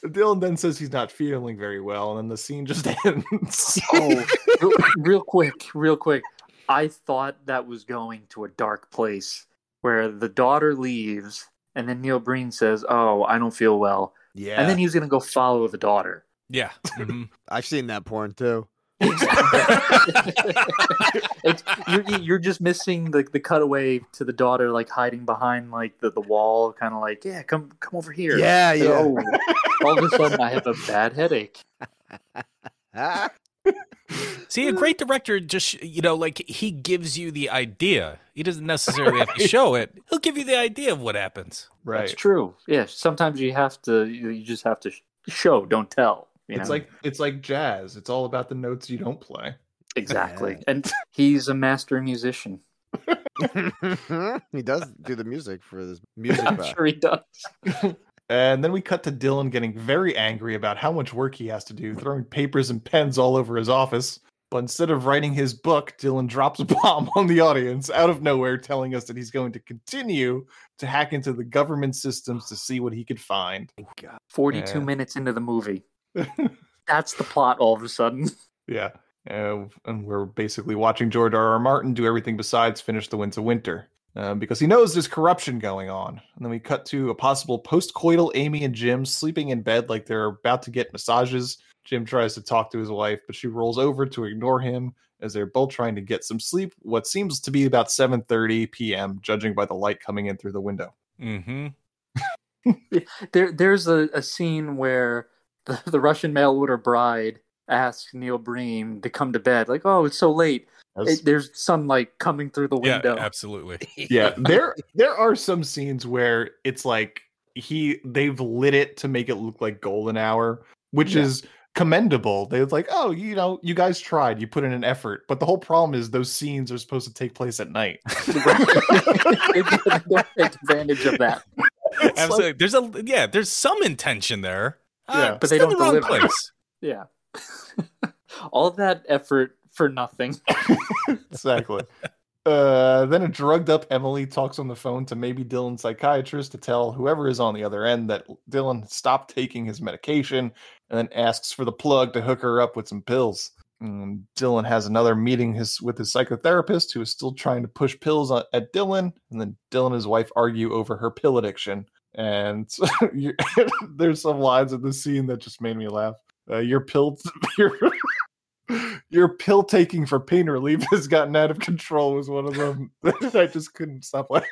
Speaker 5: Dylan then says he's not feeling very well, and then the scene just ends.
Speaker 4: Oh, real, real quick, real quick. I thought that was going to a dark place where the daughter leaves, and then Neil Breen says, "Oh, I don't feel well,"
Speaker 9: Yeah.
Speaker 4: and then he's gonna go follow the daughter.
Speaker 8: Yeah. mhm.
Speaker 9: I've seen that porn too.
Speaker 4: it's, you're, you're just missing the, the cutaway to the daughter like hiding behind like the, the wall, kind of like, "Yeah, come come over here."
Speaker 9: Yeah,
Speaker 4: And,
Speaker 9: yeah.
Speaker 4: Oh, all of a sudden, I have a bad headache.
Speaker 8: See, a great director just, you know, like he gives you the idea. He doesn't necessarily have to show it. He'll give you the idea of what happens.
Speaker 4: Right that's true. Yeah, sometimes you have to. You you just have to show, don't tell. You
Speaker 5: It's
Speaker 4: know?
Speaker 5: like it's like jazz. It's all about the notes you don't play.
Speaker 4: exactly, and he's a master musician.
Speaker 9: he does do the music for this music.
Speaker 4: I'm
Speaker 9: back.
Speaker 4: sure he does.
Speaker 5: And then we cut to Dylan getting very angry about how much work he has to do, throwing papers and pens all over his office. But instead of writing his book, Dylan drops a bomb on the audience out of nowhere, telling us that he's going to continue to hack into the government systems to see what he could find.
Speaker 4: Forty-two
Speaker 5: Yeah.
Speaker 4: minutes into the movie, that's the plot. All of a sudden,
Speaker 5: Yeah. Uh, and we're basically watching George R. R. Martin do everything besides finish The Winds of Winter. Um, because he knows there's corruption going on. And then we cut to a possible post-coital Amy and Jim sleeping in bed like they're about to get massages. Jim tries to talk to his wife, but she rolls over to ignore him as they're both trying to get some sleep. What seems to be about 7:30 p.m., judging by the light coming in through the window.
Speaker 8: Mm-hmm.
Speaker 4: there there's a, a scene where the, the Russian mail order bride asks Neil Breen to come to bed. Like, oh, it's so late.
Speaker 5: That's-
Speaker 4: It- there's sunlight coming through the
Speaker 8: Yeah,
Speaker 4: window.
Speaker 8: absolutely.
Speaker 5: yeah there there are some scenes where it's like he they've lit it to make it look like golden hour which
Speaker 4: Yeah.
Speaker 5: is commendable they're like oh you know you guys tried you put in an effort but the whole problem is those scenes are supposed to take place at night
Speaker 4: don't take advantage of that.
Speaker 8: Absolutely. there's a yeah, there's some intention there.
Speaker 4: Yeah,
Speaker 8: Uh,
Speaker 4: but they don't
Speaker 8: the wrong
Speaker 4: deliver.
Speaker 8: place.
Speaker 4: Yeah. All that effort for nothing.
Speaker 5: exactly uh then a drugged up emily talks on the phone to maybe dylan's psychiatrist to tell whoever is on the other end that dylan stopped taking his medication and then asks for the plug to hook her up with some pills And dylan has another meeting his with his psychotherapist who is still trying to push pills on, at dylan and then dylan and his wife argue over her pill addiction and you, there's some lines in the scene that just made me laugh. Uh, your pill your your pill taking for pain relief has gotten out of control was one of them. I just couldn't stop laughing.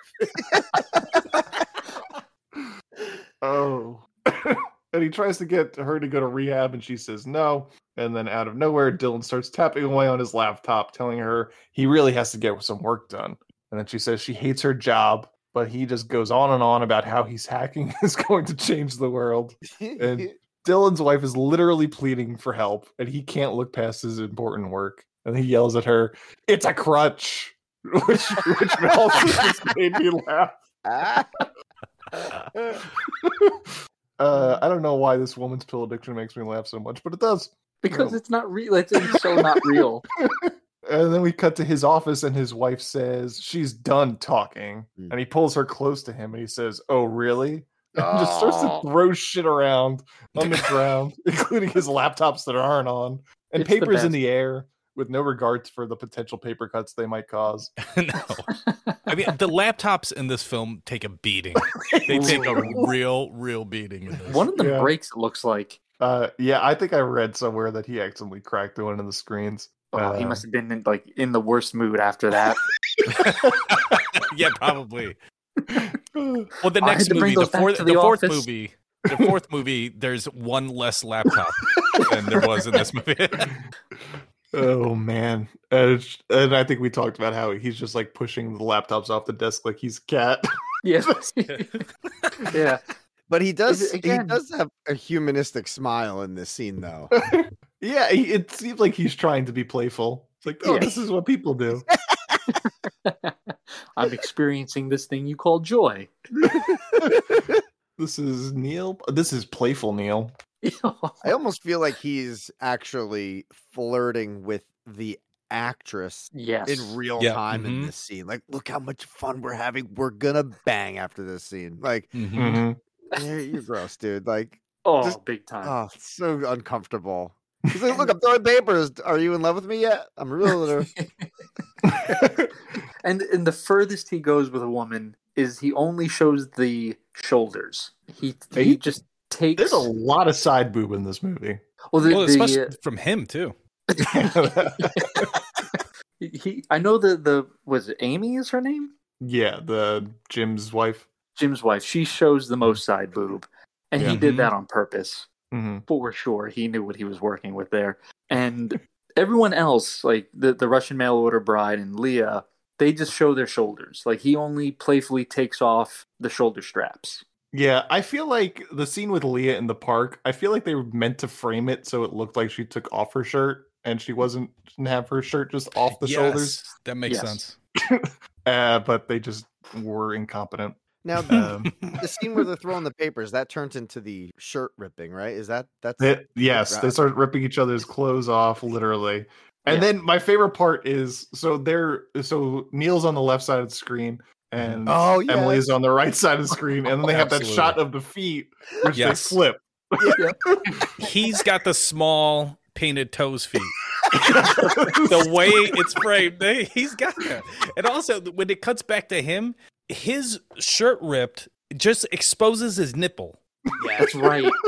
Speaker 5: Oh. And he tries to get her to go to rehab and she says no. And then out of nowhere dylan starts tapping away on his laptop telling her he really has to get some work done. And then she says she hates her job but he just goes on and on about how he's hacking is going to change the world and Dylan's wife is literally pleading for help, and he can't look past his important work. And he yells at her, "It's a crutch," which which also just made me laugh. uh, I don't know why this woman's pill addiction makes me laugh so much, but it does.
Speaker 4: Because it's not real. It's, it's so not real.
Speaker 5: And then we cut to his office, and his wife says she's done talking, and he pulls her close to him, and he says, "Oh, really?" And just starts to throw shit around on the ground, including his laptops that aren't on, and
Speaker 4: It's the
Speaker 5: papers in the air, with no regards for the potential paper cuts they might cause. no.
Speaker 8: I mean, the laptops in this film take a beating. They take a real, real beating. In this.
Speaker 4: One of them
Speaker 5: Yeah.
Speaker 4: breaks. Looks like.
Speaker 5: Uh, yeah, I think I read somewhere that he accidentally cracked one of the screens.
Speaker 4: Oh, he
Speaker 5: Uh,
Speaker 4: must have been in, like in the worst mood after that.
Speaker 8: yeah, probably. Well, the next movie, the fourth, the,
Speaker 4: the
Speaker 8: fourth movie, the fourth movie, there's one less laptop than there was in this movie.
Speaker 5: Oh man, and, and I think we talked about how he's just like pushing the laptops off the desk like he's a cat.
Speaker 4: yeah. yeah.
Speaker 9: But he does.
Speaker 4: it- again-
Speaker 9: He does have a humanistic smile in this scene, though.
Speaker 5: Yeah, he, it seems like he's trying to be playful. It's like, oh,
Speaker 4: Yeah.
Speaker 5: this is what people do.
Speaker 4: I'm experiencing this thing you call joy.
Speaker 5: This is Neil. This is playful Neil.
Speaker 9: I almost feel like he's actually flirting with the actress
Speaker 4: Yes.
Speaker 9: in real
Speaker 8: Yeah,
Speaker 9: time in
Speaker 8: mhm.
Speaker 9: this scene. Like, look how much fun we're having. We're gonna bang after this scene. Like,
Speaker 8: Mhm.
Speaker 5: Mhm.
Speaker 9: you're, you're gross, dude. Like,
Speaker 4: Oh,
Speaker 9: Just-
Speaker 4: big time.
Speaker 9: oh, so uncomfortable. He's like, look, I'm throwing papers. Are you in love with me yet? I'm really.
Speaker 4: and and the furthest he goes with a woman is he only shows the shoulders. He he
Speaker 5: He-
Speaker 4: just takes
Speaker 5: There's a lot of side boob in this movie.
Speaker 4: well, the,
Speaker 8: Well,
Speaker 4: the,
Speaker 8: especially
Speaker 4: uh,
Speaker 8: from him too.
Speaker 4: he I know the the was it Amy is her name
Speaker 5: yeah, the Jim's wife.
Speaker 4: Jim's wife. She shows the most side boob, and he did that on purpose
Speaker 5: hmm
Speaker 4: for sure. He knew what he was working with there, and everyone else like the the Russian mail order bride and Leah. They just show their shoulders. Like he only playfully takes off the shoulder straps.
Speaker 5: Yeah, I feel like the scene with Leah in the park. I feel like they were meant to frame it so it looked like she took off her shirt and she wasn't didn't have her shirt just off the shoulders.
Speaker 8: That makes
Speaker 4: Yes.
Speaker 8: sense.
Speaker 5: Uh, but they just were incompetent.
Speaker 9: Now,
Speaker 5: Um,
Speaker 9: the scene where they're throwing the papers that turns into the shirt ripping, right? Is that that's
Speaker 5: It- yes, they start ripping each other's clothes off, literally. And
Speaker 4: Yeah.
Speaker 5: then my favorite part is so they're so Neil's on the left side of the screen and
Speaker 9: Oh, yeah.
Speaker 5: Emily's on the right side of the screen, and then they have that shot of the feet which
Speaker 8: Yes.
Speaker 5: they flip.
Speaker 8: He's got the small painted toes feet. the way it's framed, they, he's got that. And also, when it cuts back to him, his shirt ripped just exposes his nipple.
Speaker 4: That's right.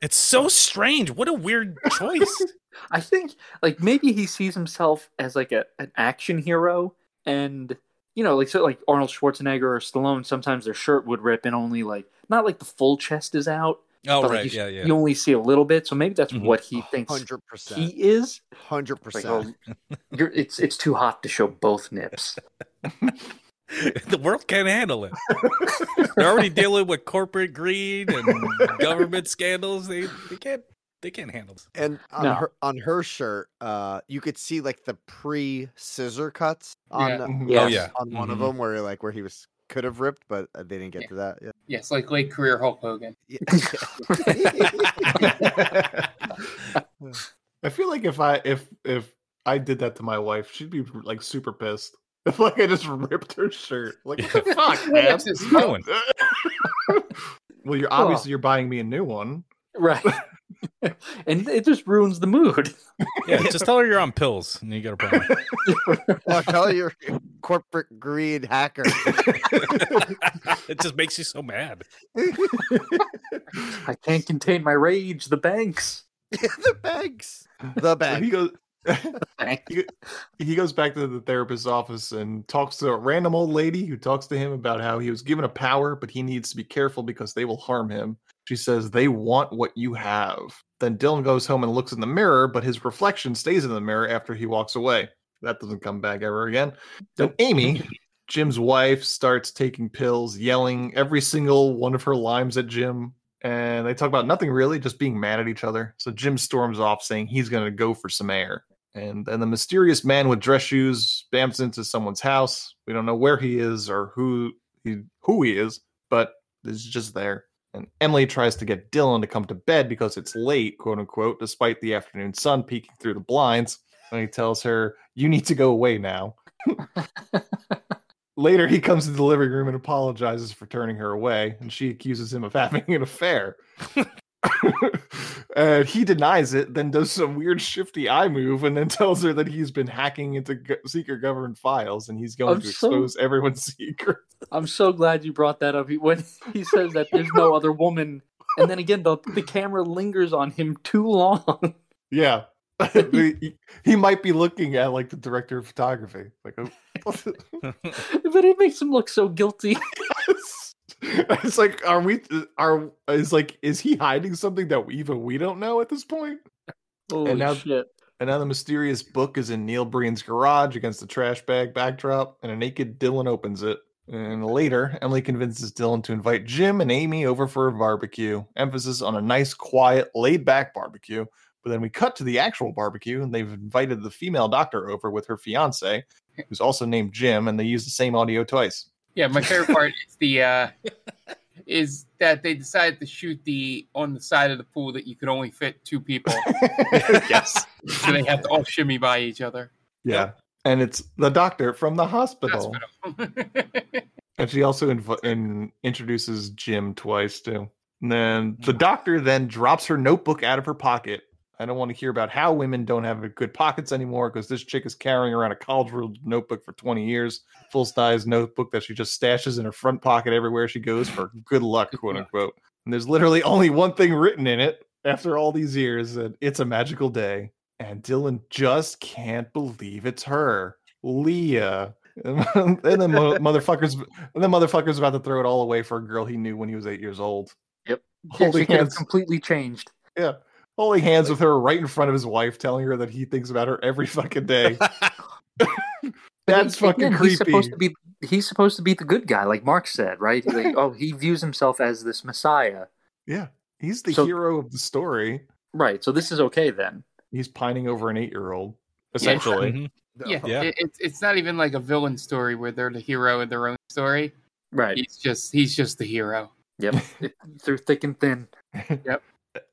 Speaker 8: It's so strange. What a weird choice.
Speaker 4: I think like maybe he sees himself as like a an action hero, and you know, like so like Arnold Schwarzenegger or Stallone. Sometimes their shirt would rip, and only like not like the full chest is out.
Speaker 8: Oh,
Speaker 4: but, like,
Speaker 8: right.
Speaker 4: you,
Speaker 8: yeah, yeah.
Speaker 4: You only see a little bit, so maybe that's
Speaker 8: Mhm.
Speaker 4: what he thinks
Speaker 9: hundred
Speaker 4: he is.
Speaker 9: hundred
Speaker 4: Like,
Speaker 9: percent.
Speaker 4: oh, you're, it's it's too hot to show both nips.
Speaker 8: the world can't handle it. They're already dealing with corporate greed and government scandals. They they can't they can't handle this.
Speaker 9: And on
Speaker 4: No.
Speaker 9: her on her shirt, uh, you could see like the pre scissor cuts on
Speaker 7: Yeah.
Speaker 5: Mhm.
Speaker 4: Yes.
Speaker 8: Oh yeah.
Speaker 9: on one of
Speaker 8: Mhm.
Speaker 9: them where like where he was could have ripped, but uh, they didn't get
Speaker 7: Yeah.
Speaker 9: to that. Yeah.
Speaker 7: Yes, like late career Hulk Hogan.
Speaker 5: I feel like if I if if I did that to my wife, she'd be like super pissed. If like I just ripped her shirt. Like what the fuck, man?
Speaker 7: That's his
Speaker 8: Doing?
Speaker 5: well, you're obviously you're buying me a new one.
Speaker 4: right. and it just ruins the mood.
Speaker 8: Yeah, just tell her you're on pills and you got a problem.
Speaker 9: oh, tell your corporate greed hacker.
Speaker 8: it just makes you so mad.
Speaker 4: I can't contain my rage. The banks.
Speaker 9: the banks. The banks.
Speaker 5: he goes
Speaker 4: Bank.
Speaker 5: He, he goes back to the therapist's office and talks to a random old lady who talks to him about how he was given a power, but he needs to be careful because they will harm him. She says, They want what you have. Then Dylan goes home and looks in the mirror, but his reflection stays in the mirror after he walks away. That doesn't come back ever again. Then Amy, Jim's wife, starts taking pills, yelling every single one of her limes at Jim. And they talk about nothing really, just being mad at each other. So Jim storms off saying he's going to go for some air. And then the mysterious man with dress shoes bamps into someone's house. We don't know where he is or who he who he is, but he's just there. And Emily tries to get Dylan to come to bed because it's late, quote unquote, despite the afternoon sun peeking through the blinds. And he tells her, You need to go away now. Later, he comes to the living room and apologizes for turning her away, and she accuses him of having an affair. and he denies it, then does some weird shifty eye move, and then tells her that he's been hacking into go- secret government files and he's going
Speaker 4: I'm
Speaker 5: to
Speaker 4: so-
Speaker 5: expose everyone's secrets.
Speaker 4: I'm so glad you brought that up. He- When he says that there's no other woman, and then again, the, the camera lingers on him too long.
Speaker 5: Yeah. he, he might be looking at like the director of photography. Like, oh.
Speaker 4: but it makes him look so guilty.
Speaker 5: it's like, are we? Are is like, is he hiding something that we, even we don't know at this point?
Speaker 4: Holy
Speaker 5: and now,
Speaker 4: shit.
Speaker 5: And now the mysterious book is in Neil Breen's garage against the trash bag backdrop, and a naked Dylan opens it. And later, Emily convinces Dylan to invite Jim and Amy over for a barbecue. Emphasis on a nice, quiet, laid back barbecue. But then we cut to the actual barbecue, and they've invited the female doctor over with her fiance, who's also named Jim, and they use the same audio twice.
Speaker 7: Yeah, my favorite part is the uh is that they decided to shoot the on the side of the pool that you could only fit two people.
Speaker 5: yes.
Speaker 7: So they have to all shimmy by each other.
Speaker 5: Yeah. And it's the doctor from the hospital. And she also inv- in, introduces Jim twice too. And then the doctor then drops her notebook out of her pocket. I don't want to hear about how women don't have good pockets anymore because this chick is carrying around a college ruled notebook for 20 years, full size notebook that she just stashes in her front pocket everywhere she goes for good luck, quote unquote. And there's literally only one thing written in it after all these years, and it's a magical day. And Dylan just can't believe it's her, Leah. And then mo- motherfuckers, and then motherfuckers about to throw it all away for a girl he knew when he was eight years old.
Speaker 4: Yep.
Speaker 5: Holding
Speaker 4: she could
Speaker 5: hands,
Speaker 4: completely changed.
Speaker 5: yeah, holding hands with her right in front of his wife, telling her that he thinks about her every fucking day. That's fucking
Speaker 4: Again,
Speaker 5: creepy.
Speaker 4: He's supposed to be he's supposed to be the good guy, like Mark said, right? Like, oh, he views himself as this messiah.
Speaker 5: Yeah, he's the
Speaker 4: So-
Speaker 5: hero of the story.
Speaker 4: Right. So this is okay then.
Speaker 5: He's pining over an eight-year-old,
Speaker 7: Yeah.
Speaker 5: essentially. Mhm.
Speaker 7: Yeah, It, it's it's not even like a villain story where they're the hero of their own story.
Speaker 4: Right.
Speaker 7: He's just he's just the hero.
Speaker 4: Yep. Through thick and thin.
Speaker 7: Yep.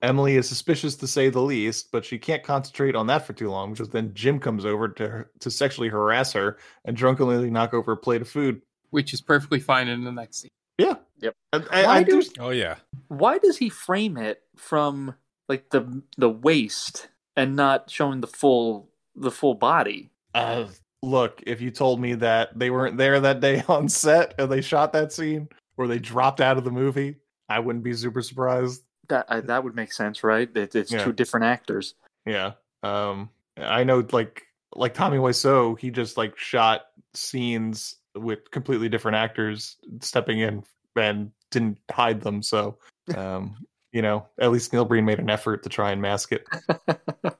Speaker 5: Emily is suspicious to say the least, but she can't concentrate on that for too long because then Jim comes over to her, to sexually harass her and drunkenly knock over a plate of food.
Speaker 7: Which is perfectly fine in the next scene.
Speaker 5: Yeah.
Speaker 4: Yep.
Speaker 5: I, I,
Speaker 4: Why
Speaker 5: I do.
Speaker 4: do-
Speaker 8: Oh yeah.
Speaker 4: Why does he frame it from like the the waist and not showing the full the full body?
Speaker 5: Uh, look, if you told me that they weren't there that day on set and they shot that scene or they dropped out of the movie, I wouldn't be super surprised.
Speaker 4: That I, that would make sense, right? It, it's
Speaker 5: Yeah.
Speaker 4: two different actors.
Speaker 5: Yeah. Um I know like like Tommy Wiseau, he just like shot scenes with completely different actors stepping in and didn't hide them. So um, you know, at least Neil Breen made an effort to try and mask it.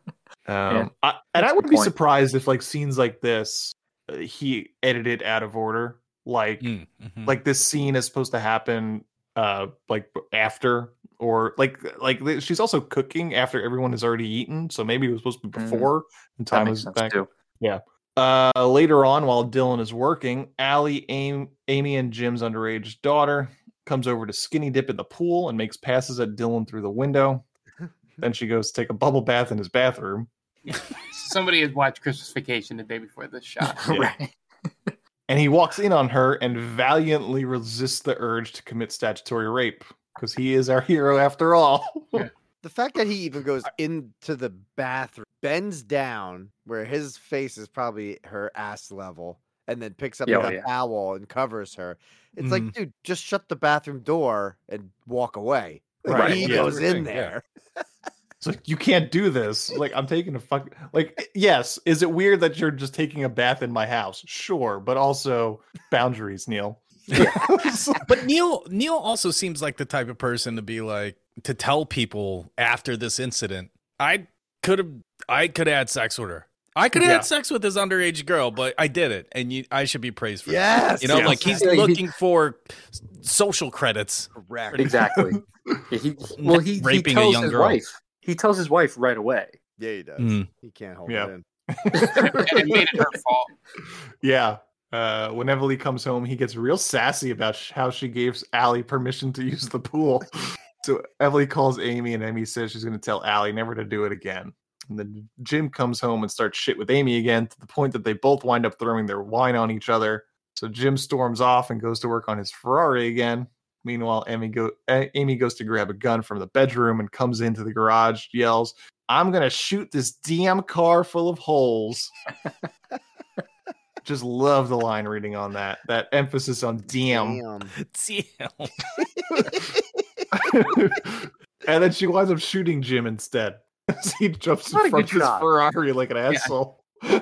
Speaker 5: Um I, and
Speaker 4: That's
Speaker 5: I
Speaker 4: a
Speaker 5: wouldn't be
Speaker 4: point.
Speaker 5: surprised if like scenes like this uh, he edited out of order. Like
Speaker 8: Mm, mhm.
Speaker 5: like this scene is supposed to happen uh like after or like like she's also cooking after everyone has already eaten so maybe it was supposed to be
Speaker 4: Mhm.
Speaker 5: before and time
Speaker 4: makes sense
Speaker 5: back
Speaker 4: too.
Speaker 5: yeah uh later on while dylan is working Allie, Amy, amy and jim's underage daughter comes over to skinny dip in the pool and makes passes at dylan through the window then she goes to take a bubble bath in his bathroom
Speaker 7: Somebody had watched Christmas Vacation the day before this shot.
Speaker 4: right.
Speaker 5: and he walks in on her and valiantly resists the urge to commit statutory rape because he is our hero after all
Speaker 9: The fact that he even goes into the bathroom, bends down where his face is probably her ass level, and then picks up
Speaker 4: Yeah,
Speaker 9: the
Speaker 4: oh, yeah.
Speaker 9: towel and covers her. It's
Speaker 8: Mhm.
Speaker 9: like, dude, just shut the bathroom door and walk away. Like,
Speaker 5: Right,
Speaker 9: he
Speaker 5: yeah.
Speaker 9: goes in
Speaker 8: Yeah.
Speaker 9: there.
Speaker 5: It's like you can't do this. Like I'm taking a fuck. Like yes, is it weird that you're just taking a bath in my house? Sure, but also boundaries, Neil.
Speaker 8: But Neil Neil also seems like the type of person to be like to tell people after this incident, I could have I could have had sex with her. I could have
Speaker 5: Yeah.
Speaker 8: had sex with this underage girl, but I did it, and you, I should be praised for
Speaker 9: Yes,
Speaker 8: that. You know,
Speaker 5: yes.
Speaker 8: like he's
Speaker 4: Yeah, he-
Speaker 8: looking for social credits.
Speaker 9: Correct.
Speaker 4: Exactly. He, well, he, he
Speaker 8: Raping a
Speaker 4: tells
Speaker 8: young
Speaker 4: his
Speaker 8: girl.
Speaker 4: wife. He tells his wife right away.
Speaker 9: Yeah, he does.
Speaker 8: Mm.
Speaker 9: He can't hold
Speaker 5: Yeah.
Speaker 9: it in.
Speaker 7: and it made it her fault.
Speaker 5: Yeah. Uh, when Emily comes home, he gets real sassy about sh- how she gave Allie permission to use the pool. so Emily calls Amy, and Amy says she's going to tell Allie never to do it again. And then Jim comes home and starts shit with Amy again to the point that they both wind up throwing their wine on each other. So Jim storms off and goes to work on his Ferrari again. Meanwhile, Amy, go- Amy goes to grab a gun from the bedroom and comes into the garage, yells, I'm going to shoot this damn car full of holes. Just love the line reading on that. That emphasis on damn.
Speaker 9: Damn.
Speaker 8: Damn.
Speaker 5: and then she winds up shooting Jim instead. he jumps in front of his
Speaker 4: shot.
Speaker 5: Ferrari like an asshole.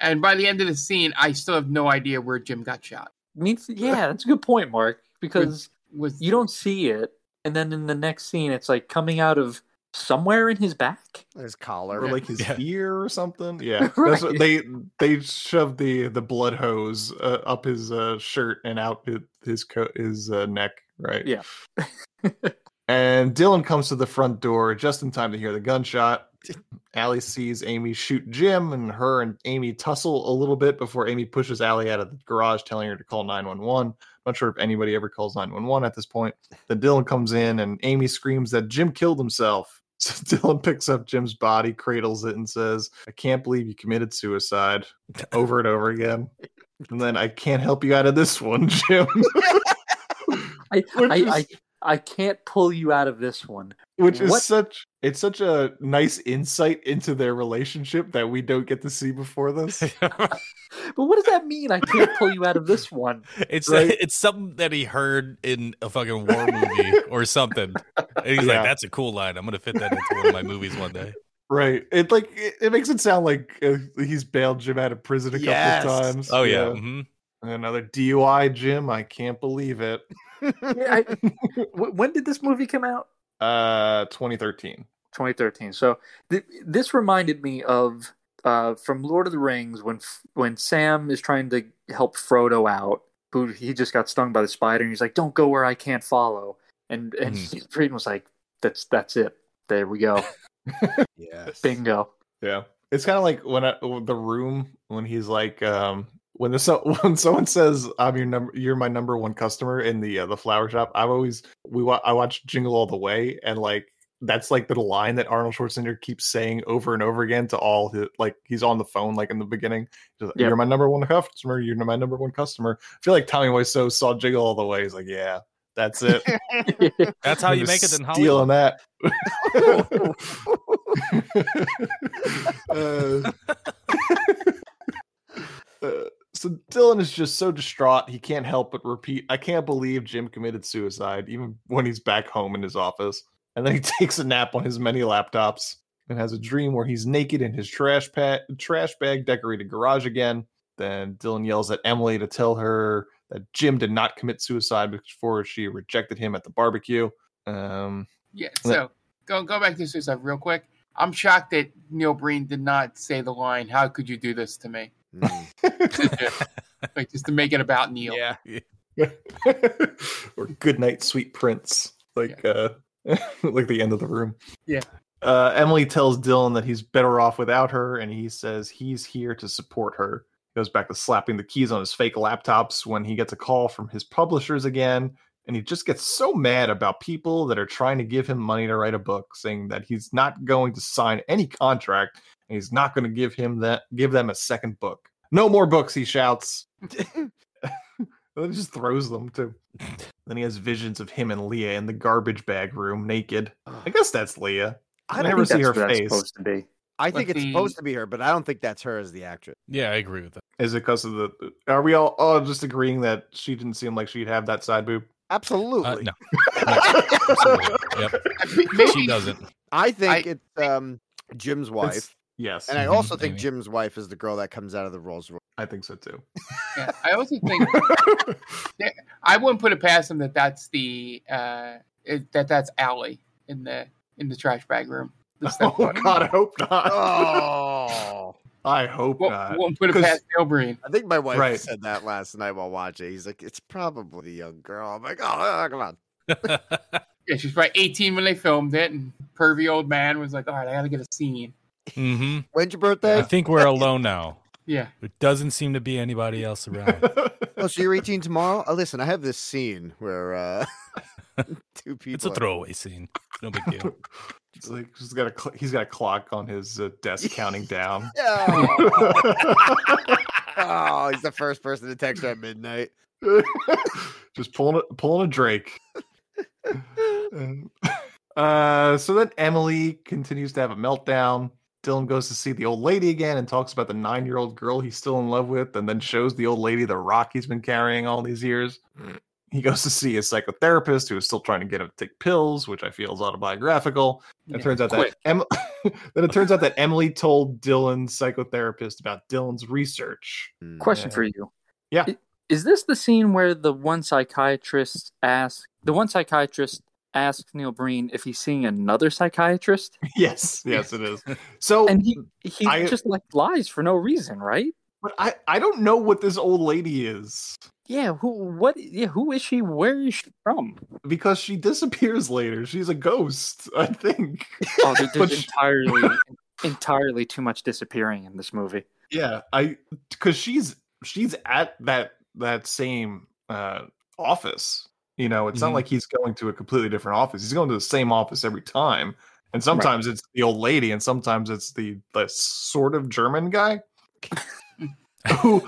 Speaker 7: And by the end of the scene, I still have no idea where Jim got shot.
Speaker 4: Yeah, that's a good point, Mark. Because
Speaker 7: Was
Speaker 4: you don't see it, and then in the next scene, it's like coming out of somewhere in his back.
Speaker 9: His collar.
Speaker 5: Or like his
Speaker 8: Yeah.
Speaker 5: ear or something. Yeah,
Speaker 4: Right.
Speaker 5: that's what they they shoved the the blood hose uh, up his uh, shirt and out his his, co- his uh, neck. Right.
Speaker 4: Yeah.
Speaker 5: And Dylan comes to the front door just in time to hear the gunshot. Allie sees Amy shoot Jim, and her and Amy tussle a little bit before Amy pushes Allie out of the garage, telling her to call 911. Not sure if anybody ever calls 911 at this point. Then Dylan comes in, and Amy screams that Jim killed himself. So Dylan picks up Jim's body, cradles it, and says, I can't believe you committed suicide over and over again. And then I can't help you out of this one, Jim.
Speaker 4: I, I,
Speaker 5: is-
Speaker 4: I, I can't pull you out of this one.
Speaker 5: which is
Speaker 4: What-
Speaker 5: such it's such a nice insight into their relationship that we don't get to see before this
Speaker 4: But what does that mean? I can't pull you out of this one.
Speaker 8: It's
Speaker 5: Right.
Speaker 8: it's something that he heard in a fucking war movie or something. And he's
Speaker 5: Yeah.
Speaker 8: like, "That's a cool line. I'm gonna fit that into one of my movies one day."
Speaker 5: right it like it, it makes it sound like uh, he's bailed jim out of prison a
Speaker 9: Yes.
Speaker 5: couple times
Speaker 8: Oh yeah, mhm.
Speaker 5: Another dui jim i can't believe it
Speaker 4: Yeah, I, w- when did this movie come out?
Speaker 5: uh 2013
Speaker 4: 2013. So th- this reminded me of uh, from Lord of the Rings when F- when Sam is trying to help Frodo out, who he just got stung by the spider, and he's like, "Don't go where I can't follow." And and. Frieden was like, "That's that's it. There we go.
Speaker 9: Yes.
Speaker 4: Bingo."
Speaker 5: Yeah, it's kind of like when I, the room when he's like, um, when the so when someone says, "I'm your number, you're my number one customer" in the uh, the flower shop. I've always we wa- I watch Jingle All the Way, and like that's like the line that Arnold Schwarzenegger keeps saying over and over again to all his like he's on the phone like in the beginning. He's like,
Speaker 4: Yep.
Speaker 5: You're my number one customer. You're my number one customer. I feel like Tommy Wiseau saw Jingle All the Way. He's like, yeah, that's it.
Speaker 8: That's how you make it
Speaker 5: just
Speaker 8: in Hollywood.
Speaker 5: Stealing that. Uh, uh, so Dylan is just so distraught he can't help but repeat, "I can't believe Jim committed suicide," even when he's back home in his office. And then he takes a nap on his many laptops and has a dream where he's naked in his trash pa- trash bag decorated garage again. Then Dylan yells at Emily to tell her that Jim did not commit suicide before she rejected him at the barbecue. Um,
Speaker 7: Yeah. So go go back to suicide real quick. I'm shocked that Neil Breen did not say the line, "How could you do this to me?" like just to make it about Neil.
Speaker 9: Yeah.
Speaker 5: or good night, sweet prince. Like uh like the end of the room.
Speaker 7: Yeah.
Speaker 5: Uh Emily tells Dylan that he's better off without her, and he says he's here to support her. Goes back to slapping the keys on his fake laptops when he gets a call from his publishers again, and he just gets so mad about people that are trying to give him money to write a book, saying that he's not going to sign any contract and he's not going to give him that give them a second book. No more books, he shouts. Then he just throws them too. Then he has visions of him and Leah in the garbage bag room, naked. I guess that's Leah. I, never see her face.
Speaker 4: supposed to be.
Speaker 9: I
Speaker 7: But
Speaker 9: think it's
Speaker 7: the-
Speaker 9: supposed to be her, but I don't think that's her as the actress.
Speaker 8: Yeah, I agree with that.
Speaker 5: Is it because of the? Are we all all just agreeing that she didn't seem like she'd have that side boob?
Speaker 9: Absolutely.
Speaker 8: Uh, no. Absolutely. Yep.
Speaker 7: Maybe
Speaker 8: She doesn't.
Speaker 9: I think
Speaker 7: I-
Speaker 9: it's um Jim's wife.
Speaker 5: It's- yes,
Speaker 9: and I
Speaker 8: Mhm,
Speaker 9: also think
Speaker 8: maybe.
Speaker 9: Jim's wife is the girl that comes out of the Rolls Royce.
Speaker 5: I think so too.
Speaker 7: Yeah, I also think I wouldn't put it past him that that's the uh, it, that that's Allie in the in the trash bag room.
Speaker 5: Oh
Speaker 7: stepdaughter.
Speaker 5: God, I hope not.
Speaker 9: Oh.
Speaker 5: I hope
Speaker 7: Won't,
Speaker 5: not.
Speaker 7: won't put it
Speaker 5: 'Cause-
Speaker 7: past Neil Breen.
Speaker 9: I think my wife
Speaker 5: Right.
Speaker 9: said that last night while watching. He's like, "It's probably a young girl." I'm like, "Oh, come on."
Speaker 7: Yeah, she's probably 18 when they filmed it, and pervy old man was like, "All right, I got to get a scene."
Speaker 8: Mm-hmm.
Speaker 9: When's your birthday?
Speaker 8: I think we're alone now.
Speaker 7: Yeah.
Speaker 8: There doesn't seem to be anybody else around.
Speaker 9: Oh, so you're 18 tomorrow? Oh, listen, I have this scene where uh two people.
Speaker 8: it's a throwaway scene. No big deal.
Speaker 5: It's like he's got a cl- he's got a clock on his uh, desk counting down.
Speaker 9: Yeah. oh, he's the first person to text her at midnight.
Speaker 5: Just pulling a, pulling a Drake. uh, so then Emily continues to have a meltdown. Dylan goes to see the old lady again and talks about the nine year old girl he's still in love with, and then shows the old lady the rock he's been carrying all these years. Mm. He goes to see a psychotherapist who is still trying to get him to take pills, which I feel is autobiographical. It turns out
Speaker 4: quick.
Speaker 5: that em- then it turns out that Emily told Dylan's psychotherapist about Dylan's research. Hmm.
Speaker 4: Question
Speaker 5: Yeah.
Speaker 4: for you.
Speaker 5: Yeah.
Speaker 4: Is this the scene where the one psychiatrist asks the one psychiatrist asks Neil Breen if he's seeing another psychiatrist?
Speaker 5: Yes, yes, it is. So
Speaker 4: and he he
Speaker 5: I-
Speaker 4: just like lies for no reason, right?
Speaker 5: But I I don't know what this old lady is
Speaker 4: Yeah, who what yeah, who is she? Where is she from?
Speaker 5: because she disappears later. She's a ghost, I think.
Speaker 4: Oh, there's entirely entirely too much disappearing in this movie.
Speaker 5: yeah, I because she's she's at that that same uh office. You know, it's
Speaker 4: Mhm.
Speaker 5: not like he's going to a completely different office. He's going to the same office every time. And sometimes it's the old lady, and sometimes it's the the sort of German guy who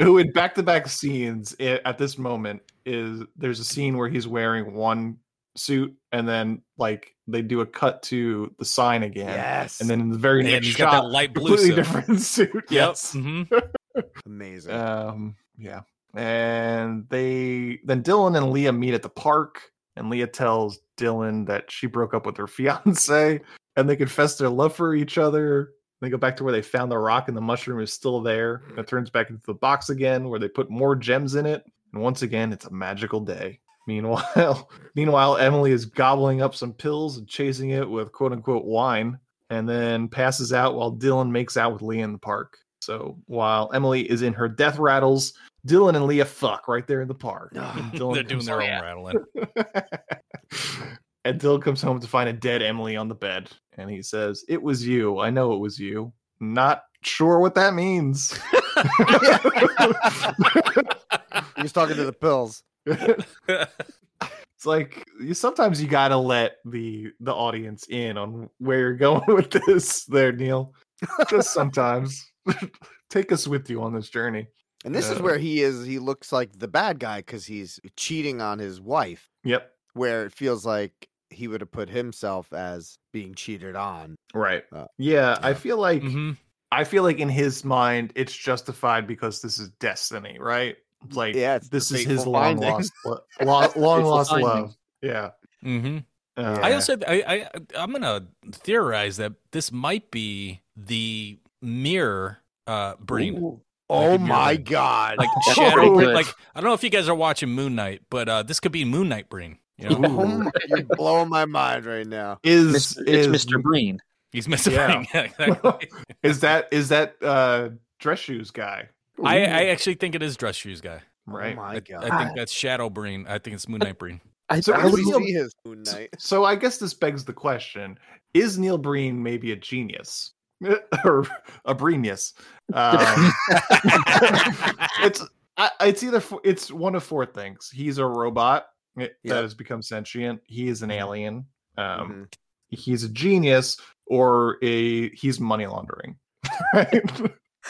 Speaker 5: who in back to back scenes i- at this moment is there's a scene where he's wearing one suit and then like they do a cut to the sign again.
Speaker 9: Yes.
Speaker 5: And then in the very
Speaker 8: And
Speaker 5: next
Speaker 8: he's
Speaker 5: shot,
Speaker 8: got that light blue
Speaker 5: completely
Speaker 8: suit.
Speaker 5: different suit. Yes.
Speaker 8: hmm
Speaker 9: Amazing.
Speaker 5: Um, yeah. And they then Dylan and Leah meet at the park, and Leah tells Dylan that she broke up with her fiance, and they confess their love for each other. They go back to where they found the rock, and the mushroom is still there. And it turns back into the box again, where they put more gems in it. And once again, it's a magical day. Meanwhile, meanwhile, Emily is gobbling up some pills and chasing it with quote unquote wine, and then passes out while Dylan makes out with Leah in the park. So while Emily is in her death rattles, Dylan and Leah fuck right there in the park. Dylan
Speaker 8: They're doing
Speaker 5: comes
Speaker 8: their own
Speaker 5: home-
Speaker 8: rattling.
Speaker 5: and Dylan comes home to find a dead Emily on the bed, and he says, "It was you. I know it was you. Not sure what that means."
Speaker 9: He's talking to the pills.
Speaker 5: it's like you sometimes you gotta let the the audience in on where you're going with this there neil just sometimes take us with you on this journey
Speaker 9: And this is
Speaker 5: Uh,
Speaker 9: where he is. He looks like the bad guy because he's cheating on his wife.
Speaker 5: Yep.
Speaker 9: Where it feels like he would have put himself as being cheated on.
Speaker 5: right
Speaker 9: Uh,
Speaker 5: yeah i feel like
Speaker 8: Mm-hmm.
Speaker 5: i feel like in his mind it's justified because this is destiny right like
Speaker 9: Yeah,
Speaker 5: this is his long lost lo- lo- long lost love yeah
Speaker 8: hmm
Speaker 5: Uh,
Speaker 8: I also I, I I'm gonna theorize that this might be the mirror uh Breen.
Speaker 4: Ooh.
Speaker 9: Oh
Speaker 8: Like,
Speaker 9: my
Speaker 8: like-
Speaker 9: god!
Speaker 8: Like shadow
Speaker 4: pretty
Speaker 8: Like I don't know if you guys are watching Moon Knight, but uh this could be Moon Knight Breen. You know,
Speaker 9: oh my, you're blowing my mind right now.
Speaker 5: is
Speaker 4: Mis-
Speaker 5: is
Speaker 4: it's Mr. Breen.
Speaker 8: he's Mr.
Speaker 5: Yeah.
Speaker 8: Breen. Yeah, exactly.
Speaker 5: is that is that uh dress shoes guy
Speaker 8: I I actually think it is Dress Shoes guy.
Speaker 5: right
Speaker 9: Oh my
Speaker 8: I,
Speaker 9: god!
Speaker 8: I think that's Shadow Breen. I think it's Moon Knight Breen.
Speaker 4: I,
Speaker 5: So
Speaker 4: I would
Speaker 5: Neil-
Speaker 9: see his Moon Knight?
Speaker 5: So I guess this begs the question: Is Neil Breen maybe a genius or a Breenius? Um, it's I, it's either fo- it's one of four things. He's a robot eh, that has become sentient. He is an alien. Um,
Speaker 9: Mhm.
Speaker 5: He's a genius, or a he's money laundering. right?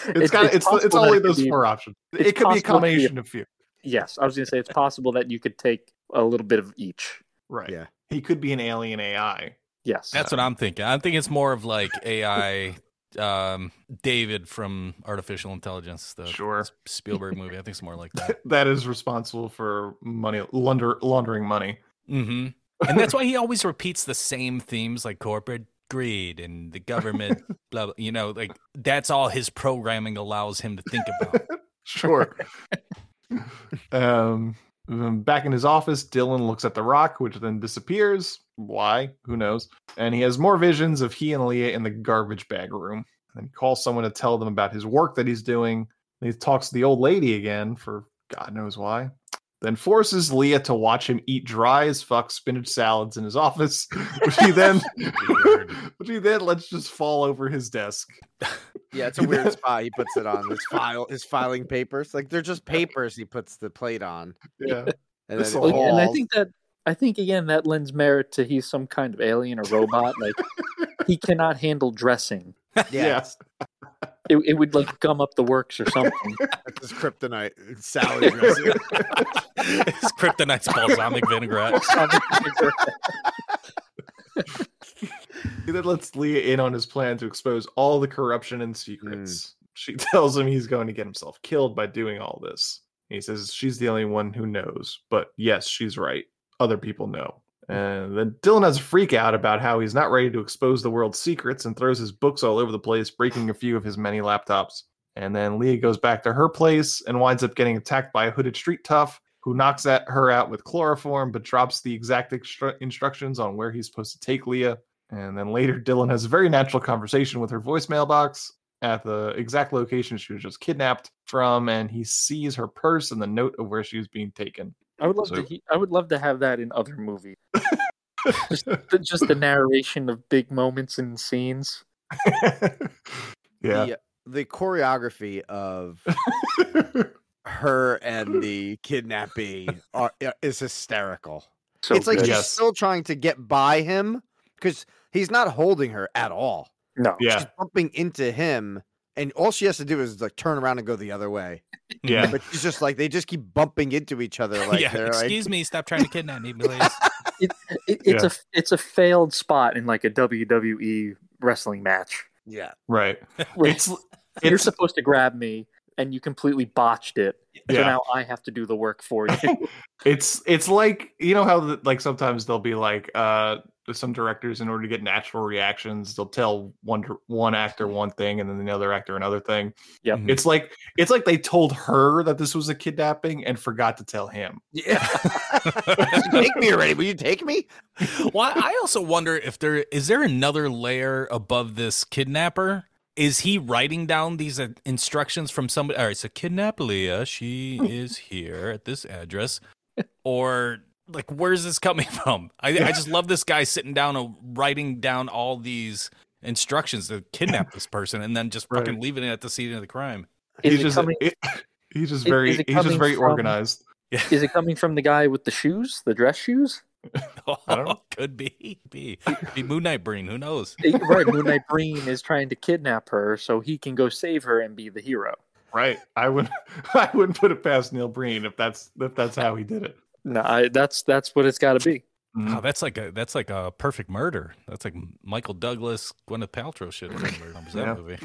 Speaker 5: It's got it's
Speaker 4: possible
Speaker 5: it's
Speaker 4: that
Speaker 5: only those
Speaker 4: be-
Speaker 5: four options. It could be a
Speaker 4: possible it could be a-
Speaker 5: combination of few.
Speaker 4: yes, I was going to say it's possible that you could take a little bit of each.
Speaker 5: Right.
Speaker 9: Yeah.
Speaker 5: He could be an alien AI.
Speaker 4: Yes.
Speaker 8: That's what I'm thinking. I'm thinking it's more of like AI um David from Artificial Intelligence, the
Speaker 5: Sure.
Speaker 8: Spielberg movie. I think it's more like that.
Speaker 5: that is responsible for money launder, laundering money.
Speaker 8: hmm And that's why he always repeats the same themes like corporate greed and the government, blah, blah. You know, like that's all his programming allows him to think about.
Speaker 5: Sure. um, back in his office, Dylan looks at the rock, which then disappears. Why? Who knows? And he has more visions of he and Leah in the garbage bag room. And he calls someone to tell them about his work that he's doing. And he talks to the old lady again for God knows why. Then forces Leah to watch him eat dry as fuck spinach salads in his office, which he then which he then lets just fall over his desk.
Speaker 9: Yeah, it's a weird spot. He puts it on his file, his filing papers. Like they're just papers. He puts the plate on.
Speaker 5: Yeah,
Speaker 9: and then it
Speaker 4: and I think that I think again that lends merit to he's some kind of alien or robot. Like he cannot handle dressing.
Speaker 9: Yes.
Speaker 4: It, it would like gum up the works or something.
Speaker 9: That's his kryptonite. Salad dressing.
Speaker 8: His kryptonite's balsamic vinaigrette.
Speaker 5: He then lets Leah in on his plan to expose all the corruption and secrets. Mm. She tells him he's going to get himself killed by doing all this. He says she's the only one who knows, but yes, she's right. Other people know. Hmm. And then Dylan has a freak out about how he's not ready to expose the world's secrets and throws his books all over the place, breaking a few of his many laptops. And then Leah goes back to her place and winds up getting attacked by a hooded street tough who knocks at her out with chloroform but drops the exact instructions on where he's supposed to take Leah. And then later, Dylan has a very natural conversation with her voicemail box at the exact location she was just kidnapped from, and he sees her purse and the note of where she was being taken.
Speaker 4: I would love
Speaker 5: So-
Speaker 4: to. He, I would love to have that in other movies. just, the, just the narration of big moments and scenes.
Speaker 5: Yeah.
Speaker 9: The, the choreography of her and the kidnapping are, is hysterical.
Speaker 4: So
Speaker 9: it's like
Speaker 4: good.
Speaker 9: she's
Speaker 5: Yes.
Speaker 9: still trying to get by him because he's not holding her at all.
Speaker 4: No.
Speaker 5: Yeah.
Speaker 9: She's bumping into him, and all she has to do is like turn around and go the other way.
Speaker 5: Yeah.
Speaker 9: But she's just like they just keep bumping into each other. Like
Speaker 8: yeah,
Speaker 9: they're like,
Speaker 8: excuse me, stop trying to kidnap me, please.
Speaker 4: It, it, it's
Speaker 5: Yeah.
Speaker 4: a it's a failed spot in like a WWE wrestling match.
Speaker 9: yeah.
Speaker 5: Right.
Speaker 4: Where
Speaker 5: It's
Speaker 4: you're
Speaker 5: it's
Speaker 4: supposed to grab me and you completely botched it. So
Speaker 5: Yeah.
Speaker 4: now I have to do the work for you.
Speaker 5: it's it's like you know how the, like sometimes they'll be like uh some directors in order to get natural reactions they'll tell one one actor one thing and then the other actor another thing
Speaker 4: Yep.
Speaker 8: Mhm.
Speaker 5: it's like it's like they told her that this was a kidnapping and forgot to tell him
Speaker 9: Yeah. take me already. Will you take me?
Speaker 8: well, I also wonder if there is there another layer above this kidnapper. Is he writing down these uh, instructions from somebody? All right, so kidnap Leah. She is here at this address, or like where's this coming from? I, I just love this guy sitting down and writing down all these instructions to kidnap this person, and then just fucking leaving it at the scene of the crime.
Speaker 4: Is
Speaker 5: he's just
Speaker 4: coming-
Speaker 5: it- he's just very
Speaker 4: is
Speaker 5: he's just very
Speaker 4: from-
Speaker 5: organized
Speaker 4: Is it coming from the guy with the shoes, the dress shoes?
Speaker 5: Oh, I don't know.
Speaker 8: Could be, be, be Moon Knight Breen. Who knows?
Speaker 4: Right, Moon Knight Breen is trying to kidnap her so he can go save her and be the hero.
Speaker 5: right i would i wouldn't put it past neil breen if that's if that's how he did it
Speaker 4: No, I, that's that's what it's got to be.
Speaker 5: Mhm.
Speaker 8: Oh, that's like a that's like a perfect murder. That's like Michael Douglas, Gwyneth Paltrow shit. Remember that movie?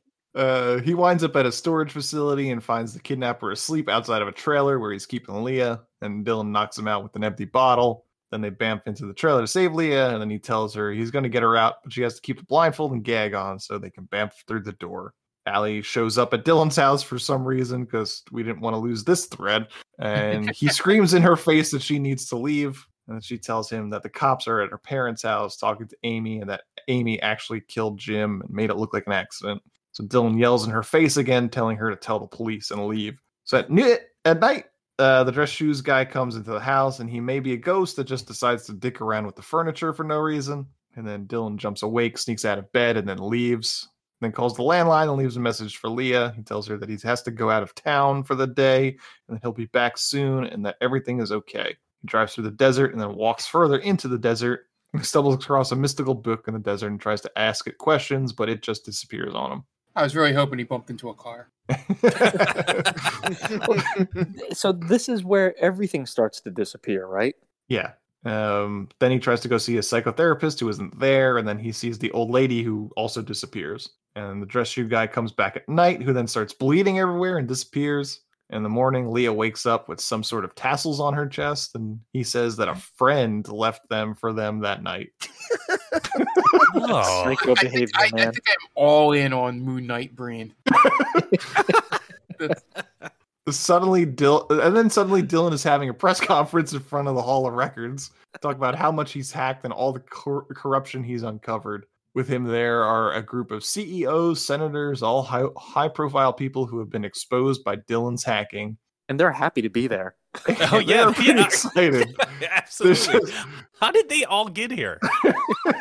Speaker 5: Uh, he winds up at a storage facility and finds the kidnapper asleep outside of a trailer where he's keeping Leah. And Dylan knocks him out with an empty bottle. Then they bamf into the trailer to save Leah, and then he tells her he's going to get her out, but she has to keep the blindfold and gag on so they can bamf through the door. Allie shows up at Dylan's house for some reason because we didn't want to lose this thread. And he screams in her face that she needs to leave. And she tells him that the cops are at her parents' house talking to Amy and that Amy actually killed Jim and made it look like an accident. So Dylan yells in her face again, telling her to tell the police and leave. So at, at night, uh, the dress shoes guy comes into the house and he may be a ghost that just decides to dick around with the furniture for no reason. And then Dylan jumps awake, sneaks out of bed, and then leaves. Then calls the landline and leaves a message for Leah. He tells her that he has to go out of town for the day and that he'll be back soon and that everything is okay. He drives through the desert and then walks further into the desert. He stumbles across a mystical book in the desert and tries to ask it questions, but it just disappears on him.
Speaker 7: I was really hoping he bumped into a car.
Speaker 4: So this is where everything starts to disappear, right?
Speaker 5: Yeah. Um, then he tries to go see a psychotherapist who isn't there, and then he sees the old lady who also disappears. And the dress shoe guy comes back at night, who then starts bleeding everywhere and disappears. In the morning, Leah wakes up with some sort of tassels on her chest, and he says that a friend left them for them that night.
Speaker 8: Oh,
Speaker 4: Psycho
Speaker 7: I think,
Speaker 4: behavior,
Speaker 7: I, I
Speaker 4: man.
Speaker 7: think I'm all in on Moon Knight Breen.
Speaker 5: Suddenly, Dil- and then suddenly Dylan is having a press conference in front of the Hall of Records, talk about how much he's hacked and all the cor- corruption he's uncovered. with him there are a group of CEOs, senators, all high, high profile people who have been exposed by Dylan's hacking.
Speaker 4: And they're happy to be there.
Speaker 8: Oh yeah,
Speaker 5: They're pretty
Speaker 8: yeah.
Speaker 5: excited.
Speaker 8: Absolutely. How did they all get here?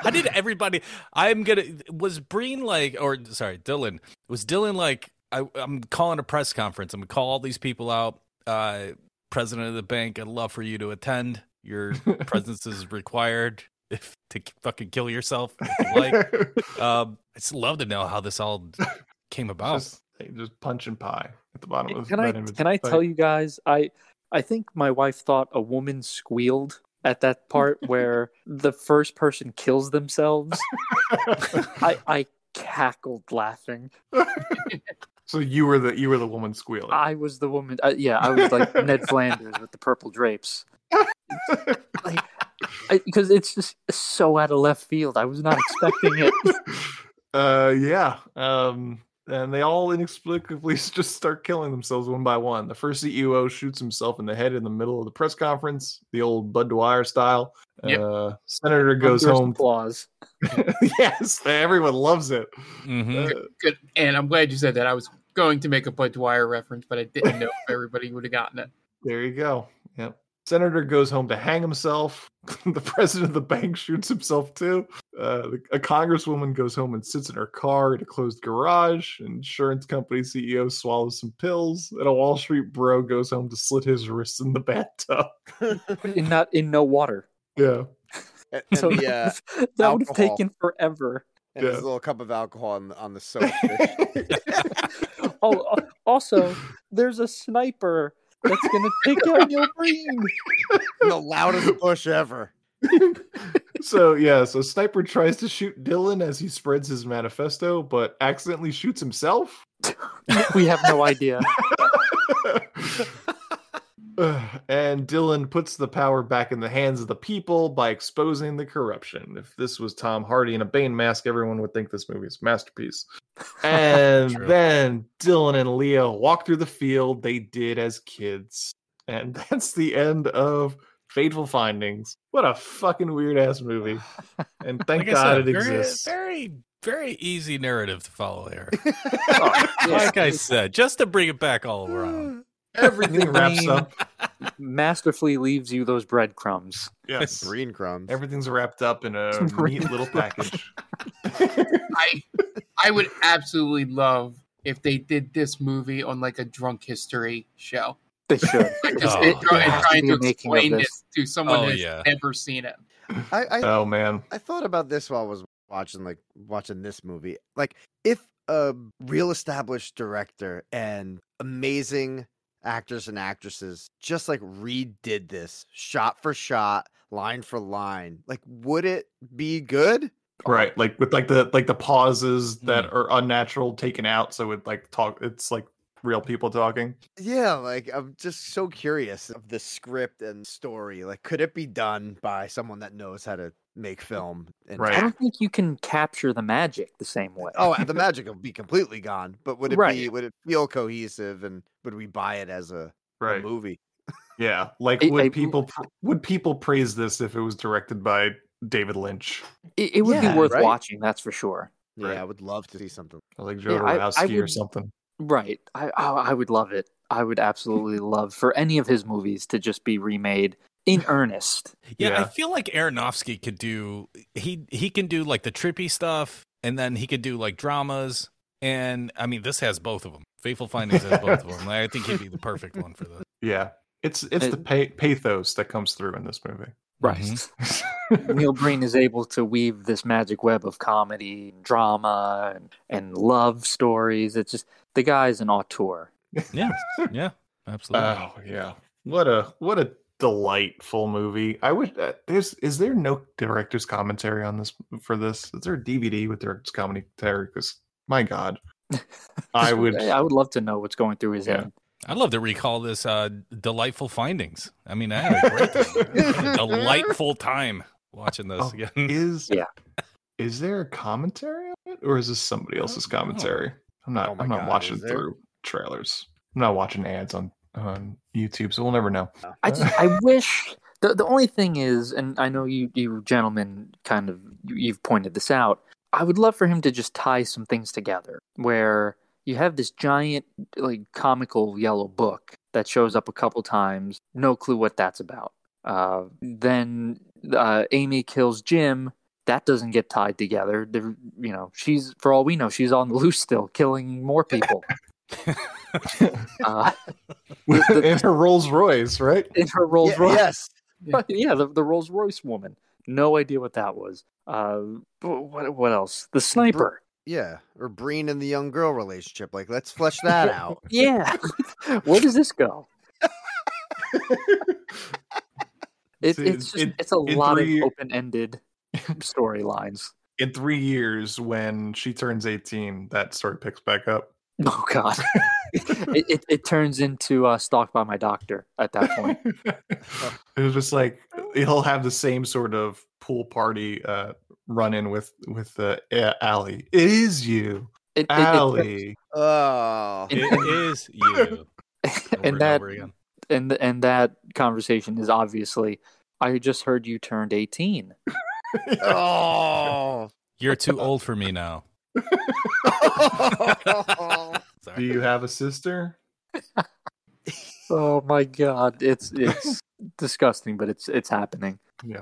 Speaker 8: How did everybody? I'm gonna. Was Breen like, or sorry, Dylan? Was Dylan like? I, I'm calling a press conference. I'm gonna call all these people out. Uh, president of the bank, I'd love for you to attend. Your presence is required. If to fucking kill yourself, if you like. um, I just love to know how this all came about.
Speaker 5: Just, just and pie at the bottom of
Speaker 4: Can I
Speaker 5: that image.
Speaker 4: can I tell you guys? I I think my wife thought a woman squealed at that part where the first person kills themselves. I I cackled laughing.
Speaker 5: So you were the you were the woman squealing.
Speaker 4: I was the woman. Uh, yeah, I was like Ned Flanders with the purple drapes. Like, because it's just so out of left field. I was not expecting it.
Speaker 5: Uh, yeah. Um, and they all inexplicably just start killing themselves one by one. The first CEO shoots himself in the head in the middle of the press conference, the old Budd Dwyer style.
Speaker 7: Yep.
Speaker 5: Uh, Senator goes
Speaker 4: Thunderous
Speaker 5: home.
Speaker 4: Applause.
Speaker 5: yes, everyone loves it.
Speaker 8: Mhm.
Speaker 5: Uh,
Speaker 7: Good. And I'm glad you said that. I was going to make a Budd Dwyer reference, but I didn't know if everybody would have gotten it.
Speaker 5: There you go. Yep. Senator goes home to hang himself. the president of the bank shoots himself too. Uh, a congresswoman goes home and sits in her car in a closed garage. Insurance company CEO swallows some pills. And a Wall Street bro goes home to slit his wrists in the bathtub.
Speaker 4: in not in no water.
Speaker 5: Yeah.
Speaker 9: And, and
Speaker 4: So
Speaker 9: the, uh,
Speaker 4: that would have taken forever.
Speaker 9: and his
Speaker 5: Yeah.
Speaker 9: little cup of alcohol on, the- on the soap.
Speaker 4: Oh, also, there's a sniper that's gonna take out your brain.
Speaker 9: the loudest bush ever.
Speaker 5: So yeah, so Sniper tries to shoot Dylan as he spreads his manifesto, but accidentally shoots himself.
Speaker 4: We have no idea.
Speaker 5: and Dylan puts the power back in the hands of the people by exposing the corruption. If this was Tom Hardy in a Bane mask, everyone would think this movie is a masterpiece. And then Dylan and Leah walk through the field they did as kids. And that's the end of Fateful Findings. What a fucking weird ass movie. And thank
Speaker 8: Like
Speaker 5: God
Speaker 8: said,
Speaker 5: it
Speaker 8: very,
Speaker 5: exists.
Speaker 8: Very, very easy narrative to follow here.
Speaker 4: Oh,
Speaker 8: like I said, just to bring it back all around.
Speaker 5: Everything wraps up.
Speaker 4: Masterfully leaves you those breadcrumbs.
Speaker 5: Yes.
Speaker 9: Green crumbs.
Speaker 5: Everything's wrapped up in a neat little package.
Speaker 7: I I would absolutely love if they did this movie on like a drunk history show.
Speaker 4: They should.
Speaker 7: Like just
Speaker 8: Oh,
Speaker 7: it,
Speaker 8: there
Speaker 7: and trying to
Speaker 4: a making of
Speaker 7: explain
Speaker 4: this.
Speaker 7: this to someone
Speaker 8: Oh,
Speaker 7: who's
Speaker 8: yeah.
Speaker 7: never seen it.
Speaker 9: I, I,
Speaker 5: Oh man.
Speaker 9: I thought about this while I was watching like watching this movie. Like if a real established director and amazing actors and actresses just like redid this shot for shot, line for line, like would it be good?
Speaker 5: Right, like with like the like the pauses that
Speaker 8: Hmm.
Speaker 5: are unnatural taken out, so it like talk. It's like real people talking.
Speaker 9: Yeah, like I'm just so curious of the script and story. Like could it be done by someone that knows how to make mm. film and
Speaker 5: Right.
Speaker 4: I don't think you can capture the magic the same eh, way.
Speaker 9: Oh, the magic will be completely gone. But would it be would it feel cohesive and would we buy it as a, a
Speaker 5: Right.
Speaker 9: movie?
Speaker 5: Yeah, like
Speaker 4: I-
Speaker 5: would
Speaker 4: I-
Speaker 5: people pr- would people praise this if it was directed by David Lynch
Speaker 4: It, it would
Speaker 9: Yeah,
Speaker 4: be worth
Speaker 9: right?
Speaker 4: watching, that's for sure.
Speaker 9: Yeah,
Speaker 5: Right.
Speaker 9: I would love to see something.
Speaker 5: or like Joe
Speaker 4: Yeah, I- I
Speaker 5: Rodowski or something?
Speaker 4: Right. I, I I would love it. I would absolutely love for any of his movies to just be remade in earnest.
Speaker 8: Yeah, I feel like Aronofsky could do he he can do like the trippy stuff, and then he could do like dramas. And I mean, this has both of them. Fateful Findings has both of them. I think he'd be the perfect one for this.
Speaker 5: Yeah, it's it's the
Speaker 4: It-
Speaker 5: pa- pathos that comes through in this movie.
Speaker 4: Right.
Speaker 5: Mm-hmm.
Speaker 4: Neil Breen is able to weave this magic web of comedy, and drama, and, and love stories. It's just the guy's an auteur.
Speaker 8: Yeah, yeah, absolutely.
Speaker 5: Oh yeah, what a what a delightful movie. I wish uh, there's is there no director's commentary on this for this? Is there a DVD with director's commentary? Because my God, I would.
Speaker 4: I would love to know what's going through his
Speaker 5: Yeah.
Speaker 4: head.
Speaker 8: I'd love to recall this uh, delightful findings. I mean, I had a great time. Delightful time watching this
Speaker 5: Oh,
Speaker 8: again.
Speaker 5: is
Speaker 4: Yeah.
Speaker 5: is there a commentary on it, or is this somebody else's
Speaker 8: don't know.
Speaker 5: Commentary? I'm not.
Speaker 9: Oh
Speaker 5: I'm not
Speaker 9: God,
Speaker 5: watching
Speaker 9: is there?
Speaker 5: through trailers. I'm not watching ads on on YouTube, so we'll never know.
Speaker 4: I just I wish the the only thing is, and I know you you gentlemen kind of you- you've pointed this out. I would love for him to just tie some things together where you have this giant, like, comical yellow book that shows up a couple times. No clue what that's about. Uh, then uh, Amy kills Jim. That doesn't get tied together. The, you know, she's for all we know, she's on the loose still, killing more people. uh,
Speaker 5: in her Rolls Royce, right?
Speaker 4: In her Rolls
Speaker 9: Yeah,
Speaker 4: Royce.
Speaker 9: yes.
Speaker 4: yeah, the, the Rolls Royce woman. No idea what that was. Uh, what what else? The sniper.
Speaker 9: Yeah, or Breen and the young girl relationship. Like, let's flesh that out.
Speaker 4: Yeah. Where does this go? It,
Speaker 5: See,
Speaker 4: it's just,
Speaker 5: in-
Speaker 4: it's a lot
Speaker 5: three-
Speaker 4: of open ended storylines.
Speaker 5: In three years, when she turns 18, that story picks back up.
Speaker 4: Oh God, it, it it turns into uh, stalked by my doctor at that point.
Speaker 5: It was just like he'll have the same sort of pool party uh, run in with with uh, A- Allie. It is you,
Speaker 4: It- it- it-
Speaker 9: Oh,
Speaker 8: It is you.
Speaker 4: and
Speaker 8: and
Speaker 4: that
Speaker 8: over again.
Speaker 4: and and that conversation is obviously. I just heard you turned eighteen.
Speaker 9: Oh.
Speaker 8: You're too old for me now.
Speaker 5: Do you have a sister?
Speaker 4: Oh my God, it's it's disgusting, but it's it's happening.
Speaker 5: Yeah.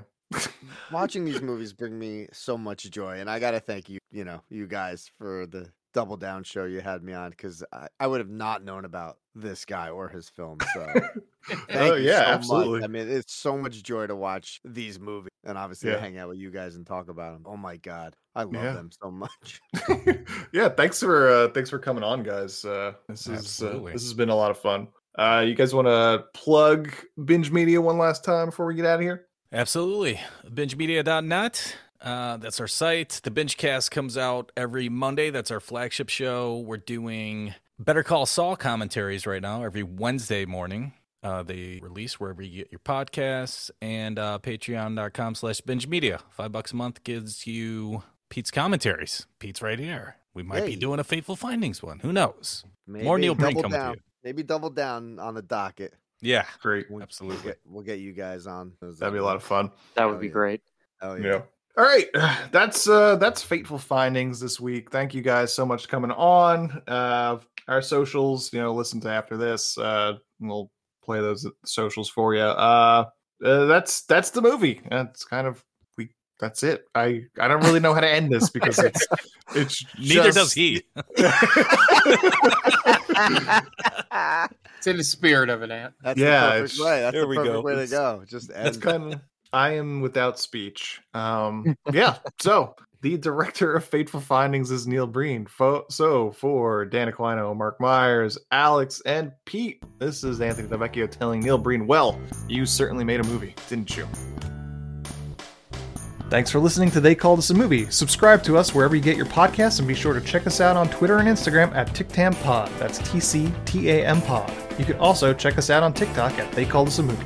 Speaker 9: Watching these movies bring me so much joy, and I gotta thank you, you know, you guys for the double down show you had me on because I, I would have not known about this guy or his film. So, thank
Speaker 5: Oh,
Speaker 9: you
Speaker 5: yeah,
Speaker 9: so much.
Speaker 5: absolutely.
Speaker 9: I mean, it's so much joy to watch these movies and obviously
Speaker 5: Yeah.
Speaker 9: hang out with you guys and talk about them. Oh my god, I love
Speaker 5: Yeah.
Speaker 9: them so much.
Speaker 5: yeah, thanks for uh, thanks for coming on, guys. Uh, this is uh, this has been a lot of fun. Uh, you guys want to plug binge media one last time before we get out of here?
Speaker 8: Absolutely. BingeMedia.net. Uh, that's our site. The BingeCast comes out every Monday. That's our flagship show. We're doing Better Call Saul commentaries right now every Wednesday morning. Uh, they release wherever you get your podcasts and uh, patreon.com slash binge media. Five bucks a month gives you Pete's commentaries. Pete's right here. We might be doing a Fateful Findings one. Who knows?
Speaker 9: Maybe
Speaker 8: More Neil Breen
Speaker 9: double
Speaker 8: coming to
Speaker 9: down.
Speaker 8: you.
Speaker 9: Maybe double down on the docket.
Speaker 8: Yeah,
Speaker 5: Great.
Speaker 9: We'll,
Speaker 8: absolutely.
Speaker 9: We'll get, we'll get you guys on.
Speaker 5: That'd be a lot of fun.
Speaker 4: That
Speaker 9: Hell
Speaker 4: would be
Speaker 9: yeah.
Speaker 4: great.
Speaker 9: Oh
Speaker 5: Yeah.
Speaker 9: yeah.
Speaker 5: All right, that's uh that's fateful findings this week. Thank you guys so much for coming on. Uh our socials, you know, listen to after this. Uh we'll play those socials for you. Uh, uh that's that's the movie. That's kind of we that's it. I I don't really know how to end this because it's it's
Speaker 8: Neither
Speaker 5: just-
Speaker 8: does he.
Speaker 7: It's in the spirit of it, Ant.
Speaker 9: That's
Speaker 5: Yeah,
Speaker 9: the perfect way. That's
Speaker 8: there
Speaker 9: the
Speaker 8: we
Speaker 9: perfect
Speaker 8: go.
Speaker 9: way to
Speaker 5: It's-
Speaker 9: go. Just
Speaker 5: That's kind of I am without speech. Um yeah, so the director of Fateful Findings is Neil Breen. Fo- so for Dan Aquino, Mark Myers, Alex, and Pete, this is Anthony Davecchio telling Neil Breen, well, you certainly made a movie, didn't you? Thanks for listening to They Called Us a Movie. Subscribe to us wherever you get your podcasts and be sure to check us out on Twitter and Instagram at TicTamPod. That's T C T A M Pod. You can also check us out on TikTok at They Called Us a Movie.